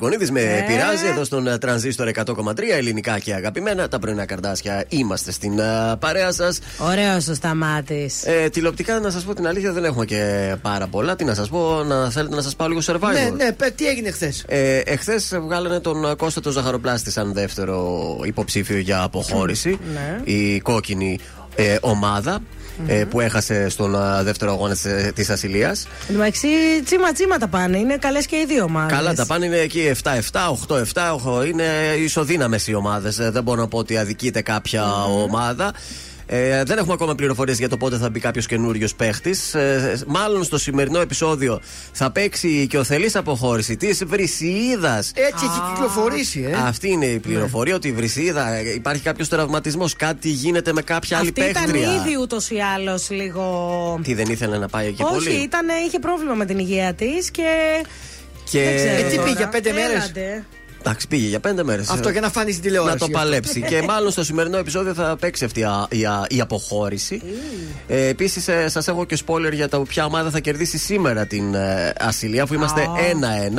Γονίδη με
Ε.
πειράζει εδώ στον ε, τρανζίστορ 100,3 ελληνικά και αγαπημένα. Τα πρωινά καρδάσια είμαστε στην ε, παρέα σας.
Ωραίο ο Σταμάτης.
Ε, τηλεοπτικά, να σας πω την αλήθεια, δεν έχουμε και πάρα πολλά. Τι να σας πω, να θέλετε να σας πάω λίγο survivor;
Ναι, ναι, πε, τι έγινε χθες;
Ε, Εχθές βγάλανε τον ε, Κώστα τον Ζαχαροπλάστη σαν δεύτερο υποψήφιο για αποχώρηση.
Ναι.
Η κόκκινη ε, ομάδα ε, που έχασε στον ε, δεύτερο αγώνα της Ασυλίας.
Εντάξει, τσίμα τσίμα τα πάνε. Είναι καλές και οι δύο ομάδες.
Καλά, τα πάνε είναι εκεί 7-7, 8-7. οχο- Είναι ισοδύναμες οι ομάδες. Δεν μπορώ να πω ότι αδικείται κάποια ομάδα. Ε, δεν έχουμε ακόμα πληροφορίες για το πότε θα μπει κάποιος καινούριος παίχτης. Ε, μάλλον στο σημερινό επεισόδιο θα παίξει και ο Θελής αποχώρηση της Βρυσιίδα.
Έτσι έχει κυκλοφορήσει, ε.
Αυτή είναι η πληροφορία ότι η Βρυσιίδα ε, υπάρχει κάποιος τραυματισμός. Κάτι γίνεται με κάποια άλλη
Αυτή ήταν
παίχτρια.
ήδη ούτως ή άλλως λίγο.
Τι δεν ήθελε να πάει εκεί
Όχι,
πολύ;
ήταν, είχε πρόβλημα με την υγεία της και.
Και...
Δεν ξέρω
Ε, τι
τώρα.
πήγε, για πέντε μέρες;
Έλατε.
Εντάξει, πήγε για πέντε μέρες.
Αυτό για να φάνει στην τηλεόραση.
Να το παλέψει. και [LAUGHS] μάλλον στο σημερινό επεισόδιο θα παίξει αυτή α- η, α- η αποχώρηση. Ε, Επίσης, σας έχω και spoiler για το ποια ομάδα θα κερδίσει σήμερα την ε, Ασυλία, αφού είμαστε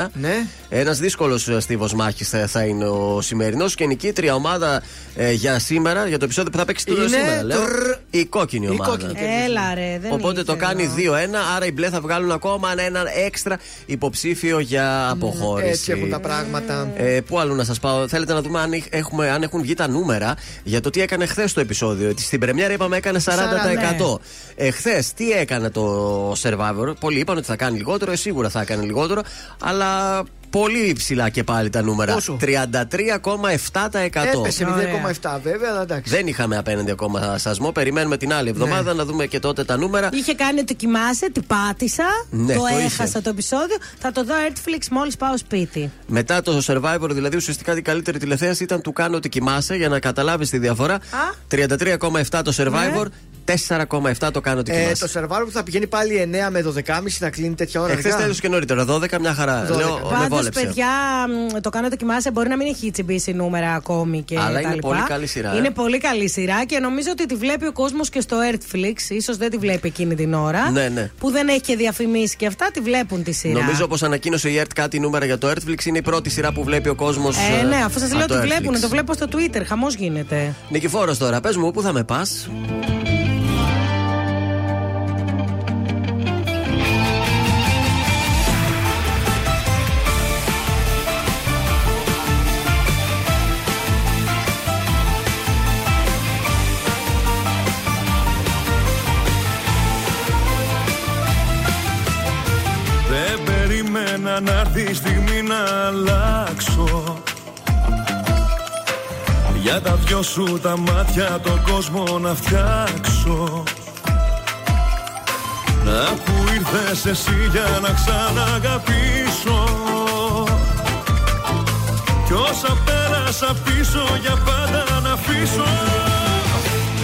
1-1.
Ναι.
Ένας δύσκολος στίβος μάχης θα, θα είναι ο σημερινός και νικήτρια ομάδα ε, για σήμερα, για το επεισόδιο που θα παίξει τώρα
Είναι
σήμερα. Λέω,
τρρ.
η κόκκινη
Η
ομάδα.
κόκκινη.
Έλα ρε, δεν
Οπότε το
ήθελα.
κάνει 2-1, άρα οι μπλε θα βγάλουν ακόμα έναν έξτρα υποψήφιο για αποχώρηση.
Έτσι έχουν τα πράγματα.
Ε, πού άλλο να σας πάω, θέλετε να δούμε αν, έχ- έχουμε, αν έχουν βγει τα νούμερα για το τι έκανε χθες το επεισόδιο. Στην πρεμιέρα είπαμε έκανε 40%. Ε, χθες τι έκανε το Survivor; Πολλοί είπαν ότι θα κάνει λιγότερο, ε, σίγουρα θα έκανε λιγότερο, αλλά πολύ ψηλά και πάλι τα νούμερα.
Πόσο;
33,7%.
Έπεσε 0,7 βέβαια, αλλά εντάξει.
Δεν είχαμε απέναντι ακόμα σασμό. Περιμένουμε την άλλη εβδομάδα να δούμε και τότε τα νούμερα.
Είχε κάνει ότι κοιμάσαι, την πάτησα.
Ναι,
το,
το είχε.
έχασα το επεισόδιο. Θα το δω Netflix μόλις πάω σπίτι.
Μετά το Survivor, δηλαδή ουσιαστικά η καλύτερη τηλεθέαση ήταν του κάνω ότι κοιμάσαι για να καταλάβεις τη διαφορά. 33,7 το Survivor, 4,7 το κάνω ότι
Ε,
κοιμάσαι.
το σερβάρο που θα πηγαίνει πάλι 9 με 12.30 θα κλείνει τέτοια ώρα.
Εχθές
αργά;
τέλο και νωρίτερα. 12 μια χαρά.
12.
Λέω, με
Πάντως,
βόλεψε.
παιδιά, μ, το κάνω δοκιμάσαι. Μπορεί να μην έχει τσιμπήσει νούμερα ακόμη και
Αλλά
τα
είναι
λοιπά.
πολύ καλή σειρά, ε.
Είναι πολύ καλή σειρά και νομίζω ότι τη βλέπει ο κόσμος και στο Earthflix. σω δεν τη βλέπει εκείνη την ώρα.
Ναι, ναι.
Που δεν έχει και διαφημίσει και αυτά, τη βλέπουν τη σειρά.
Νομίζω πως ανακοίνωσε η ΕΡΤ κάτι νούμερα για το Earthflix. Είναι η πρώτη σειρά που βλέπει ο κόσμος.
Ε, ναι, αφού σας λέω ότι βλέπουν, το βλέπω στο Twitter. Χαμός γίνεται.
Νικηφόρος τώρα, πες μου, πού θα με
πας; Περίμενα να έρθει η στιγμή να αλλάξω. Για τα δυο σου τα μάτια τον κόσμο να φτιάξω. Να που ήρθες εσύ για να ξαναγαπήσω. Κι όσα πέρασα πίσω για πάντα να αφήσω.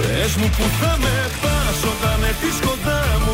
Πες μου που θα με πας όταν έρθεις κοντά μου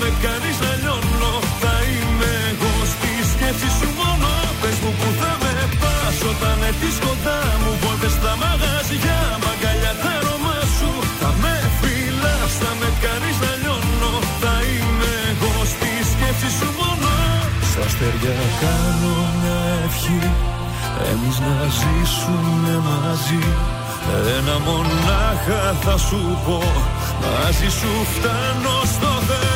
με κάνεις να λιώνω. Θα είμαι εγώ στη σκέψη σου μόνο. Πες μου που θα με πας όταν έρθεις κοντά μου. Βόλτες στα μαγαζιά, μαγκαλιά τα αρώμα σου. Θα με φυλάς, θα με κάνεις να λιώνω. Θα είμαι εγώ στη σκέψη σου μόνο. Στα αστέρια κάνω μια ευχή. Εμείς να ζήσουμε μαζί. Ένα μονάχα θα σου πω. Μαζί σου φτάνω στο Θεό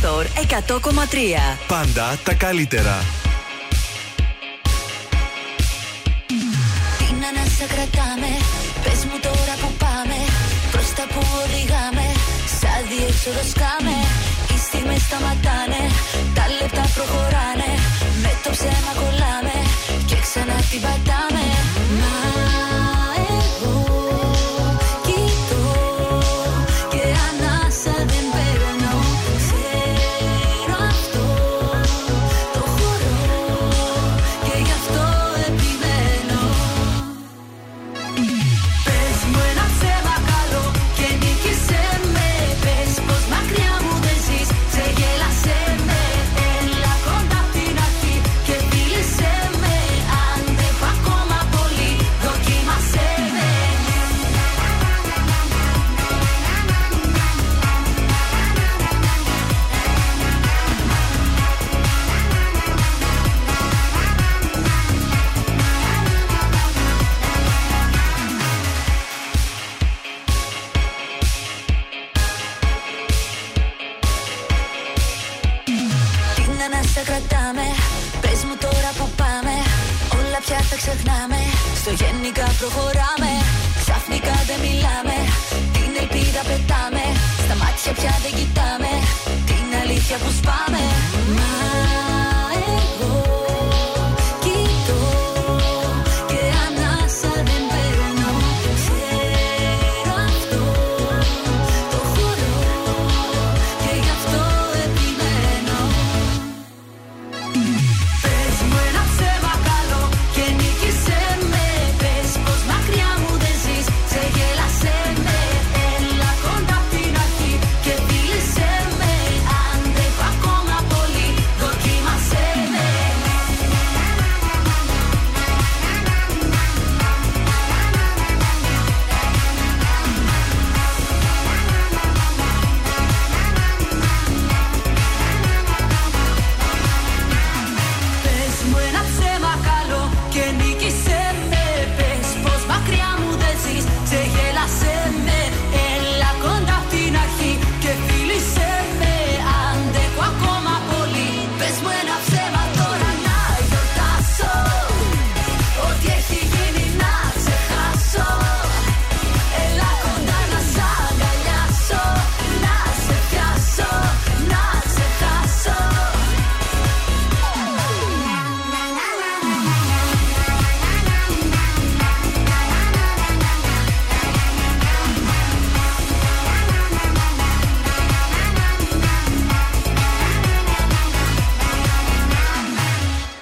Τρανζίστορ 100,3.
Πάντα τα καλύτερα.
Τι να να σε κρατάμε Πες μου τώρα που πάμε Προς τα που οδηγάμε Σαν διέξοδο σκάμε Οι στιγμές σταματάνε Τα λεπτά προχωράνε Με το ψέμα κολλάμε Και ξανά την πατάμε Μα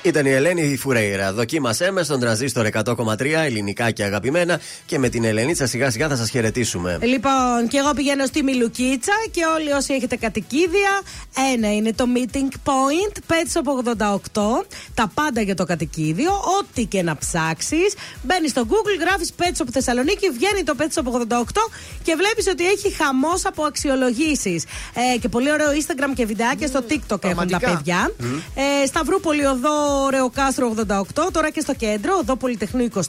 Ήταν η Ελένη Φουρέιρα. Δοκίμασέ με στον τραζίστορ 100,3 ελληνικά και αγαπημένα. Και με την Ελενίτσα σιγά σιγά θα σας χαιρετήσουμε.
Λοιπόν, και εγώ πηγαίνω στη Μιλουκίτσα και όλοι όσοι έχετε κατοικίδια, ένα είναι το meeting point, Pet Shop 88. Τα πάντα για το κατοικίδιο, ό,τι και να ψάξεις. Μπαίνεις στο Google, γράφεις Pet Shop Θεσσαλονίκη, βγαίνει το Pet Shop 88 και βλέπεις ότι έχει χαμός από αξιολογήσεις. Ε, και πολύ ωραίο Instagram και βιντεάκια στο TikTok έχουν τα
πραγματικά.
παιδιά. Ε, Σταυρούπολη Οδό Ρεοκάστρο 88, τώρα και στο κέντρο, Οδό Πολυτεχνού 23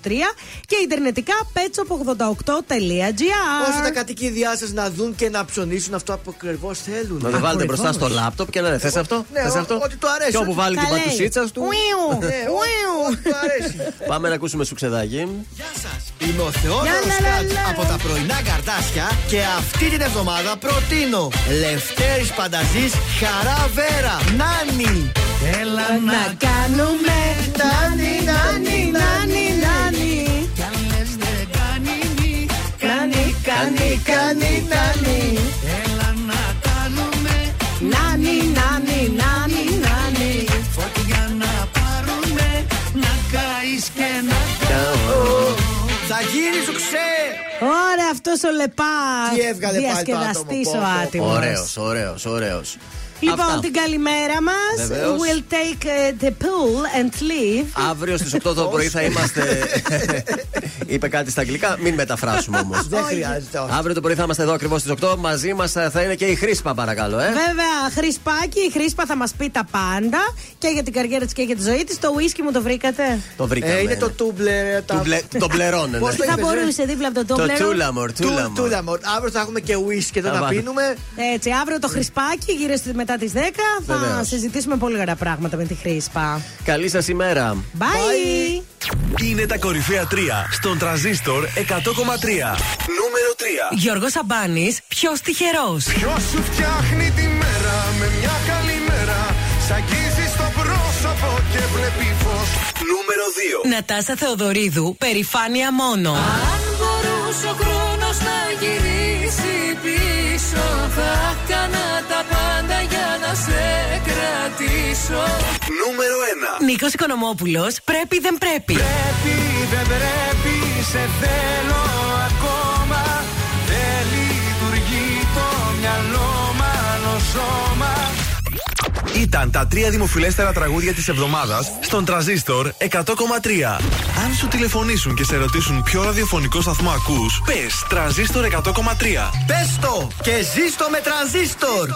και ιντερνετικά petshop88.gr.
Ώστε τα κατοικίδια σας να δουν και να ψωνίσουν αυτό που ακριβώς θέλουν.
Να το βάλετε μπροστά στο λάπτοπ και να είναι. Θε αυτό;
Ναι,
Θες
ό-
αυτό;
ό,τι του αρέσει.
Και όπου βάλει την
Τα λέει.
πατουσίτσα του.
Ουίου,
Ναι, ό- ό,τι του αρέσει.
Πάμε να ακούσουμε σουξεδάκι.
Είμαι ο Θεόδωρος
Λα, λα,
Κάτς
λα.
από τα πρωινά καρτάσια και αυτή την εβδομάδα προτείνω Λευτέρης Πανταζής Χαρά Βέρα Νάνι
Έλα
Να κάνουμε νάνι, νάνι, νάνι, νάνι.
Κι αν λες δεν κάνει μη
Κάνει, κάνει, κάνει, αυτός ο λεπάς.
Τι έβγαλε πάλι το
Διασκεδαστής
άτομο,
ο
πω, πω.
άτιμος.
Ωραίος, ωραίος, ωραίος.
Λοιπόν, την καλημέρα μας.
Βεβαίως.
We'll take uh, the pool and leave.
Αύριο στις 8 το πρωί θα είμαστε. [LAUGHS] Είπε κάτι στα αγγλικά, μην μεταφράσουμε όμως. [LAUGHS]
Δεν χρειάζεται όχι.
Αύριο το πρωί θα είμαστε εδώ ακριβώς στις 8. Μαζί μας θα είναι και η Χρήσπα, παρακαλώ. Ε.
Βέβαια, Χρυσπάκι, η Χρήσπα θα μας πει τα πάντα και για την καριέρα της και για τη ζωή της. Το whisky μου το βρήκατε;
Το βρήκαμε.
Ε, είναι το τούμπλερ τα-
Του μπλε- Το μπλερώνε.
Πώς
ναι.
το
Θα
είπες, ε;
μπορούσε δίπλα από το
Το
τόμπλερο.
τούλαμορ,
Του-
τούλαμορ.
Τούλαμορ. Αύριο θα έχουμε και whisky εδώ
Θα
να
βάλω.
πίνουμε
Έτσι, αύριο το Χρυσπάκι, γύρω στη- μετά τις 10, θα
Βεβαίως.
συζητήσουμε πολύ ωραία πράγματα με τη Χρήσπα.
Καλή σας ημέρα.
Bye!
Είναι τα κορυφαία 3 στον τραζίστορ 100,3. Νούμερο 3.
Γιώργος Αμπάνης, ποιος τυχερός;
Ποιος σου φτιάχνει τη μέρα με μια καλή μέρα. Σ' αγγίζει στο πρόσωπο και βλέπει φως.
Νούμερο 2.
Νατάσα Θεοδωρίδου, περηφάνεια μόνο.
Αν μπορούσε ο χρόνος να γυρίσει κρατήσω
Νούμερο 1.
Νίκος Οικονομόπουλος, πρέπει δεν πρέπει.
Πρέπει δεν πρέπει Σε θέλω ακόμα Δεν λειτουργεί το μυαλό μάλλον σώμα
Ήταν τα τρία δημοφιλέστερα τραγούδια της εβδομάδας στον τραζίστορ 100,3. Αν σου τηλεφωνήσουν και σε ρωτήσουν ποιο ραδιοφωνικό σταθμό ακούς, πες τραζίστορ 100,3.
Πες το και ζήστο με τρανζίστορ